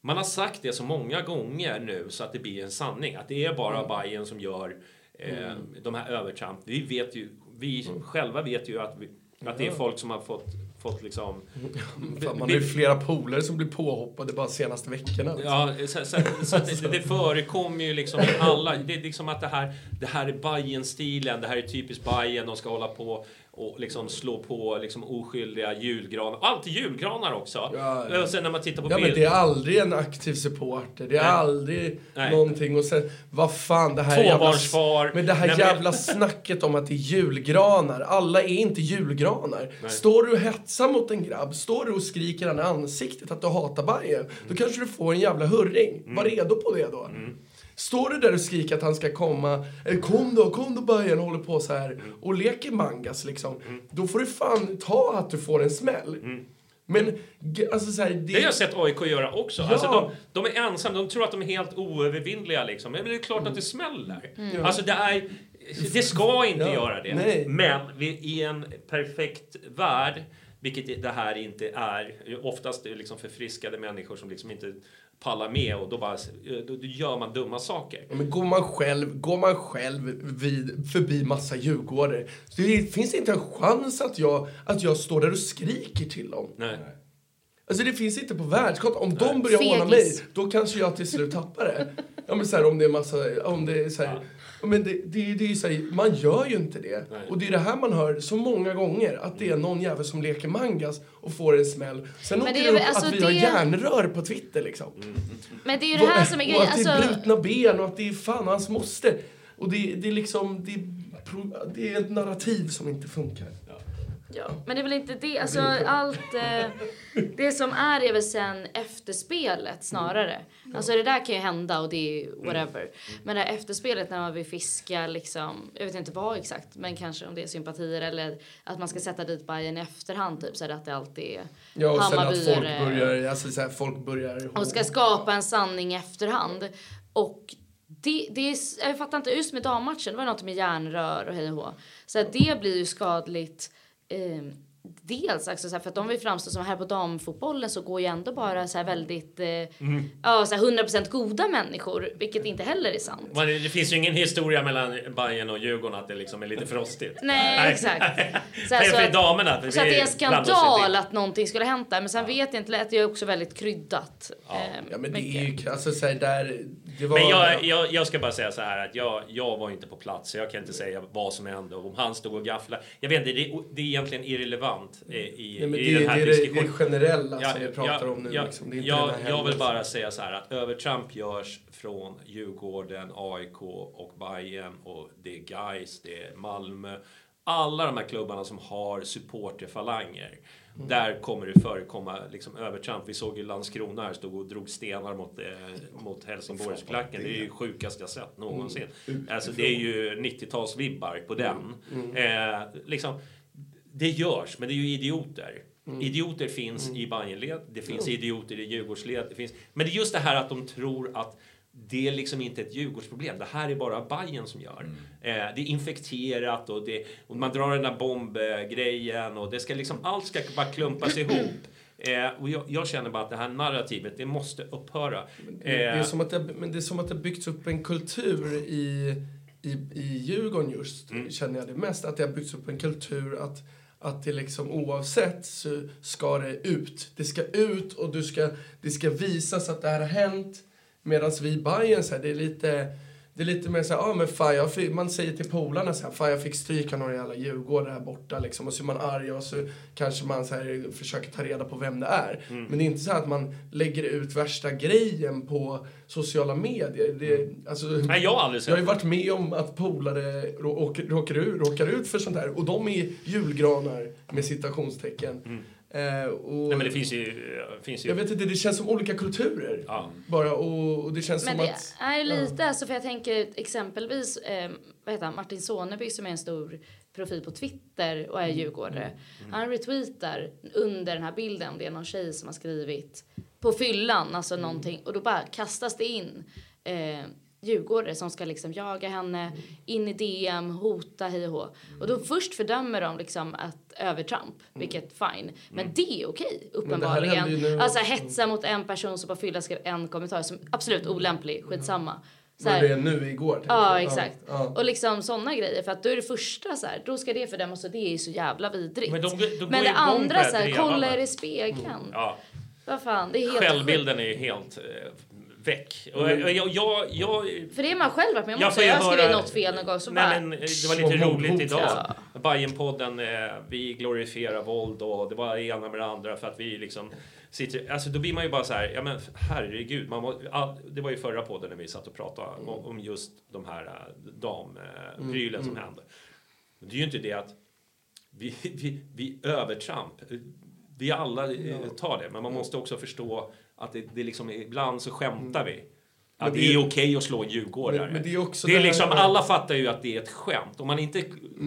man har sagt det så många gånger nu så att det blir en sanning. Att det är bara Mm. Bayern som gör eh, de här övertramp. Vi vet ju, vi Mm. själva vet ju att, vi, att det är folk som har fått, fått liksom... Fan, man har ju flera polare som blir påhoppade bara senaste veckorna. liksom. Ja, så, så, så det, det förekommer ju liksom i alla... Det är liksom att det här, det här är bayern stilen det här är typiskt Bayern de ska hålla på och liksom slå på liksom oskyldiga julgranar. Alltid julgranar också. Ja, ja. Och sen när man tittar på Ja men bild... det är aldrig en aktiv supporter. Det är Nej. aldrig Nej. någonting och sen, vad fan det här Tvåbarnsfar. jävla, Men det här Nej, men- jävla snacket om att det är julgranar. Alla är inte julgranar. Står du och hetsar mot en grabb, står du och skriker han i ansiktet att du hatar Bajen, då kanske du får en jävla hurring. Var redo på det då. Står du där och skriker att han ska komma, eh, kom då, kom då Bajen håller på så här och leker mangas liksom. Då får du fan ta att du får en smäll. Men, g- alltså så här, det... Det har jag sett AIK göra också. Ja. Alltså de, de är ensamma, de tror att de är helt oövervinnliga liksom. Men det är klart att det smäller. Alltså det är... Det ska inte Ja, göra det. nej. Men vi, i en perfekt värld, vilket det här inte är, oftast är det liksom förfriskade människor som liksom inte pallar med och då, bara, då, då gör man dumma saker. Men går man själv, går man själv vid, förbi massa djurgårdare så det finns inte en chans att jag, att jag står där och skriker till dem. Nej. Alltså det finns inte på världskartan. Om de börjar håna mig, då kanske jag till slut tappar det. Ja men så här, om det är massa, om det är så här, ja. Men det, det, det är ju så här, man gör ju inte det. Nej. Och det är det här man hör så många gånger, att det är någon jävel som leker mangas och får en smäll. Sen Men åker det upp alltså att vi har det- järnrör på Twitter liksom. Men det är ju det här som är och grejen. att det är Alltså, brutna ben och att det är fan hans moster. Och det, det är liksom, det är, det är ett narrativ som inte funkar. Ja, men det är väl inte det. Alltså allt... Eh, det som är är väl sen efterspelet snarare. Alltså det där kan ju hända och det är whatever. Men det här efterspelet när man vill fiska liksom, jag vet inte vad exakt, men kanske om det är sympatier eller att man ska sätta dit Bajen i efterhand typ så att det alltid är Ja, och sen att folk börjar, alltså så här, folk börjar... och ska skapa en sanning i efterhand. Och det, det är, jag fattar inte, just med dammatchen, det var något med järnrör och hej och hå. Så att det blir ju skadligt. Eh, dels alltså, så här, för att om vi framstår som här på damfotbollen så går ju ändå bara så här väldigt, eh, ja så här 100% goda människor, vilket inte heller är sant. Men Det finns ju ingen historia mellan Bayern och Djurgården att det liksom är lite frostigt. Nej, exakt. Så, här, Nej, så för att- damerna. för Så att det är en skandal att någonting skulle hänt där. Men sen vet jag inte, det är också väldigt kryddat. eh, Ja, men det mycket. är ju, alltså så här, där... Var, Men jag, jag, jag ska bara säga så här att jag, jag var inte på plats så jag kan inte säga vad som hände och om han stod och gafflade. Jag vet inte, det, är- det är egentligen irrelevant i, i, Nej, i det, den här det, är det, diskussionen. generella Ja, som vi pratar ja, om nu. ja, liksom. det är inte jag, jag vill bara säga så här att övertramp görs från Djurgården, AIK och Bayern och det är Gais, det är Malmö. Alla de här klubbarna som har supporterfalanger. Mm. Där kommer det förekomma liksom, övertramp. Vi såg ju Landskrona här stod och drog stenar mot, eh, mot Helsingborgsklacken. Det är ju sjukaste jag sett någonsin. Mm. Alltså, det är ju 90-talsvibbar på den. Mm. Eh, liksom, det görs, men det är ju idioter. Mm. Idioter finns i Bajenled, det finns idioter i Djurgårdsled. Det finns, men det är just det här att de tror att det är liksom inte ett Djurgårdsproblem. Det här är bara Bayern som gör. Eh, det är infekterat och, det, och man drar den där bombgrejen och det ska liksom, allt ska bara klumpas ihop. Eh, och jag, jag känner bara att det här narrativet, det måste upphöra. Det, det, är Eh, som att det, men det är som att det byggts upp en kultur i, i, i Djurgården just, Mm. känner jag det mest. Att det har byggts upp en kultur att, att det liksom oavsett så ska det ut. Det ska ut och du ska, det ska visas att det här har hänt. Medan vi i Bayern så här, det är lite det är lite mer så här, ja men fan, jag fick, man säger till polarna så här, fan jag fick stryk av några jävla djurgårdare här borta liksom. Och så är man arg och så kanske man så här, försöker ta reda på vem det är. Mm. Men det är inte så att man lägger ut värsta grejen på sociala medier. Det, alltså, Nej, jag har aldrig sett jag har ju varit med om att polare rå- åker, råkar, ut, råkar ut för sånt här. Och de är julgranar med citationstecken. Eh, och, Mm. Nej, men det finns ju... finns ju jag vet inte, det känns som olika kulturer. Ja. Bara, och, och det känns Men som det att... är ju lite, alltså för jag tänker exempelvis, eh, vad heter han, Martin Soneby som är en stor profil på Twitter och är djurgårdare. Han retweetar under den här bilden, om det är någon tjej som har skrivit på fyllan, alltså någonting, och då bara kastas det in eh, djurgårdare som ska liksom jaga henne, in i DM, hota, hej och hå. Och då först fördömer de liksom ett övertramp, vilket fine. Men det är okej, uppenbarligen. Alltså hetsa mot en person som på fylla skrev en kommentar som absolut olämplig, skitsamma. Så här- det är nu igår. Ja, exakt. Ja. Och liksom sådana grejer. För att då är det första så här, då ska det fördömas och det är ju så jävla vidrigt. Men de- de Men det andra så här, kolla er i spegeln. Ja. Vad fan, det är helt Självbilden är helt eh, väck. Och, jag, jag, jag, jag, sjukt. För det är man själv varit med om Jag också. Jag skrivit höra- något fel någon gång så Nej, bara... men eh, det var lite roligt idag. Bajenpodden, eh, vi glorifierar våld och det var det ena med det andra för att vi liksom sitter... Alltså då blir man ju bara så här, ja men herregud. Man må, all, det var ju förra podden när vi satt och pratade om, om just de här uh, damvrylen som hände. Men det är ju inte det att vi, vi, vi övertramp. Vi alla eh, tar det, men man måste också förstå att det, det liksom, ibland så skämtar vi. Att Men det, det är är- okej att slå en djurgårdare. Men- men det är också det är det här- liksom, alla fattar ju att det är ett skämt. Om man inte,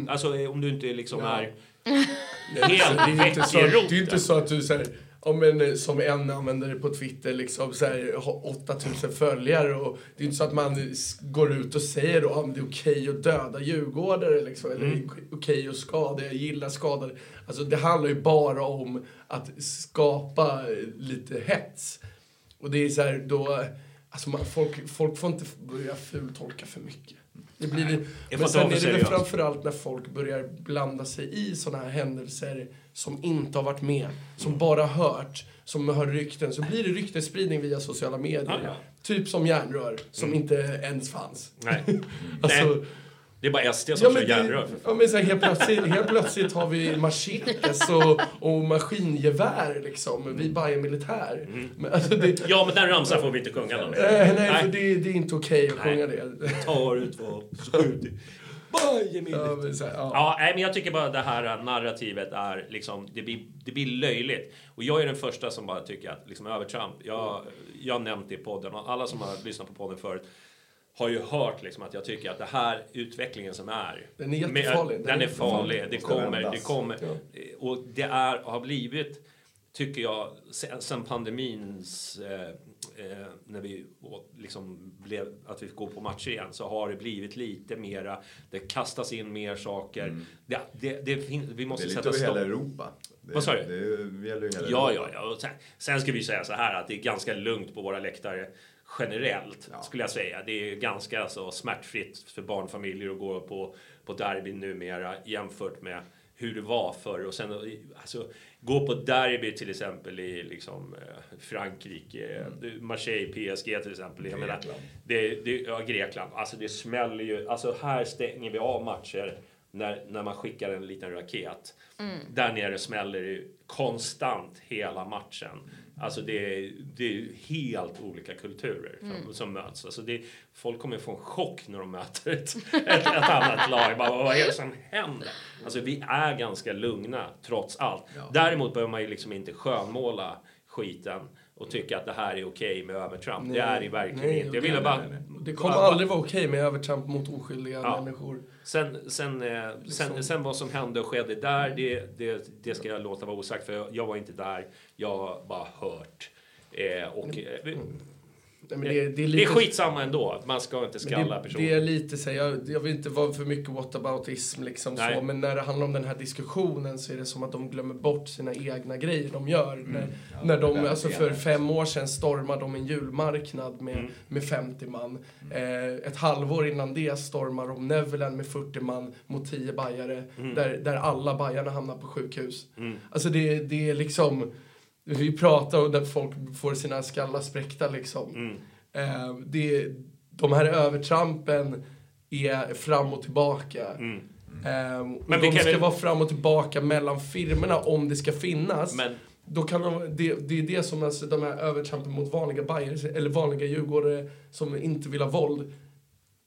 alltså om du inte liksom Ja. är Det är helt väck så, i det är roten. inte så att du säger om en, som en användare på Twitter liksom så här, har 8000 följare och det är inte så att man går ut och säger då att det är okej att döda djurgårdare liksom, eller Mm. okej att skada, jag gillar skadade. Alltså det handlar ju bara om att skapa lite hets. Och det är så här då, alltså man, folk, folk får inte börja fultolka för mycket. Det blir det. får Men sen är det väl framförallt när folk börjar blanda sig i såna här händelser som inte har varit med, som bara hört, som har rykten, så blir det ryktesspridning via sociala medier. Ja, ja. Typ som järnrör, som inte ens fanns. Nej. Alltså, Nej. Det är bara SD som Ja, kör järnrör ja, men så här, helt, plötsligt, helt plötsligt har vi machetes och, och maskingevär liksom, vid Bayern Militär. Men, alltså, det, Ja, men den ramsan får vi inte sjunga någon. eh, nej, för det, det är inte okej att sjunga det. Tar ut vad. Bajen Ja, ja. Nej, men jag tycker bara det här narrativet är liksom, det blir, det blir löjligt. Och jag är den första som bara tycker att liksom övertramp, jag, jag har nämnt det i podden och alla som har lyssnat på podden förut har ju hört liksom att jag tycker att det här utvecklingen som är. Den är jättefarlig. Med, Den den är farlig. Det kommer, det kommer. Och det är, har blivit, tycker jag, sen, sen pandemins, eh, eh, när vi liksom blev, att vi går på matcher igen, så har det blivit lite mera, det kastas in mer saker. Det, det, det, fin- vi Mm. Det måste är lite över hela. Europa. Det, Vad sa du? Det gäller ju hela Ja, Europa. ja, ja. Sen, sen ska vi säga så här att det är ganska lugnt på våra läktare generellt, Ja. skulle jag säga. Det är ganska så smärtfritt för barnfamiljer att gå på, på derby numera jämfört med hur det var förr. Och sen alltså, gå på derby till exempel i liksom, eh, Frankrike, mm. Marseille, PSG till exempel. Jag menar, Grekland. det, det, ja, Grekland. Alltså det smäller ju. Alltså här stänger vi av matcher när, när man skickar en liten raket. Där nere smäller det konstant hela matchen. Alltså det är, det är helt olika kulturer som, som möts. Alltså det, folk kommer få en chock när de möter ett, ett, ett annat lag. Bara, vad är det som händer? Alltså vi är ganska lugna trots allt. Däremot behöver man ju liksom inte skönmåla skiten och tycka att det här är okej med övertramp. det är det verkligen nej, inte. Jag ville bara... Det kommer aldrig vara okej med övertramp mot oskyldiga Ja. människor. Sen, sen, eh, sen, sen vad som hände och skedde där, det, det, det ska jag låta vara osagt för jag, var inte där. Jag har bara hört. Eh, och, eh, Nej, men det, det, är det är lite, skitsamma ändå. Man ska inte skalla det, personer. det är lite så här, jag, jag vill inte vara för mycket whataboutism liksom Nej. så, men när det handlar om den här diskussionen så är det som att de glömmer bort sina egna grejer de gör. Mm. När, när de, alltså för fem år sedan stormade de en julmarknad med, Mm. med 50 man. Eh, ett halvår innan det stormar de Neverland med 40 man mot 10 bajare, Mm. där, där alla bajarna hamnar på sjukhus. Alltså det, det är liksom, vi pratar och där folk får sina skallar spräckta liksom. Mm. Eh, det, de här övertrampen är fram och tillbaka. Mm. Ehm, och Men vi de ska väl- vara fram och tillbaka mellan firmorna om det ska finnas. Men- Då kan de, det, det är det som alltså, de här övertrampen mot vanliga Bajers, eller vanliga djurgårdare som inte vill ha våld.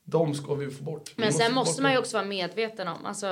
De ska vi få bort. Vi Men sen få måste bort man ju också vara medveten om, alltså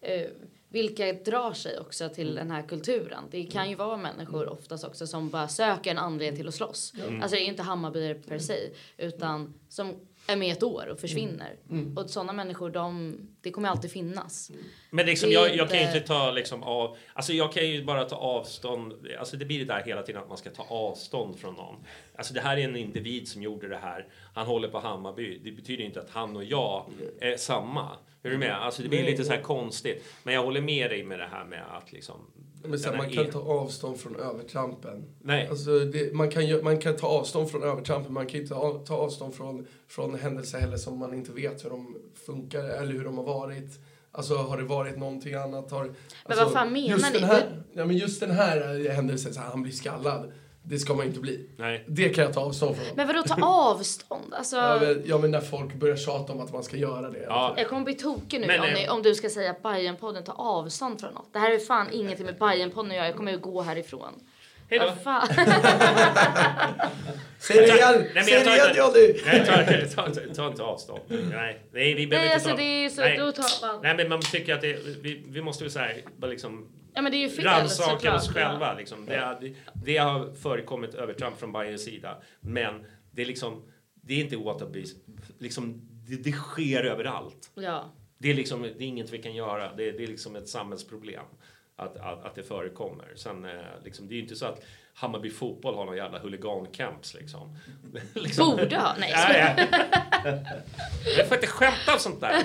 eh, vilka drar sig också till den här kulturen. Det kan ju vara människor oftast också som bara söker en anledning till att slåss. Alltså det är inte Hammarbyare per se, utan som är med ett år och försvinner. Och sådana människor, de, det kommer alltid finnas. Men liksom, jag, jag kan ju inte- inte ta liksom av... Alltså jag kan ju bara ta avstånd. Alltså det blir det där hela tiden att man ska ta avstånd från någon. Alltså det här är en individ som gjorde det här. Han håller på Hammarby. Det betyder inte att han och jag är samma. Är du med? Alltså det blir lite så här konstigt. Men jag håller med dig med det här med att liksom... Men sen, man kan e- ta avstånd från övertrampen. Nej. Alltså, det, man, kan, ju- man kan ta avstånd från övertrampen, man kan inte ta, ta avstånd från, från händelser heller som man inte vet hur de funkar eller hur de har varit. Alltså har det varit någonting annat? Har, alltså, vad fan menar just ni? Den här, ja, men just den här händelsen, så här, han blir skallad. Det ska man ju inte bli. Nej. Det kan jag ta avstånd från. Men vadå ta avstånd? Alltså, Ja men, ja, men när folk börjar tjata om att man ska göra det. Ja. jag kommer bli tokig nu Men, om, eh, ni, om du ska säga att Bajenpodden tar avstånd från något. Det här är fan ingenting med Bajenpodden att göra. Jag kommer ju gå härifrån. Hej då. Fan? Säg det igen! Säg det Johnny! Nej, ta, ta, ta, ta inte avstånd. Nej, nej vi behöver Nej, inte alltså ta... det är så, nej. då tar man. Nej, men man tycker att det, vi, vi måste väl så här, bara liksom Ja men det är ju fel rannsaka såklart. oss själva. Liksom. Det, har- det, har förekommit övertramp från Bayerns sida, men det är liksom, det är inte återbevis. Liksom, det, det sker överallt. Ja. Det är, liksom, det är inget vi kan göra. Det, det är liksom ett samhällsproblem att, att, att det förekommer. Sen, eh, liksom, det är ju inte så att Hammarby fotboll har någon jävla huligancamps. Liksom. liksom. Borde ha. Nej, Ja, ja. Jag får inte skämta om sånt där.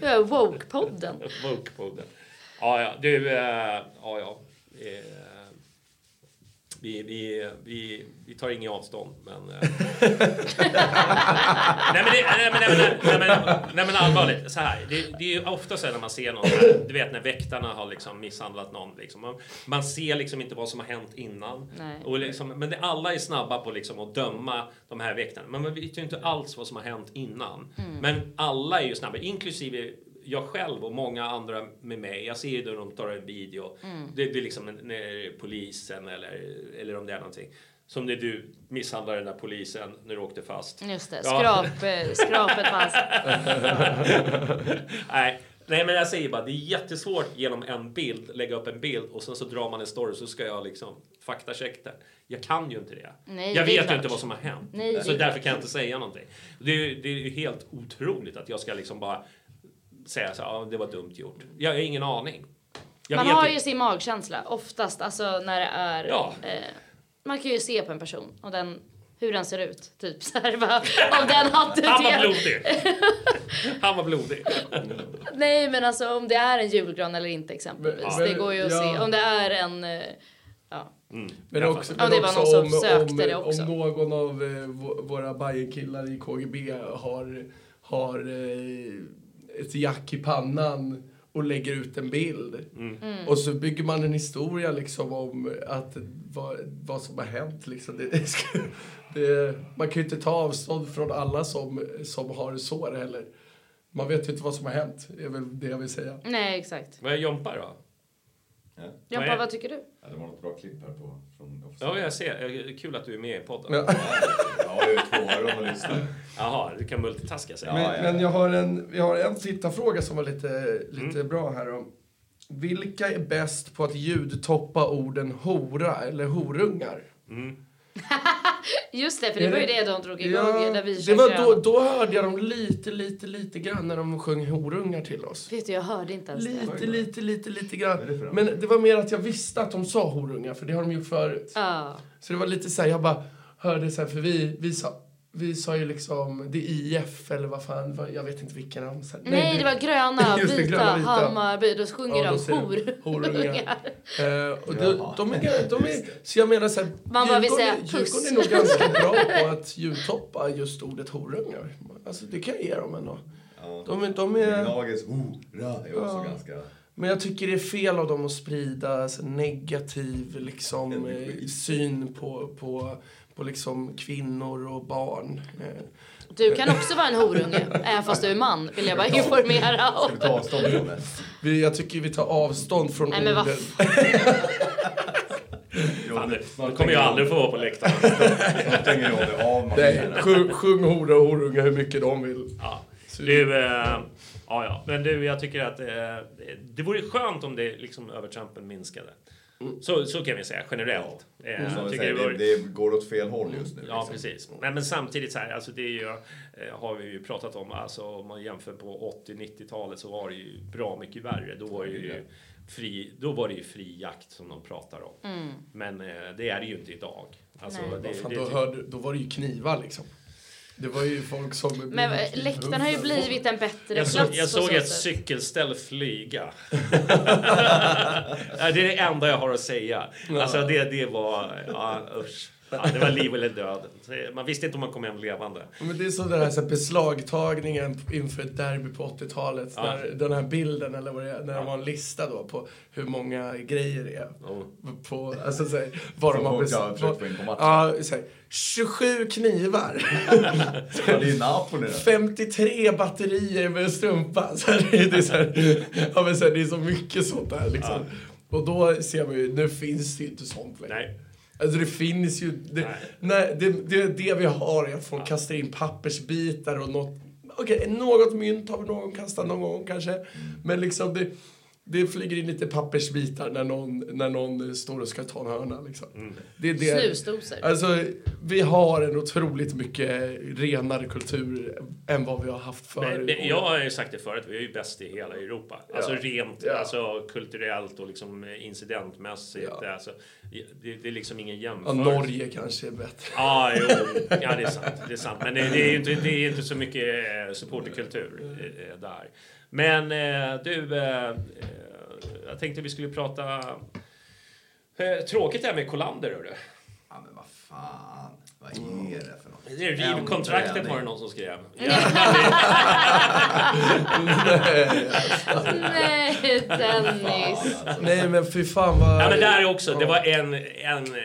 Woke-podden. Woke-podden. Ja, ja. Du, eh, ja, ja. Eh, vi, vi, vi, vi tar inget avstånd, men... Eh. nej, men det, nej, men, nej, men, nej, men, nej, men allvarligt, så här. Det, det är ju ofta så här när man ser någon, här, du vet när väktarna har liksom misshandlat någon. Liksom. Man, man ser liksom inte vad som har hänt innan. Nej. Och liksom, men det, alla är snabba på liksom att döma de här väktarna. Men man vet ju inte alls vad som har hänt innan. Men alla är ju snabba, inklusive jag själv och många andra med mig. Jag ser ju då de tar en video. Det, det är liksom när- när polisen eller, eller om det är någonting. Som när du misshandlade den där polisen när du åkte fast. Just det, Ja. skrap, eh, skrapet fanns. Nej. Nej men jag säger bara, det är jättesvårt genom en bild, lägga upp en bild och sen så drar man en story så ska jag liksom faktachecka den. Jag kan ju inte det. Nej, jag det vet ju inte vad som har hänt. Nej, så därför klart. kan jag inte säga någonting. Det är, ju- det är ju helt otroligt att jag ska liksom bara säga så ja det var dumt gjort. Jag har ingen aning. Jag Man har inte. ju sin magkänsla oftast, alltså när det är... Ja. Eh, man kan ju se på en person och den, hur den ser ut. Typ så här, bara, om den hade Han var det. blodig. Han var blodig. Nej men alltså om det är en julgran eller inte exempelvis. Men- det går ju att ja. se. Om det är en... eh, Ja. Men Jag också, men Ja, det var också någon som om, sökte om, det också. om någon av eh, vå- våra Bajenkillar i KGB har, har eh, ett jack i pannan och lägger ut en bild. Mm. Och så bygger man en historia liksom om att, vad, vad som har hänt. Liksom. Det, det, ska, det, man kan ju inte ta avstånd från alla som, som har sår heller. Man vet ju inte vad som har hänt, är väl det jag vill säga. Nej exakt. Vad är Jompa då? Ja. Jompa är- vad tycker du? Ja, det var något bra klipp här på, från Ja, jag ser. Kul att du är med i podden. Ja. Jag har ju två öron och lyssnar. Jaha, du kan multitaska sig. Men, ja, ja. men jag har en, vi har en tittarfråga som var lite, lite Mm. bra här. Då. Vilka är bäst på att ljudtoppa orden hora eller horungar? Just det, för det Är var ju det- det de drog igång Ja, när vi det var då, då hörde jag dem lite, lite, lite grann när de sjöng horungar till oss. Vet du, jag hörde inte ens det. Lite, lite, lite, lite det för grann. Men det var mer att jag visste att de sa horungar, för det har de gjort förut. Ja. Så det var lite så här, jag bara hörde så här, för vi, vi sa vi sa ju liksom, det är IF eller vad fan, jag vet inte vilken av dem. Så här, Nej, det var gröna, vita, gröna, vita. Hammarby. Då sjunger Ja, de hor. de horungar. Eh, och de, Jaha. de, är, de är, så jag menar så här, Man bara vill säga puss. Är nog ganska bra på att ljudtoppa just ordet horungar. Alltså det kan jag ge dem ändå. Ja. De, är- de är, Gnagets hora är också Ja. ganska... men jag tycker det är fel av dem att sprida så negativ liksom, eh, syn på, på, på liksom kvinnor och barn. Eh, Du kan också vara en horunge, även fast du är man, vill jag bara informera Ska vi ta om. avstånd från det? vi, jag tycker vi tar avstånd från Nej, orden. Fan, det, det kommer jag aldrig få vara på läktaren. Nej, sjung, sjung hora och horunga hur mycket de vill. Ja. Du, eh, ja, ja. Men du, jag tycker att eh, det vore skönt om det liksom övertrampen minskade. Så, så kan vi säga generellt. Eh, Som jag vi tycker säger, det vore- det, går åt fel håll just nu. Ja, liksom. precis. Men, men samtidigt så här, alltså det är ju, eh, har vi ju pratat om, alltså om man jämför på 80-90-talet så var det ju bra mycket värre. Då var det ju fri, då var det ju fri jakt som de pratar om. Men eh, det är det ju inte idag. Alltså, Nej. det, fan, det, då, hörde, då var det ju knivar liksom. Det var ju folk som... Men eh, läktaren har ju blivit en bättre jag, så, plats jag på såg så ett sätt. cykelställ flyga. Det är det enda jag har att säga. Alltså det, det var, ja usch. Ja, det var liv eller död. Man visste inte om man kom hem levande. Men det är som den här, så här beslagtagningen inför ett derby på 80-talet. Ja. När, den här bilden, eller vad det är, när de har en lista då på hur många grejer det är. På, alltså, så här, vad de har folk har bes- försökt få in på matchen. Ja, så här, 27 knivar. Ja, det är ju Napoli det. 53 batterier med strumpa. Så här, det, är så här, ja, men så här, det är så mycket sånt där liksom. Och då ser man ju, nu finns det ju inte sånt längre. Nej. Alltså det finns ju, det, nej. det, det, det vi har är att folk kastar in pappersbitar och något, okej, något mynt har någon kastat någon gång kanske. Men liksom det, det flyger in lite pappersbitar när någon, när någon står och ska ta en hörna liksom. Det är det. Snusdosor. Alltså, vi har en otroligt mycket renare kultur än vad vi har haft förut. Men, men jag har ju sagt det förut, vi är ju bäst i hela Europa. Alltså Ja. rent Ja. alltså, kulturellt och liksom incidentmässigt. Ja. Alltså, det, det är liksom ingen ja, jämförelse. Norge kanske är bättre. Ja, jo. Ja, det är sant. Det är sant. Men det, det är ju inte, det är inte så mycket eh, supporterkultur eh, där. Men eh, du, jag tänkte vi skulle prata... Tråkigt det här med Kolander, hörru. Fan. Vad är det för något? Det är rivkontraktet var det någon som skrev. Nej, Dennis. Nej men fy fan vad... Ja, men där också. Det var en, en,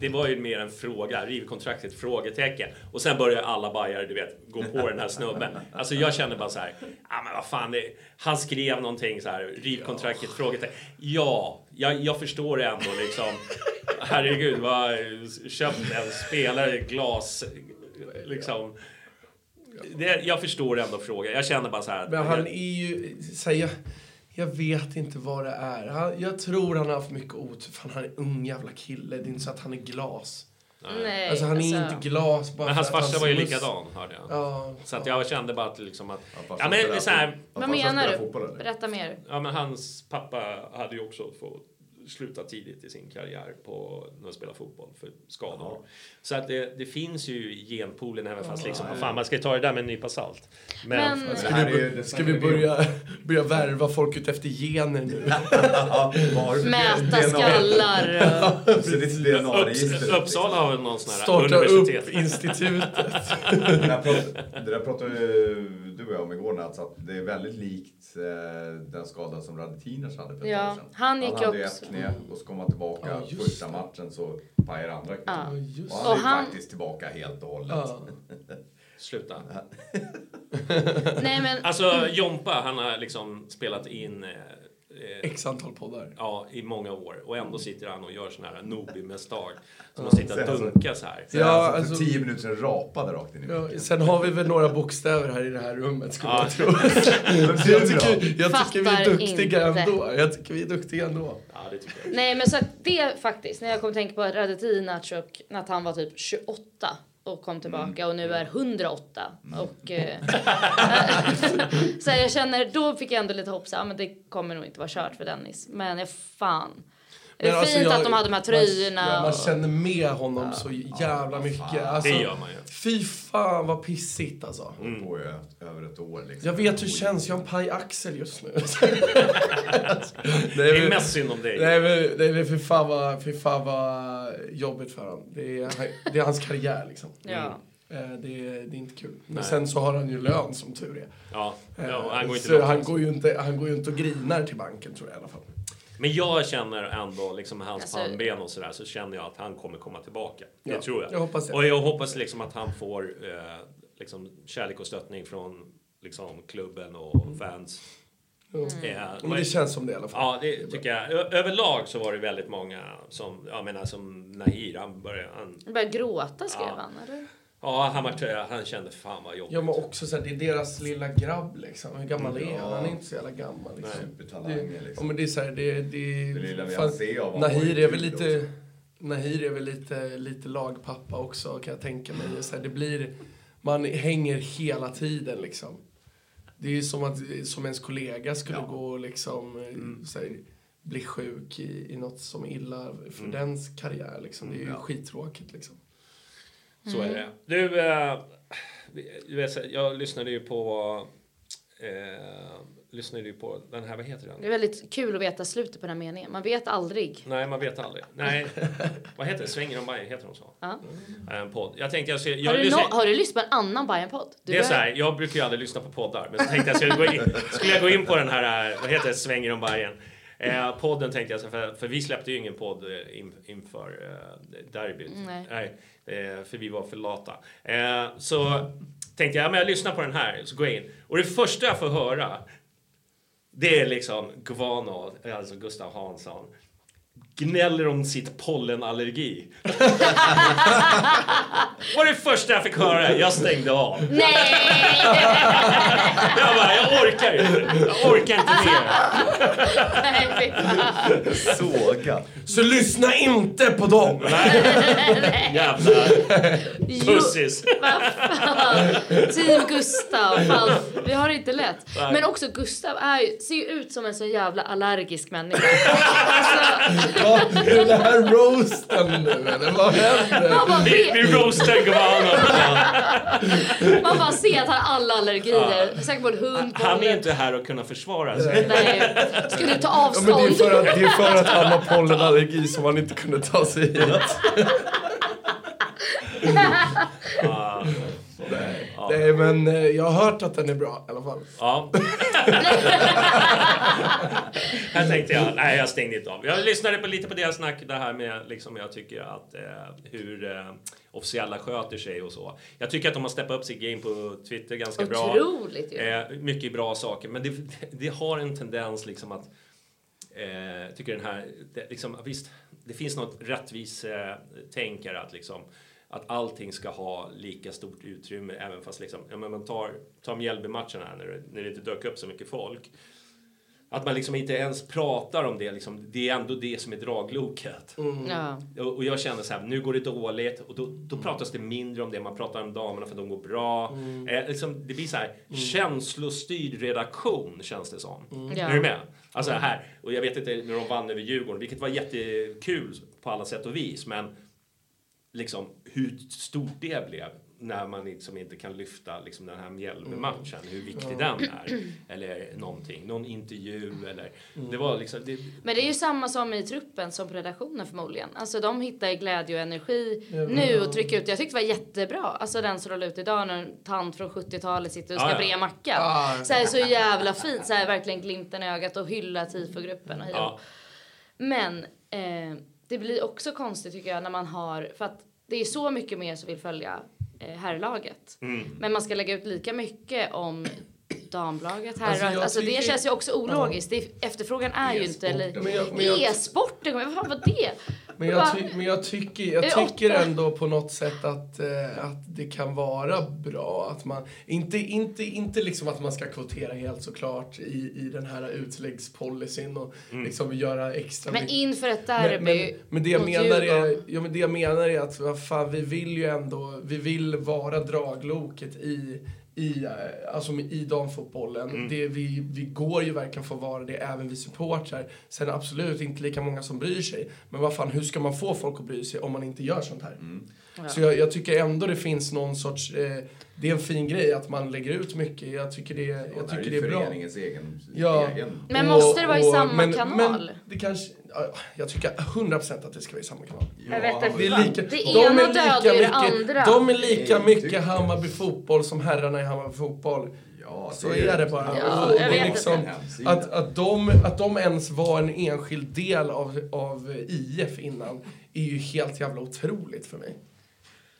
det var ju mer en fråga. Rivkontraktet? Frågetecken. Och sen började alla bajare, du vet, gå på den här snubben. Alltså jag kände bara så här. Ja, men vad fan. Det, han skrev någonting så här. Rivkontraktet? Frågetecken. Ja, jag, jag förstår det ändå liksom. Herregud, vad, köpt en spelare glas, liksom. Det, jag förstår ändå frågan. Jag känner bara så här. Men han är ju... säger jag, vet inte vad det är. Han, jag tror han har haft mycket otur. Fan, han är ung jävla kille. Det är inte så att han är glas. Nej, Alltså han är alltså, inte glas bara Men hans farsa var ju mus- likadan, hörde jag. Ja. Så att jag kände bara att liksom att... Ja, han men så här, Vad han menar du? fotboll? Berätta mer. Ja, men hans pappa hade ju också fått sluta tidigt i sin karriär på när han spelade fotboll för skador. Så att det, det finns ju genpoolen även fast liksom, vad fan, man ska ju ta det där med en nypa salt. Men, Men- Ska vi, är ska vi börja, börja värva folk ut efter gener nu? Ja, Mäta skallar. Så det är DNA-register. Upps, Uppsala har väl någon sån här Starta universitet. upp institutet. Det där prat- det där pratade ju och jag om igår Nats, att det är väldigt likt eh, den skada som Radetinac hade för ett Ja, år sedan. han gick han hade ju också- ett knä och så kom han tillbaka Ja, första det. matchen så pajade andra knät. Ja. just Och Och han är ju han- faktiskt tillbaka helt och hållet. Ja. Sluta. Nej men Alltså Jompa, han har liksom spelat in eh, X antal poddar. ja, i många år och ändå sitter han och gör sån här Nobi-misstag. Som man sitter och Så alltså- dunkar så här. Ja, alltså, alltså- för tio minuter sedan rapade rakt in i Ja, sen har vi väl några bokstäver här i det här rummet skulle Ja. jag tro. Så jag tycker, jag tycker vi är duktiga inte. ändå. Jag tycker vi är duktiga ändå. Ja, det tycker jag. Nej men så att det faktiskt, när jag kom att tänka på Radetinac och att han var typ 28 och kom tillbaka och nu är 108 och eh, så jag känner då fick jag ändå lite hopp så ja, men det kommer nog inte vara kört för Dennis. Men jag fan det är Men alltså, fint jag- att de hade de här tröjorna Man, ja, man känner med honom så jävla mycket. Alltså, Det gör man ju. Fy fan vad pissigt alltså. Mm. På över ett år liksom. Jag vet hur det känns, jag har en paj axel just nu. Det är mest synd om dig. Nej men, nej, men fy, fan vad, fy fan vad jobbigt för honom. Det är, det är hans karriär liksom. ja. Eh, Det är, det är inte kul. Men Nej. sen så har han ju lön som tur är. Ja, Eh, ja, han går inte så långt. han går ju inte Han går ju inte och grinar till banken tror jag i alla fall. Men jag känner ändå, liksom med hans Alltså- pannben och sådär, så känner jag att han kommer komma tillbaka. Det Ja, tror jag. jag hoppas det. Och jag hoppas liksom att han får eh, liksom kärlek och stöttning från liksom klubben och fans. Eh, Men det känns som det i alla fall. Ja, det tycker jag. Ö- överlag så var det väldigt många som, jag menar som Nahir, han började, han, Han började gråta skrev Ja. han, eller? Ja han, var, han kände fan vad jobbigt. Ja men också så här, det är deras lilla grabb liksom. Hur gammal är han? Han är inte så jävla gammal liksom. Supertalanger Det, liksom. ja men det är så här, det, det, Det lilla vi fan, se av Nahir är väl lite, också. Nahir är väl lite, lite lagpappa också kan jag tänka mig. Så här, det blir, man hänger hela tiden liksom. Det är ju som att som ens kollega skulle gå och liksom, så här, bli sjuk i, i något som är illa för dens karriär liksom. Det är ju skittråkigt liksom. Så är det. Du, eh, du vet, så- jag lyssnade ju på eh, lyssnade ju på den här, vad heter den? Det är väldigt kul att veta slutet på den här meningen. Man vet aldrig. Nej, man vet aldrig. Nej, vad heter det? Svänger om Bajen, heter de så? Ja. En podd. Jag tänkte jag, ska, jag Har, du lyssnar- nå- har du lyssnat på en annan Bajen-podd? Det är så här, jag brukar ju aldrig lyssna på poddar, men så tänkte jag skulle gå in, skulle jag gå in på den här, eh, vad heter det, Svänger om Bajen. Eh, podden tänkte jag, för, för vi släppte ju ingen podd in, inför eh, derbyt. Nej. eh, Eh, för vi var för lata. Eh, så tänkte jag, ja, men jag lyssnar på den här, så går jag in. Och det första jag får höra, det är liksom Gvano, alltså Gustav Hansson, gnäller om sitt pollenallergi. var det första jag fick höra. Jag stängde av. Nej! Jag bara, jag orkar inte. Jag orkar inte mer. Nej. Såga. Så lyssna inte på dem! Jävla pussis. Team Gustav. Fan, vi har det inte lätt. Men också Gustav är, ser ju ut som en så jävla allergisk människa. Alltså, Är det här roasten nu eller vad händer? man, bara Vi, roastar Gvano. man bara ser att han har alla allergier. Säkert på en hund, på Han är inte här och kunna försvara sig. Nej. Du ta Ja, men det, är avstånd? för att, det är för att han har pollenallergi som han inte kunde ta sig hit. Nej men eh, jag har hört att den är bra i alla fall. Ja. här tänkte jag, nej jag stängde inte av. Jag lyssnade på lite på deras snack, det här med liksom jag tycker att eh, hur eh, officiella sköter sig och så. Jag tycker att de har steppat upp sitt game på Twitter ganska bra. Otroligt ju. Eh, mycket bra saker, men det, det har en tendens liksom att eh, tycker den här, det, liksom, visst, det finns något rättvis eh, tänkare att liksom att allting ska ha lika stort utrymme även fast liksom, ja, men man tar, tar Mjällby-matchen här när det, när det inte dök upp så mycket folk. Att man liksom inte ens pratar om det, liksom, det är ändå det som är dragloket. Ja. Och, och jag känner så här, nu går det dåligt och då, då pratas det mindre om det. Man pratar om damerna för att de går bra. Eh, liksom, det blir så här känslostyrd redaktion känns det som. Ja. Är du med? Alltså här, och jag vet inte när de vann över Djurgården, vilket var jättekul på alla sätt och vis, men liksom hur stort det blev när man liksom inte kan lyfta liksom den här Mjällby-matchen, hur viktig den är. Eller någonting, någon intervju eller... Det var liksom... Det, Men det är ju samma som i truppen som på redaktionen förmodligen. Alltså de hittar glädje och energi nu och trycker ut. Jag tyckte det var jättebra. Alltså den som rullade ut idag när en tant från 70-talet sitter och ska Ja, ja. bre macka. Så, här, så jävla fint. Så här, verkligen glimten i ögat och hylla tifogruppen och ja, Men eh, det blir också konstigt tycker jag när man har, för att det är så mycket mer som vill följa eh, herrlaget. Mm. Men man ska lägga ut lika mycket om damlaget, herrlaget. Alltså, Alltså, det känns ju också ologiskt. Det, efterfrågan är ju inte... E-sporten. Men jag- men E-sporten, vad fan var det? Men jag, ty, men jag tycker, jag tycker ändå på något sätt att, eh, att det kan vara bra att man, inte, inte, inte liksom att man ska kvotera helt såklart i, i den här utläggspolicyn och liksom göra extra Men inför ett Men, derby men, men det jag menar är, ja, men det jag menar är att vad fan, vi vill ju ändå, vi vill vara dragloket i, i, eh, alltså i damfotbollen. Det, vi, vi går ju verkligen för att vara det, även vi supportrar. Sen absolut inte lika många som bryr sig. Men vad fan, hur ska man få folk att bry sig om man inte gör sånt här? Så jag, jag tycker ändå det finns någon sorts, eh, det är en fin grej att man lägger ut mycket. Jag tycker det, jag det här tycker är det är bra. egen, Ja. egen. Men måste det vara i samma kanal? Men det kanske, ja, jag tycker 100% att det ska vara i samma kanal. Jag vet Det är lika, det de ena är lika dödar ju det mycket, andra. De är lika mycket. Hammarby fotboll som herrarna i Hammarby fotboll. Ja, Så är det bara. Ja, Och det är vet liksom, att, att, de, att de ens var en enskild del av, av IF innan är ju helt jävla otroligt för mig.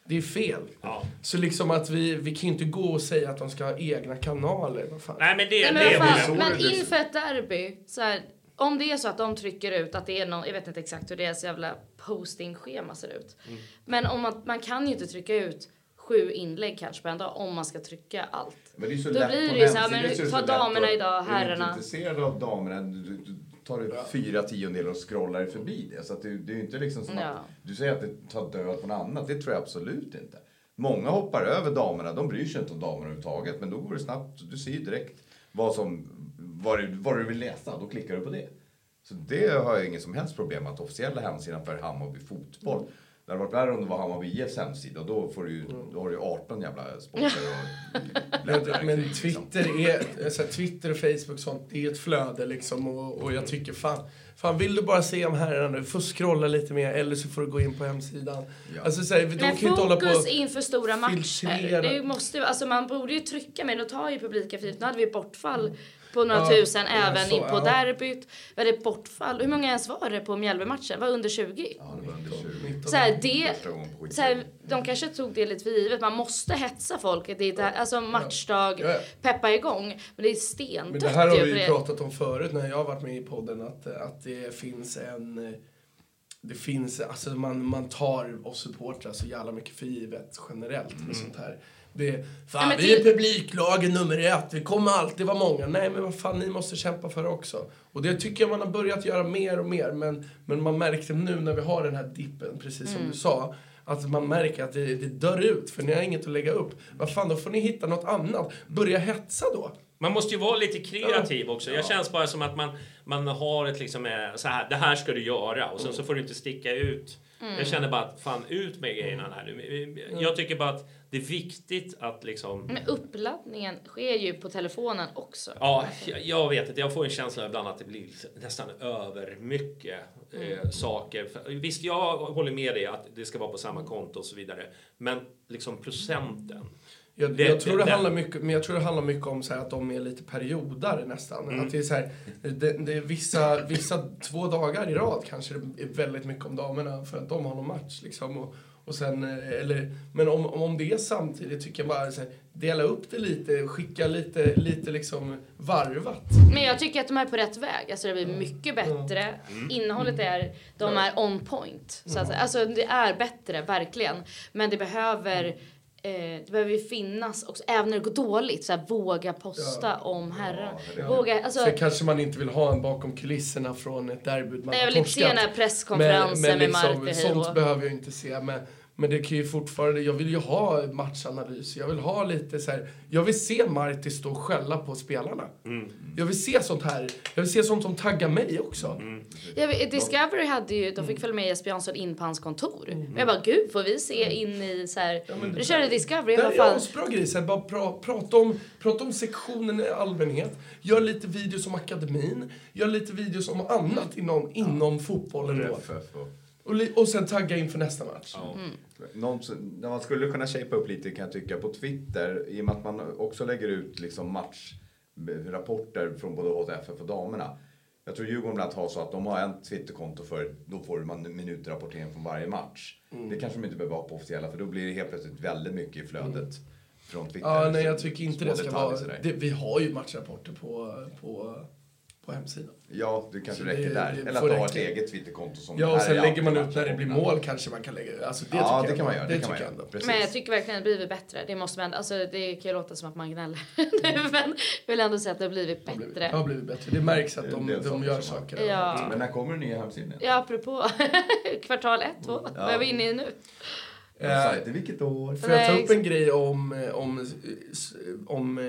Det är fel. Ja. Så liksom att vi, vi kan ju inte gå och säga att de ska ha egna kanaler. Vad fan. Nej, men det, Nej, det men, är fan, väl... men inför ett derby, så här, om det är så att de trycker ut att det är någon, jag vet inte exakt hur deras jävla postingschema ser ut. Mm. Men om man, man kan ju inte trycka ut sju inlägg kanske på en dag om man ska trycka allt. Men det är så Då lätt blir det ju så här, men så ta så damerna idag, Är du herrarna. inte intresserad av damerna, du, du, du tar du fyra tiondelar och scrollar förbi det. Så att det, det är ju inte liksom som Ja. att du säger att det tar död på något annat. Det tror jag absolut inte. Många hoppar över damerna, de bryr sig inte om damerna överhuvudtaget. Men då går det snabbt, du ser ju direkt vad, som, vad, du, vad du vill läsa, då klickar du på det. Så det har jag inget som helst problem med att officiella hemsidan för Hammarby fotboll. Det hade varit värre om det var Hammarby IFs hemsida. Då, får du, ju- då har du ju 18 jävla sporter och Men, men Twitter, är, alltså, Twitter och Facebook och sånt, det är ett flöde liksom. Och, och jag tycker fan, fan, vill du bara se om herrarna nu, får scrolla lite mer eller så får du gå in på hemsidan. Ja. Alltså, så här, de Men kan ju inte hålla fokus på... inför stora matcher. Det måste, alltså man borde ju trycka mer. Då tar ju publiken för. Nu hade vi bortfall på några Ja, tusen ja, även så, in på ja. derbyt. Vi hade bortfall. Hur många ens var det på Mjällby-matchen? Var under 20? Ja, det var under 20. Så här, det, så här, de kanske tog det lite för givet. Man måste hetsa folket. Det är där, alltså matchdag, Ja, ja. peppa igång. Men det är Men stendött det här har ju vi pratat om förut när jag har varit med i podden att, att det finns en... Det finns, alltså man, man tar oss supportrar så jävla mycket för givet generellt med sånt här. Det, är, fan, Ja, men vi är till- publiklagen nummer ett, vi kommer alltid vara många. Nej men vad fan, ni måste kämpa för det också. Och det tycker jag man har börjat göra mer och mer. Men, men man märker nu när vi har den här dippen, precis som Mm. du sa, att man märker att det, det dör ut för ni har inget att lägga upp. Vad fan, då får ni hitta något annat. Börja hetsa då. Man måste ju vara lite kreativ också. Jag känns bara som att man, man har ett liksom eh, så här, det här ska du göra och sen så får du inte sticka ut. Jag känner bara att fan ut med grejerna här nu. Jag tycker bara att det är viktigt att liksom Men uppladdningen sker ju på telefonen också. Ja, jag- vet inte. Jag får en känsla ibland att det blir nästan över mycket eh, saker. För, visst, jag håller med dig att det ska vara på samma konto och så vidare. Men liksom procenten. Jag, Det- jag, tror det- det handlar mycket, men jag tror det handlar mycket om så här att de är lite periodare nästan. Mm. Att det är så här, det, det är vissa, vissa två dagar i rad kanske det är väldigt mycket om damerna för att de har någon match. Liksom, och, och sen, eh, eller, men om, om det är samtidigt tycker jag bara så här, dela upp det lite, skicka lite, lite liksom varvat. Men jag tycker att de är på rätt väg. Alltså det blir mycket bättre. Innehållet är, de är on point. Så att, alltså det är bättre, verkligen. Men det behöver Eh, det behöver ju finnas också, även när det går dåligt, så här, våga posta om herrar. Våga, alltså, Sen kanske man inte vill ha en bakom kulisserna från ett derby. Man Nej, jag vill inte se den här presskonferensen med Mark och hej Sånt och- behöver jag inte se. Men, men det kan ju fortfarande, jag vill ju ha matchanalys. Jag vill ha lite så här, jag vill se Marti stå och skälla på spelarna. Jag vill se sånt här, jag vill se sånt som taggar mig också. Jag vet, Discovery hade ju, de fick följa med Jesper Jansson in på hans kontor. Och jag bara, gud får vi se in i så här... du körde Discovery, Det är asbra grejer. Så här, bara pra, prata, om, prata om sektionen i allmänhet. Gör lite videos om akademin. Gör lite videos om annat inom, inom fotbollen då. Och... Och, sen tagga inför nästa match. Någon, som- när man skulle kunna shapea upp lite kan jag tycka på Twitter i och med att man också lägger ut liksom matchrapporter från både HTFF och damerna. Jag tror Djurgården bland annat har så att de har en Twitterkonto för då får man minutrapportering från varje match. Mm. Det kanske de inte behöver ha på officiella för då blir det helt plötsligt väldigt mycket i flödet från Twitter. Ja, nej, jag tycker inte det ska vara... Det, vi har ju matchrapporter på, på, på hemsidan. Ja, det kanske Så räcker det- där. det Eller att du har ett eget Twitterkonto som Ja, och sen lägger man ut när det blir mål kanske man kan lägga Alltså det Ja, det kan man göra. Det kan man göra. Precis. Men jag tycker verkligen att det blivit bättre. Det måste man, alltså det kan ju låta som att man gnäller nu, men jag vill ändå säga att det har blivit bättre. Det har blivit bättre. Det märks att de, de gör saker. Ja. Men när kommer den nya hemsidan? Ja, apropå kvartal ett, två. Vad är vi inne i nu? Eh, Sajten, vilket år? Får jag ta upp en grej om, eh, om, om eh,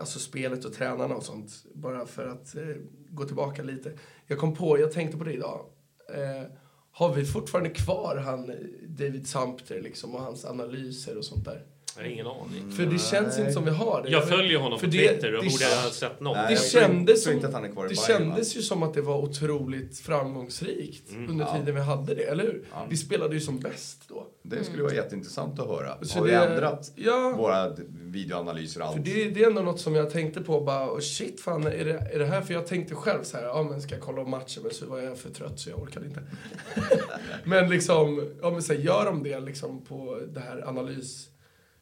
alltså spelet och tränarna och sånt? Bara för att eh, gå tillbaka lite. Jag kom på, jag tänkte på det idag. Eh, har vi fortfarande kvar han eh, David Sumpter liksom och hans analyser och sånt där? Jag har ingen aning. För det känns inte som vi har det. Jag följer honom För på det- Twitter och det- borde ha sett något. Nej, Det kändes, som, inte att han är kvar i det kändes ju som att det var otroligt framgångsrikt Mm. under tiden vi hade det, eller hur? Vi spelade ju som bäst då. Det skulle vara jätteintressant att höra. Så har vi det- ändrat ja. våra videoanalyser och allt? För det, det är ändå något som jag tänkte på, bara oh shit fan, är det, är det här? För jag tänkte själv så här, ja men ska jag kolla om matchen? Men så var jag för trött så jag orkade inte. men liksom, ja men så här, gör de det liksom på det här analys...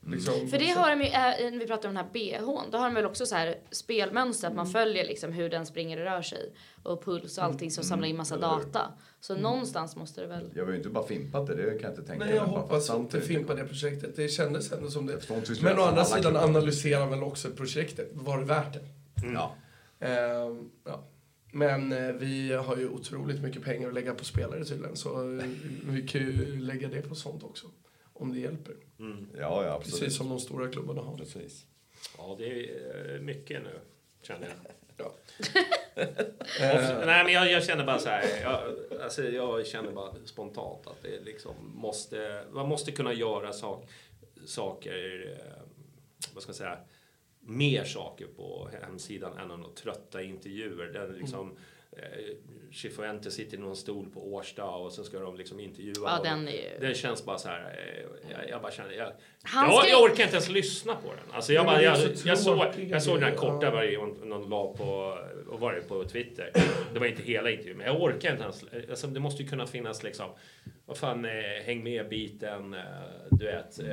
Liksom, För det har de ju, äh, när vi pratar om den här bhn, då har de väl också så här spelmönster, att man följer liksom hur den springer och rör sig. Och puls och allting som samlar in massa data. Så någonstans måste det väl... Jag har ju inte bara fimpat det, det kan jag inte tänka Nej, jag mig. Bara hoppas inte fimpa det projektet. Det kändes ändå som det. Men å andra sidan analyserar väl också projektet. Var det värt det? Ja. Ehm, ja. Men eh, vi har ju otroligt mycket pengar att lägga på spelare tydligen. Så eh, vi kan ju lägga det på sånt också. Om det hjälper. ja, ja, absolut. Precis som de stora klubbarna har. Precis. Ja, det är eh, mycket nu, känner jag. Ja. Nej, men jag, jag känner bara så här. Jag, alltså, jag känner bara spontant att det liksom måste... Man måste kunna göra sak, saker... Eh, vad ska jag säga? Mer saker på hemsidan än några trötta intervjuer. Där liksom, eh, Chifuente sitter i någon stol på Årsta och så ska de liksom intervjua Ja, den ju... Det känns bara så här, eh, jag, jag bara känner, jag, jag, ska jag orkar inte ens lyssna på den. Alltså jag, bara, jag, jag, såg, jag såg den här korta ja. varianten någon la på, och var det på Twitter. Det var inte hela intervjun, men jag orkar inte ens, alltså det måste ju kunna finnas liksom, vad fan, eh, häng med biten, eh, du vet, eh,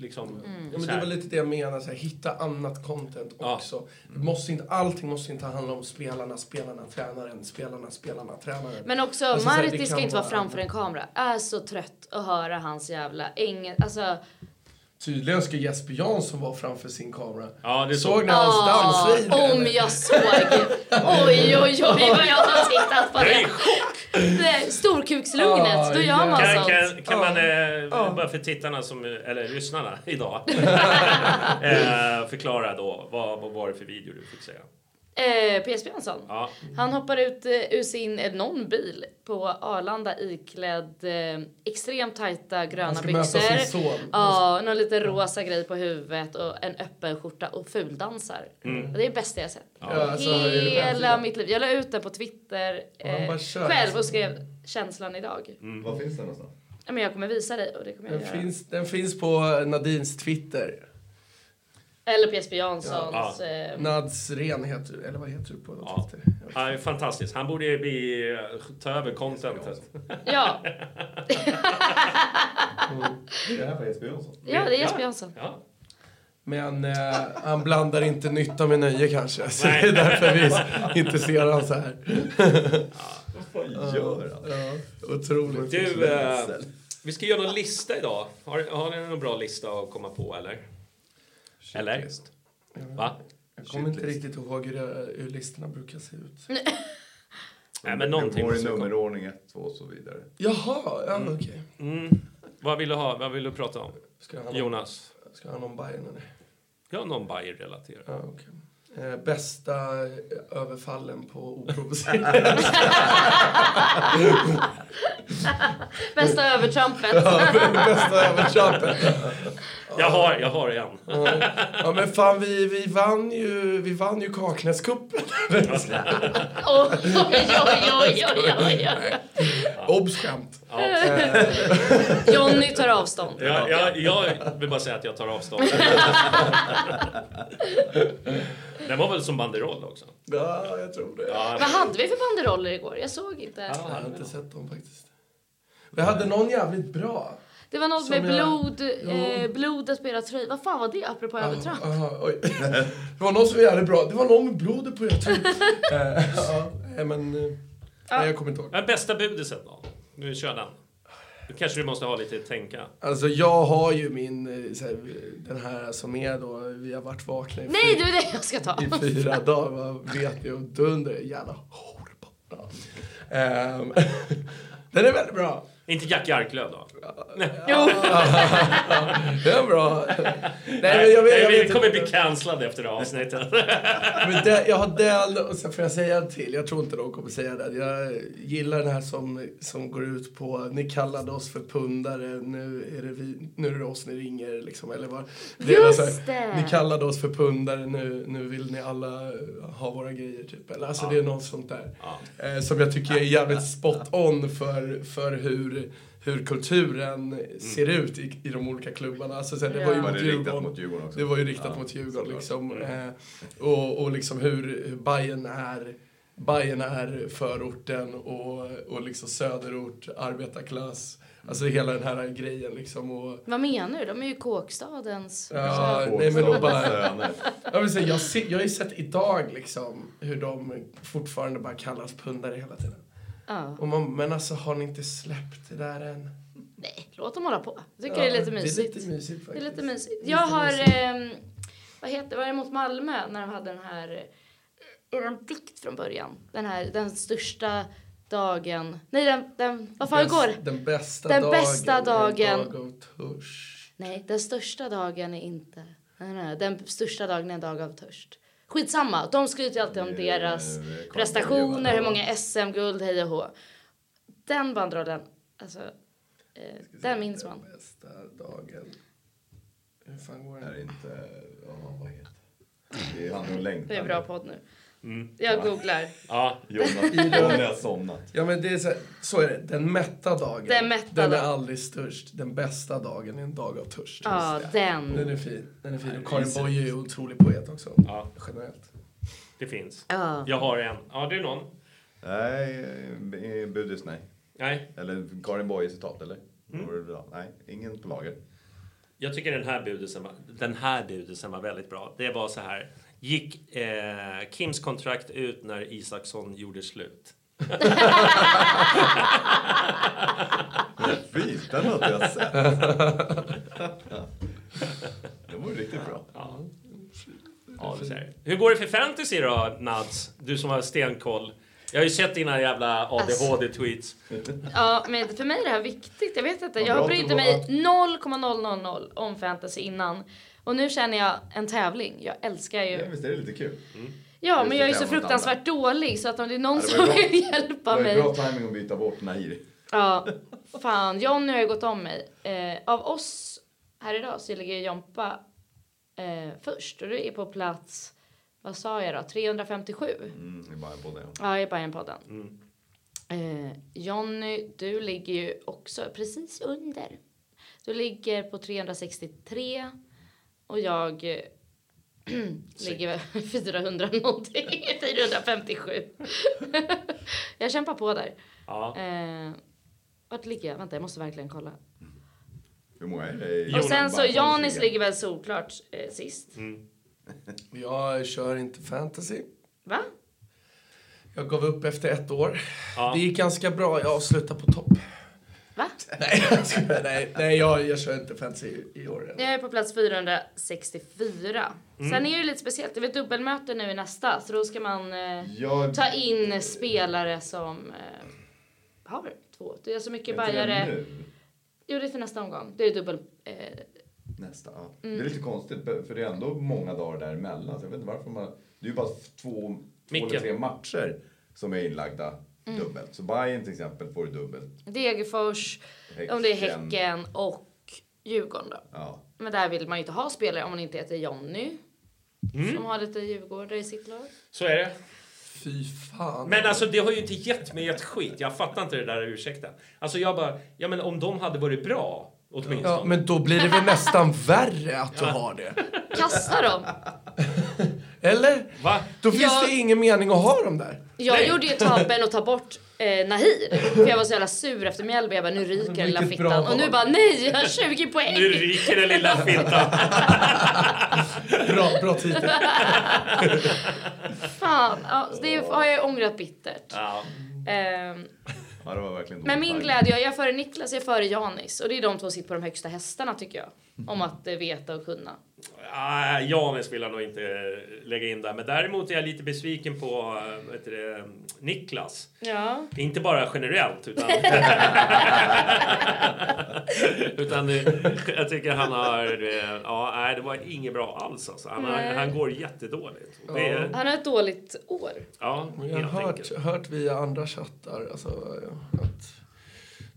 liksom. Mm. Ja, så men det var lite det jag menar, så här, hitta annat content Ja. också. Det måste inte, allting måste inte handla om spelarna, spelarna, tränaren, spelarna, spelarna, tränaren. Men också, Alltså, Marti ska inte vara framför en kamera. Är så trött att höra hans jävla engelska. Alltså, Tydligen ska Jesper Jansson vara framför sin kamera. Ja, det Såg ni hans ah, dansvideo? om eller? jag såg. Oj, oj, oj vad jag har tittat på Jag det. Storkukslugnet, Ah, då gör man Kan, sånt. kan, kan man, eh, bara för tittarna, som, eller lyssnarna idag, eh, förklara då, vad, vad var det för video du fick säga? Eh, P.S. Jönsson. Ja. Han hoppar ut eh, ur sin, eh, någon bil på Arlanda iklädd eh, extremt tajta gröna Han ska möta byxor. sin son. Ja, någon liten rosa grej på huvudet och en öppen skjorta och fuldansar. Mm. Det är det bästa jag sett. Ja, alltså, Hela mitt liv. Jag la ut den på Twitter eh, själv och skrev känslan idag. Var finns den någonstans? Ja, men jag kommer visa dig och det kommer jag Den göra. finns, den finns på Nadins Twitter. Eller P.S.B. Janssons. Ja. Eh, Nads Ren heter eller vad heter du på Ja. Twitter? Han är fantastisk. Han borde bli, eh, ta över contentet. ja. Det är här på Jesper Jönsson. ja, det är Jesper Jansson. Ja. Men eh, han blandar inte nytta med nöje kanske. Så Nej. det är därför vi inte ser han så här. Vad gör han? Ja, otroligt. Du, eh, vi ska göra någon lista idag. Har, har ni någon bra lista att komma på eller? Eller? Va? Jag kommer inte riktigt ihåg hur, det, hur listorna brukar se ut. Nej, men någonting Går i nummerordning 1, 2 och så vidare. Jaha, ja okej. Mm. Vad vill du ha? Vad vill du prata om? Ska han, Jonas? Ska han ha någon Bajen eller? Jag har någon Bayer-relaterad. Ja, okej. Eh, bästa eh, överfallen på oprovocerat. Bästa övertrampet. bästa övertrampet. Jag har, jag har en. Ja men fan vi, vi vann ju, vi vann ju Kaknäscupen. Oj, oj, oj, oj, oj, oj. Obs skämt. Johnny tar avstånd. Jag, jag, jag vill bara säga att jag tar avstånd. Den var väl som banderoll också? Ja, jag tror det. Ja, Vad hade vi för banderoller igår? Jag såg inte. Jag har inte sett dem faktiskt. Vi hade någon jävligt bra. Det var något med jag- blod, eh, blodet på era tröjor. Vad fan var det apropå övertramp? Aha, oj. Det var någon som var jävligt bra. Det var någon med blodet på jag tror. Eh, men... eh, Nej, jag kommer inte ihåg. Men bästa budiset då? Nu kör den. Då kanske du måste ha lite tänka. Alltså jag har ju min, eh, så här, den här som är då, vi har varit vakna i, Nej, det är det jag ska ta. i fyra dagar. Vad vet ni? Och dunder, jävla horba. Ja. Ehm, den är väldigt bra. Inte Jackie Arklöv då? Jo. Det är bra. Nej, men jag vet, jag vi vet kommer inte. bli cancellade efter avsnittet. Men det, jag har den, och sen får jag säga en till. Jag tror inte de kommer säga det. Jag gillar den här som, som går ut på ni kallade oss för pundare, nu är det, vi, nu är det oss ni ringer. Liksom, eller vad. Det är Just så här, det. Ni kallade oss för pundare, nu, nu vill ni alla ha våra grejer. Typ. Eller, alltså, Det är något sånt där. Eh, som jag tycker är jävligt spot on för, för hur hur kulturen ser ut i, i de olika klubbarna. Alltså, sen, det Ja. var ju Var mot det riktat Djurgården. mot Djurgården också? Det var ju riktat Ja, mot Djurgården. Liksom. Eh, och, och liksom hur, hur Bayern är Bayern är förorten och, och liksom söderort, arbetarklass. Alltså hela den här grejen liksom. Och, Vad menar du? De är ju kåkstadens... ja, nej, men då bara, jag, vill säga, jag, ser, jag har ju sett idag liksom hur de fortfarande bara kallas pundare hela tiden. Ja. Och man, men alltså har ni inte släppt det där än? Nej, låt dem hålla på. Jag tycker Ja, det är lite det är mysigt. lite mysigt Det är faktiskt. lite mysigt. Jag har... mysigt. ehm, vad heter Var det mot Malmö när de hade den här... eh, Är det en dikt från början? Den här, den största dagen... Nej, den... den vad fan Bäst- går? Den bästa Den dagen. bästa är en dagen. dag av törst. Nej, den största dagen är inte... Nej, nej, den största dagen är en dag av törst. Skitsamma, de skryter alltid om deras prestationer, hur många SM-guld, hej och hå. Den banderollen, alltså, eh, den minns man. Bästa dagen. Hur fan går Är den? inte... Ja, vad heter det? Om längtan. Det är bra podd nu. Jag googlar. Ja, Jonas, har somnat. Ja men det är så, här, så är det. Den mätta dagen. Den mätta den är dagen. aldrig störst. Den bästa dagen är en dag av törst. Ja, Den den. är fin. Den är fin. Och Karin Boye är ju otrolig poet också. Ja. Generellt. det finns. Ja. Jag har en. Ja, det är någon. Nej, eh, Budis nej. Nej, Eller Karin Boye citat, eller? Bra? Nej, ingen på lager. jag tycker den här budelsen var, den här budelsen var väldigt bra. Det var så här. Gick eh, Kims kontrakt ut när Isaksson gjorde slut? Fint, den har inte jag sett. Det var riktigt bra. Ja. Ja, det säger. Hur går det för fantasy då, Nads? Du som har stenkoll. Jag har ju sett dina jävla ADHD-tweets. Ja, men för mig är det här viktigt. Jag vet inte, jag brydde mig 0,000 om fantasy innan. Och nu känner jag en tävling. Jag älskar ju... Ja, visst är det lite kul? Ja, Just men jag är ju det, så fruktansvärt dålig så att om det är någon Ja, det som var bra. vill Det hjälpa var ju mig. bra timing att byta bort Nahiri. Ja, fan. Johnny har ju gått om mig. Eh, av oss här idag så ligger Jompa eh, först. Och det är på plats, vad sa jag då, 357. Mm, det är bara en podd, ja. Ja, i Bajenpodden. Eh, Jonny, du ligger ju också precis under. Du ligger på 363 och jag eh, ligger väl 400 någonting. 457. jag kämpar på där. Ja. Eh, vart ligger jag? Vänta, jag måste verkligen kolla. Hur många är det? Och sen så Janis ligger väl solklart eh, sist. Jag kör inte fantasy. Va? Jag gav upp efter ett år. Ja. Det gick ganska bra. Jag avslutade på topp. Va? Nej, jag skojar. nej, nej jag, jag kör inte fantasy i, i år. Jag är på plats 464. Sen är det lite speciellt. Det är dubbelmöte nu i nästa. Så då ska man eh, Jag- ta in spelare som eh, har två. Det är så mycket Är inte det bajare. nu? Jo, det är för nästa omgång. Det är dubbel... Eh, Nästa, ja. Mm. Det är lite konstigt, för det är ändå många dagar däremellan. Så jag vet inte varför man... Det är ju bara två, två eller tre matcher som är inlagda Mm. dubbelt. Så Bayern till exempel får dubbelt. Degerfors, om det är Häcken och Djurgården då. Ja. Men där vill man ju inte ha spelare om man inte heter Jonny. Som har lite djurgårdare i sitt lag. Så är det. Fy fan. Men alltså det har ju inte gett mig ett skit. Jag fattar inte det där ursäkten. Alltså jag bara, ja men om de hade varit bra åtminstone. Ja, men då blir det väl nästan värre att du har det. Kasta dem! Eller? Va? Då finns Ja. det ingen mening att ha dem där. Jag Nej. gjorde ju tabben att ta bort eh, Nahir. För jag var så jävla sur efter Mjällby. Jag bara, nu ryker den lilla fittan. Och nu bara, nej, jag har 20 poäng. Nu ryker den lilla fittan. Bra, bra titel. Fan, ja, det har jag ångrat bittert. Ja. Ehm, ja, det var verkligen men min glädje, jag är före Niklas, jag är före Janis. Och det är de två som sitter på de högsta hästarna tycker jag. om att eh, veta och kunna. Ah, Janis vill jag nog inte lägga in där. Men däremot är jag lite besviken på eh, det, Niklas. Ja. Inte bara generellt, utan... utan eh, jag tycker han har... eh, Ja, nej, det var inget bra alls. Alltså. Han, har, han går jättedåligt. Det, är- Han har ett dåligt år. ja, Men Jag har hört, enkelt. hört via andra chattar alltså, att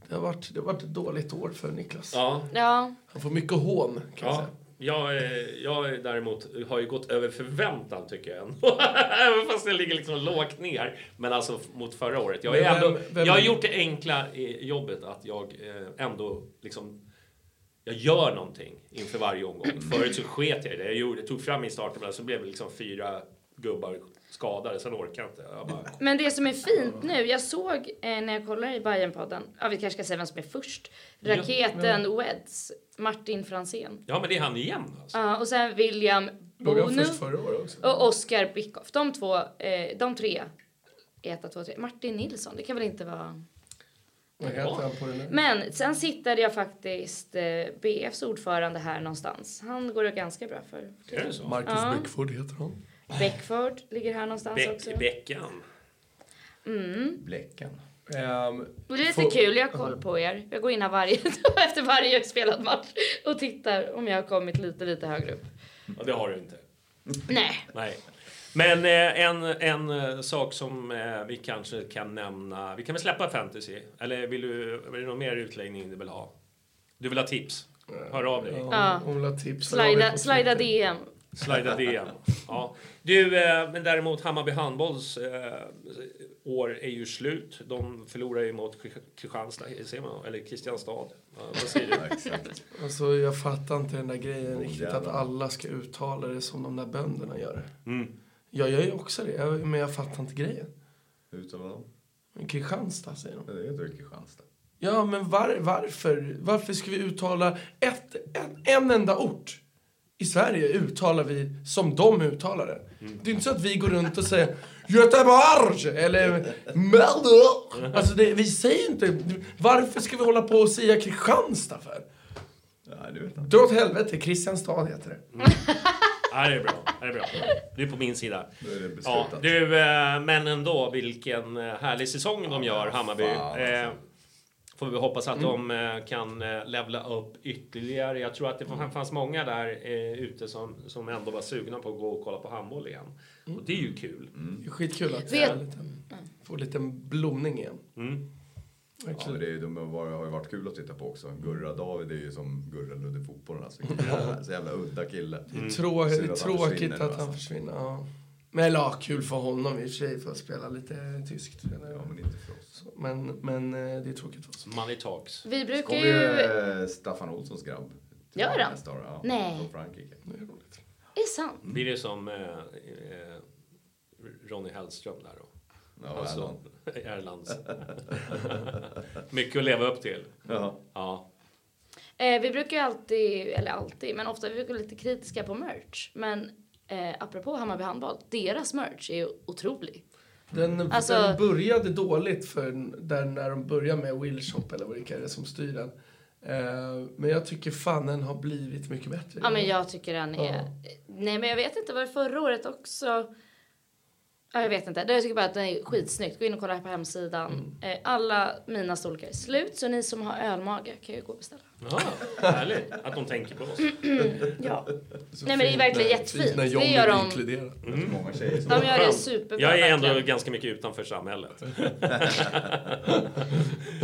det har, varit, det har varit ett dåligt år för Niklas. Ja, Ja, Han får mycket hån kan jag ja. säga. Jag, är- jag är däremot har ju gått över förväntan tycker jag. Även fast jag ligger liksom lågt ner. Men alltså mot förra året. Jag, är Men ändå, jag har gjort det enkla jobbet att jag eh, ändå liksom jag gör någonting inför varje omgång. Förut så sket jag i det. Jag gjorde, tog fram min startelva så blev det liksom fyra gubbar skadade. Sen orkade jag inte. Jag bara, men det som är fint nu, jag såg eh, när jag kollade i Bajenpodden, ja vi kanske ska säga vem som är först, raketen Weds, Martin Fransén. ja men det är han igen alltså. Ja, och sen William Bono också? och Oskar Bickhoff. De två, eh, de tre. Ett, två, tre. Martin Nilsson, det kan väl inte vara... Vad heter han på den? Men sen sittade jag faktiskt eh, BFs ordförande här någonstans. Han går det ganska bra för. Är det så? Marcus Ja. Beckford heter han. Beckford ligger här någonstans också. Bäck, bäckan. Bläcken. Ehm, Det är lite kul, jag har koll på er. Jag går in här varje, efter varje spelad match och tittar om jag har kommit lite, lite högre upp. Ja, det har du inte. Nej. Nej. Men eh, en, en eh, sak som eh, vi kanske kan nämna. Vi kan väl släppa fantasy? Eller vill du, är det någon mer utläggning du vill ha? Du vill ha tips? Hör av dig. Ja. Hon vill ha tips. Slida, slida. DM. Slida DM. Ja. Du, eh, men däremot Hammarby handbolls eh, år är ju slut. De förlorar ju mot Kri- Kristianstad, ser man, eller Kristianstad. Vad säger du? Alltså, jag fattar inte den där grejen riktigt. Att jävlar. alla ska uttala det som de där bönderna gör. Mm. Jag gör ju också det, jag- men jag fattar inte grejen. Uttalar de? Kristianstad säger de. Det heter väl Kristianstad? Ja, men var, varför? Varför ska vi uttala ett, en, en enda ort? I Sverige uttalar vi som de uttalar det. Det är inte så att vi går runt och säger Göteborg eller Malmö. Alltså det, vi säger inte... Varför ska vi hålla på och säga Kristianstad för? Nej, du vet inte. Dra åt helvete, Kristianstad heter det. Ja, det är bra. Det är bra. Du är på min sida. Är det Ja, du, eh, men ändå vilken eh, härlig säsong de gör, Hammarby. fan, alltså. Får vi hoppas att de eh, kan eh, levla upp ytterligare. Jag tror att det fann- fanns många där eh, ute som, som ändå var sugna på att gå och kolla på handboll igen. Och det är ju kul. Det är skitkul att Vet- liten, få en liten blomning igen. Mm. Ja, men det är, de har har ju varit kul att titta på också. Gurra David är ju som Gurra Ludde fotbollen. Alltså. Så jävla udda kille. Det är, trå- det är att han tråkigt försvinner att han alltså. försvinner. Ja. Men eller, ja, kul för honom i och för sig för att spela lite tyskt. Ja, men inte för oss. Men, men eh, det är tråkigt för oss. Money talks. Vi brukar Kommer ju... ju eh, Staffan Olssons grabb. Gör han? nästa år, Ja, Nej. Från Frankrike. Det är roligt. Är sant? Blir det som eh, eh, Ronny Hellström där då? Ja, Alltså, Erland. Erlands. Mycket att leva upp till. Ja. Ja. Eh, vi brukar ju alltid, eller alltid, men ofta vi brukar lite kritiska på merch. Men eh, apropå Hammarby handboll, deras merch är ju otrolig. Den, Alltså- den började dåligt för där när de började med Willshop eller vilka är det som styr den. Eh, men jag tycker fan den har blivit mycket bättre. Ja men jag tycker den är... Ja. Nej men jag vet inte, var det förra året också? Ja, jag vet inte. Jag tycker bara att den är skitsnyggt. Gå in och kolla här på hemsidan. Eh, alla mina storlekar är slut, så ni som har ölmage kan ju gå och beställa. ja, härligt att de tänker på oss. Ja. Så Nej men det är verkligen när- jättefint. när Det gör de. inkluderad. Det är många tjejer som De gör det superbra. Jag är ändå verkligen. ganska mycket utanför samhället.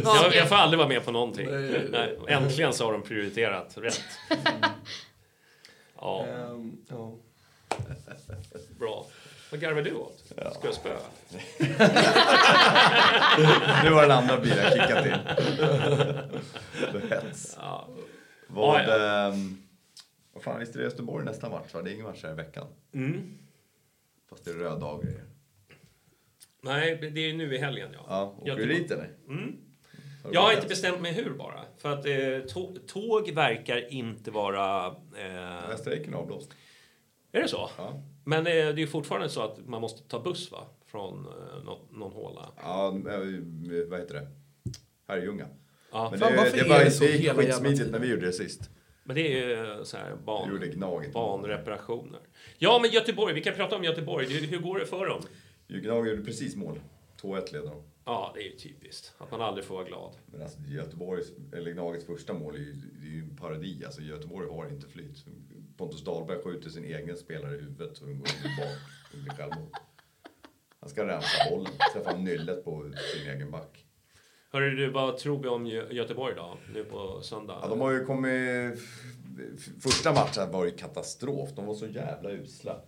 Jag, jag får aldrig vara med på någonting. Nej. Nej, äntligen så har de prioriterat rätt. Ja, Ehm, ja. bra. Vad garvar du åt? Ska jag spöa? Nu har den andra bilen kickat in. Det är hets. Ja. Vad, Ja, ehm, vad fan, visst är det Österborg nästa match? Va? Det är ingen match här i veckan. Mm. Fast det är röd dag och grejer. Nej, det är nu i helgen ja. Ja, åker du Göteborg. dit eller? Mm. Har Jag har inte bestämt mig hur bara. För att eh, tå- tåg verkar inte vara... Eh, Västra Eken är avblåst. är det så? Ja. Men eh, det är ju fortfarande så att man måste ta buss va? Från eh, någon, någon håla. Ja, eh, vad heter det? Herrljunga. Ja. Men Fan, det, varför det, var, det hela jävla skitsmidigt när vi gjorde det sist. Men det är ju så här Det gjorde ban, banreparationer. Ja, men Göteborg. Vi kan prata om Göteborg. Hur går det för dem? Gnaget gjorde precis mål. 2-1 leder de. Ja, det är ju typiskt. Att man aldrig får vara glad. Men alltså Göteborgs, eller Gnagets första mål är ju, det är ju en parodi. Alltså Göteborg har inte flyt. Pontus Dahlberg skjuter sin egen spelare i huvudet den går bak. Det blir självmål. Han ska rensa bollen, träffa nyllet på sin egen back. Hörru du, vad tror vi om Gö- Göteborg då? Nu på söndag? Ja, de har ju kommit... Första matchen var ju katastrof. De var så jävla usla.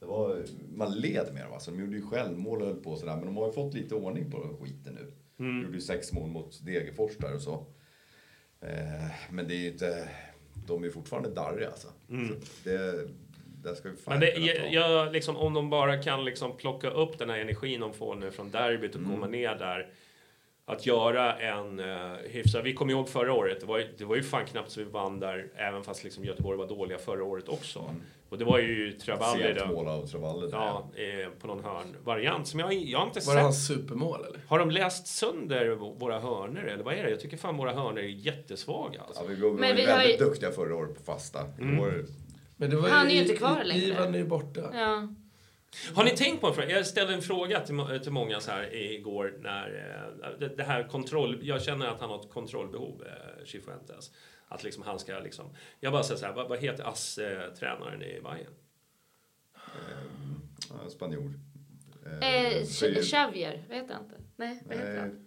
Det var, man led med dem alltså. De gjorde ju självmål och höll på och sådär. Men de har ju fått lite ordning på skiten nu. De gjorde ju sex mål mot Degerfors där och så. Eh, men det är ju inte... De är fortfarande darriga alltså. Så det, där ska vi fan Men det, jag, jag, liksom, om de bara kan liksom plocka upp den här energin de får nu från derbyt och komma ner där. Att göra en uh, hyfsad... Vi kommer ihåg förra året. Det var, ju- det var ju fan knappt så vi vann där. Även fast liksom Göteborg var dåliga förra året också. Och det var ju Travalli Sent mål av Travalli. Ja, eh, på någon hörnvariant som jag, jag har inte Var det sett. hans supermål eller? Har de läst sönder våra hörnor eller vad är det? Jag tycker fan våra hörnor är jättesvaga. Alltså. Ja, vi var, Men var vi har väldigt ju- duktiga förra året på fasta. Mm. Var det- Men det var Han är ju inte kvar längre. Ivan är ju borta. Ja. Har ni tänkt på en fråga? Jag ställde en fråga till, må- till många så här igår när eh, det, det här kontroll... Jag känner att han har ett kontrollbehov, eh, Cifuentes. Att liksom han ska liksom... Jag bara säger så här, vad, vad heter ASS-tränaren i Bayern? ja, spanjor. Eh, Ch- Xavier, vet jag inte. Nej, vad heter han?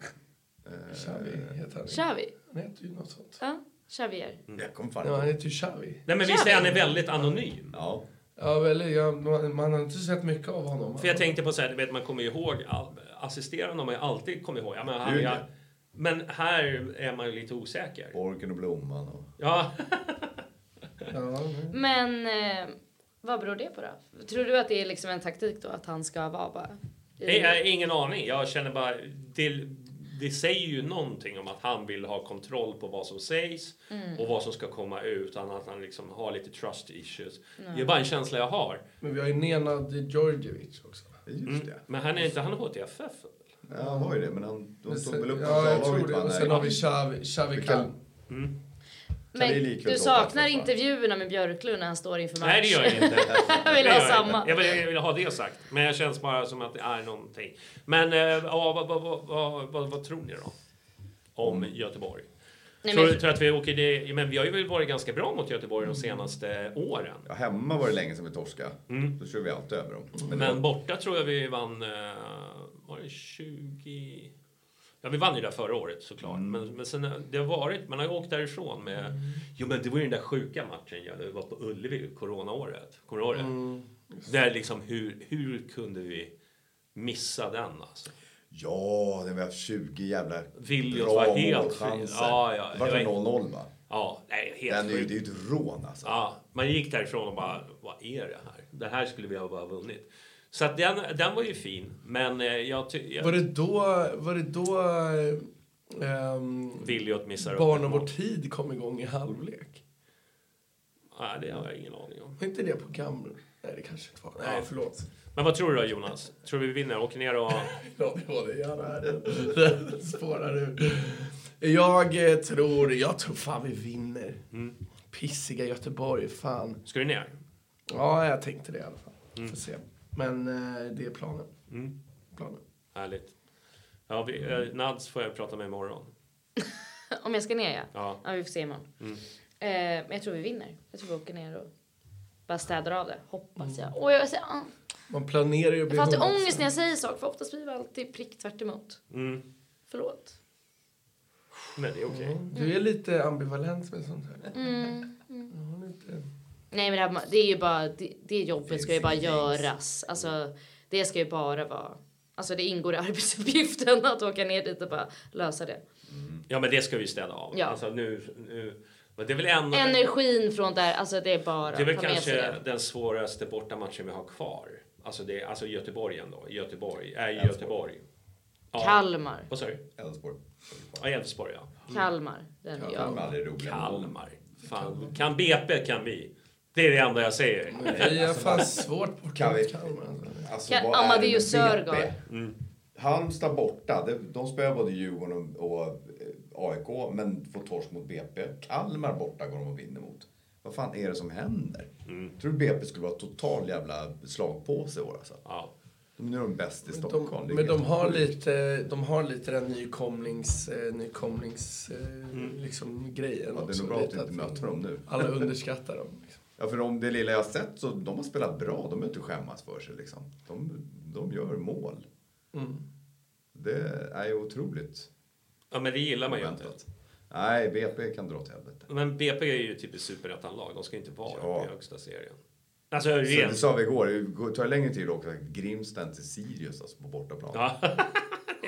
Xavi heter han. Xavi? Han heter ju något sånt. Ja, Xavier. Jag kommer fan Ja, han heter ju Xavi. Nej men visst är han är väldigt anonym? Ja. Ja, väl, ja, man, man har inte sett mycket av honom. För jag tänkte på så här, vet man kommer ju ihåg, assisterande har man ju alltid kommit ihåg. Ja, men, han, Gud, ja, ja. Men här är man ju lite osäker. Borken och Blomman och... Ja, Ja. Men eh, vad beror det på då? Tror du att det är liksom en taktik då att han ska vara bara... i- jag har ingen aning. Jag känner bara, det, det säger ju någonting om att han vill ha kontroll på vad som sägs och vad som ska komma ut. Utan att han liksom har lite trust issues. Det är bara en känsla jag har. Men vi har ju Nenad Djordjevic också. Just det. Men han är inte han är HTFF? Ja, han var ju det, men han, de tog väl upp ja, jag tror det. Och sen har vi Xavi, Xavi kan- Men du saknar intervjuerna med Björklund när han står inför match? Nej, det gör jag inte. jag vill ha samma. Jag vill, jag vill ha det sagt. Men jag känns bara som att det är någonting. Men eh, ja, vad, vad, vad, vad, vad, vad tror ni då? Om Göteborg? Nej, tror, men- tror att vi åker det, men vi har ju varit ganska bra mot Göteborg de senaste åren. Ja, hemma var det länge sedan vi torskade. Mm. Då kör vi alltid över dem. Men, Men borta tror jag vi vann, eh, var det 20... Ja, vi vann ju där förra året såklart. Mm. Men, men sen, eh, det har varit, man har ju åkt därifrån med... Jo, men det var ju den där sjuka matchen, ja, det var på Ullevi, coronaåret. Kommer du ihåg det? Mm. Där liksom, hur, hur kunde vi missa den alltså? Ja, det var 20 jävla Viljot bra var helt målchanser. fri. Ja, ja, Det var det det var- 0-0 va? Ja, nej, helt Den är, ju- sjukt. det är ju ett rån alltså. Ja, man gick därifrån och bara, vad är det här? Det här skulle vi ha bara vunnit. Så att den, den var ju fin, men eh, jag tycker... Var det då, var det då missar upp Barn och vår tid kom igång i halvlek? Nej, det har jag ingen aning om. Var inte det på gamla? Nej, det kanske inte var. Nej, Ja. förlåt. Men vad tror du då Jonas? Tror du vi vinner? Åker ner och... Ja, det var det. Den spårar ur. Jag eh, tror, jag tror fan vi vinner. Mm. Pissiga Göteborg, fan. Ska du ner? Ja, jag tänkte det i alla fall. Mm. Får se. Men eh, det är planen. planen. Härligt. Ja, vi, eh, Nads får jag prata med imorgon. Om jag ska ner ja. Ja. Ja, vi får se imorgon. Mm. Eh, men jag tror vi vinner. Jag tror vi åker ner och bara städar av det. Hoppas Mm. jag. Och jag, säger, ah. Man planerar ju att jag bli får alltid 100%. ångest när jag säger saker för oftast blir vi alltid prick tvärt emot. Mm. Förlåt. Men det är okej. Du är lite ambivalent med sånt här. Mm. Ja, lite. Nej men det, här, det är ju bara, det, det jobbet ska ju bara göras. Alltså det ska ju bara vara, alltså det ingår i arbetsuppgiften att åka ner dit och bara lösa det. Ja, men det ska vi städa av. Ja. Alltså nu... nu men det är väl en... Energin från där, alltså det är bara Det är väl kanske det. den svåraste bortamatchen vi har kvar. Alltså, det, alltså Göteborg ändå. Göteborg är Elfsborg. Göteborg. Ja. Kalmar. Vad sa du? Elfsborg. Ja, Elfsborg ja. Kalmar. Den är De är roliga. Kalmar. Fan. Kan BP kan vi. Det är det enda jag säger. Vi har fan svårt bort Kan vi-. Alltså. Alltså, Kan- vad är det Amadeus med Sörgård. BP? Halmstad borta, de, de spelar både Djurgården och, och AIK, men får torsk mot BP. Kalmar borta går de och vinner mot. Vad fan är det som händer? Tror du BP skulle vara total jävla slagpåse i år alltså? Ja. De är de bäst i De, Stockholm. Är men de har, lite, de har lite den nykomlings, eh, nykomlings eh, liksom, grejen Mm. Ja, det är också. nog bra att du inte möter dem nu. Alla underskattar dem. Ja, för om det lilla jag har sett så de har spelat bra. De är inte skämmas för sig liksom. De, de gör mål. Mm. Det är ju otroligt ja, men det gillar man ju inte. Nej, BP kan dra till helvete. Men BP är ju typ ett superettan-lag. De ska inte vara Ja. i högsta serien. Alltså Så det rent... sa vi igår, det tar längre tid att åka Grimsten till Sirius alltså på bortaplan. Ja.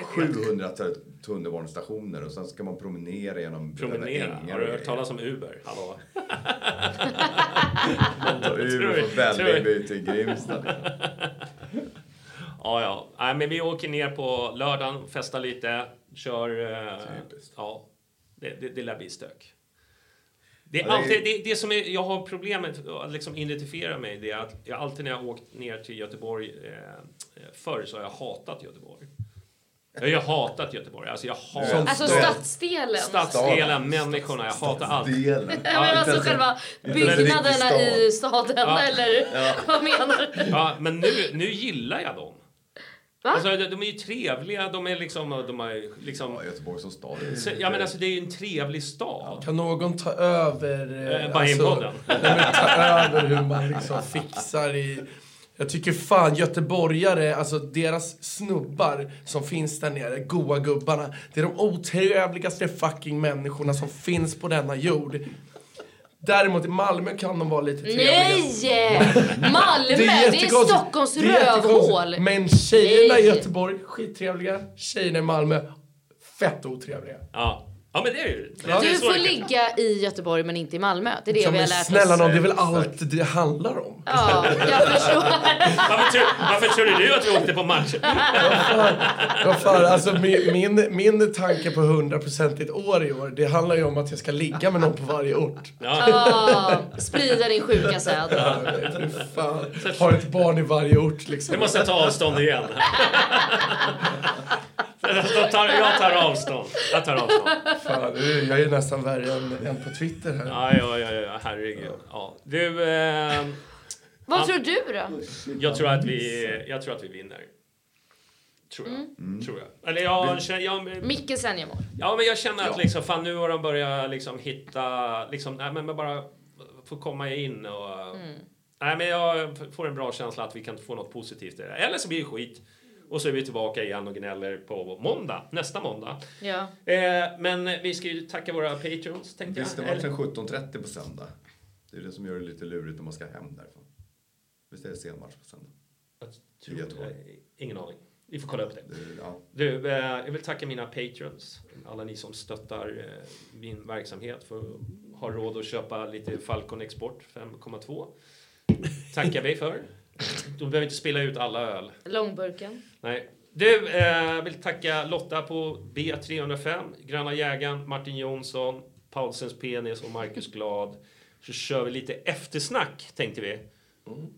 700 t- tunnelbanestationer och sen ska man promenera genom Promenera. Har du hört talas om Uber? Hallå? grejer. Tror Umeå från Vällingby till Grimsta. Ja, ja. Nej, men vi åker ner på lördagen, festar lite, kör... Eh, Typiskt. ja, det, det, det lär bli stök. Det, är alltid, det, det som är, jag har problem med att liksom identifiera mig, det är att jag alltid när jag har åkt ner till Göteborg eh, förr så har jag hatat Göteborg. Jag har ju hatat Göteborg. Alltså jag hatar Som Alltså stad. stadsdelen. stadsdelen, människorna, jag hatar allt. Ja, men alltså själva byggnaderna i staden, eller vad menar du? Ja, men nu, nu gillar jag dem. Va? Alltså, de, de är ju trevliga, de är liksom... De är liksom Ja, Göteborg som stad. så, ja, men alltså, det är ju en trevlig stad. Kan någon ta över... Eh, Eh, Bajenpodden. men ta över hur man liksom fixar i... Jag tycker fan göteborgare, alltså deras snubbar som finns där nere, goa gubbarna. Det är de otrevligaste fucking människorna som finns på denna jord. Däremot i Malmö kan de vara lite trevliga. Nej! Malmö, det är. Stockholms Det är jättekonstigt. rövhål. Men tjejerna i Nej. Göteborg, skittrevliga. Tjejerna i Malmö, fett otrevliga. Ja. Ja, men det är ju... Det, Ja. är Du får ligga i Göteborg men inte i Malmö. Det är det Ja, vi har lärt snälla oss. nån, det är väl allt det handlar om? Ja, jag förstår. Varför, tror, varför tror du att vi åkte på match? Vad fan, alltså min, min, min tanke på 100% år i år, det handlar ju om att jag ska ligga med någon på varje ort. Ja. Ja, sprida din sjuka säd. Fan. Har ett barn i varje ort liksom. Nu måste jag ta avstånd igen. Jag tar, jag tar avstånd. Jag tar avstånd. Fan, jag är nästan värre än, än på Twitter här. Ja, ja, ja, ja herregud. Ja. Du, eh, Vad tror du då? jag, tror att vi, jag tror att vi vinner. Tror jag. Mm. Tror jag. Eller jag, känner- jag, Micke Senjamo. Ja, men jag känner att Ja. liksom, fan, nu har de börjat liksom hitta, liksom, nej men bara få komma in och... Nej, men jag får en bra känsla att vi kan få något positivt i det. Eller så blir det skit. Och så är vi tillbaka igen och gnäller på måndag, nästa måndag. Ja. Eh, men vi ska ju tacka våra patreons, tänkte Visst, det jag. var Eller- matchen 17.30 på söndag. Det är det som gör det lite lurigt om man ska hem därifrån. Visst är det sen match på söndag? Jag tror- Ingen aning. Vi får kolla upp det. Det, ja. Du, eh, jag vill tacka mina patrons. Alla ni som stöttar eh, min verksamhet för att ha råd att köpa lite Falcon Export 5,2. Tackar vi för. De behöver inte spilla ut alla öl. Långburken. Nej. Du, eh, vill tacka Lotta på B305, Gröna Jägaren, Martin Jonsson, Paulsens Penis och Marcus Glad. Så kör vi lite eftersnack, tänkte vi.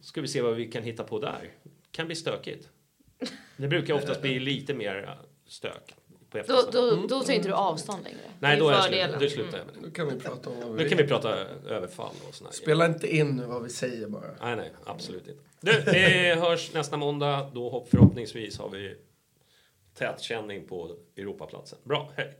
Ska vi se vad vi kan hitta på där. Kan bli stökigt. Det brukar oftast bli lite mer stök på Då, då, då tar inte du avstånd längre. Nej, då, är jag slut. då slutar jag med det. Nu kan vi prata om vad vi Nu kan vi prata överfall och såna grejer. Spela inte in nu vad vi säger bara. Nej, nej, absolut inte. Du, vi hörs nästa måndag. Då hopp- förhoppningsvis har vi tätkänning på Europaplatsen. Bra, hej!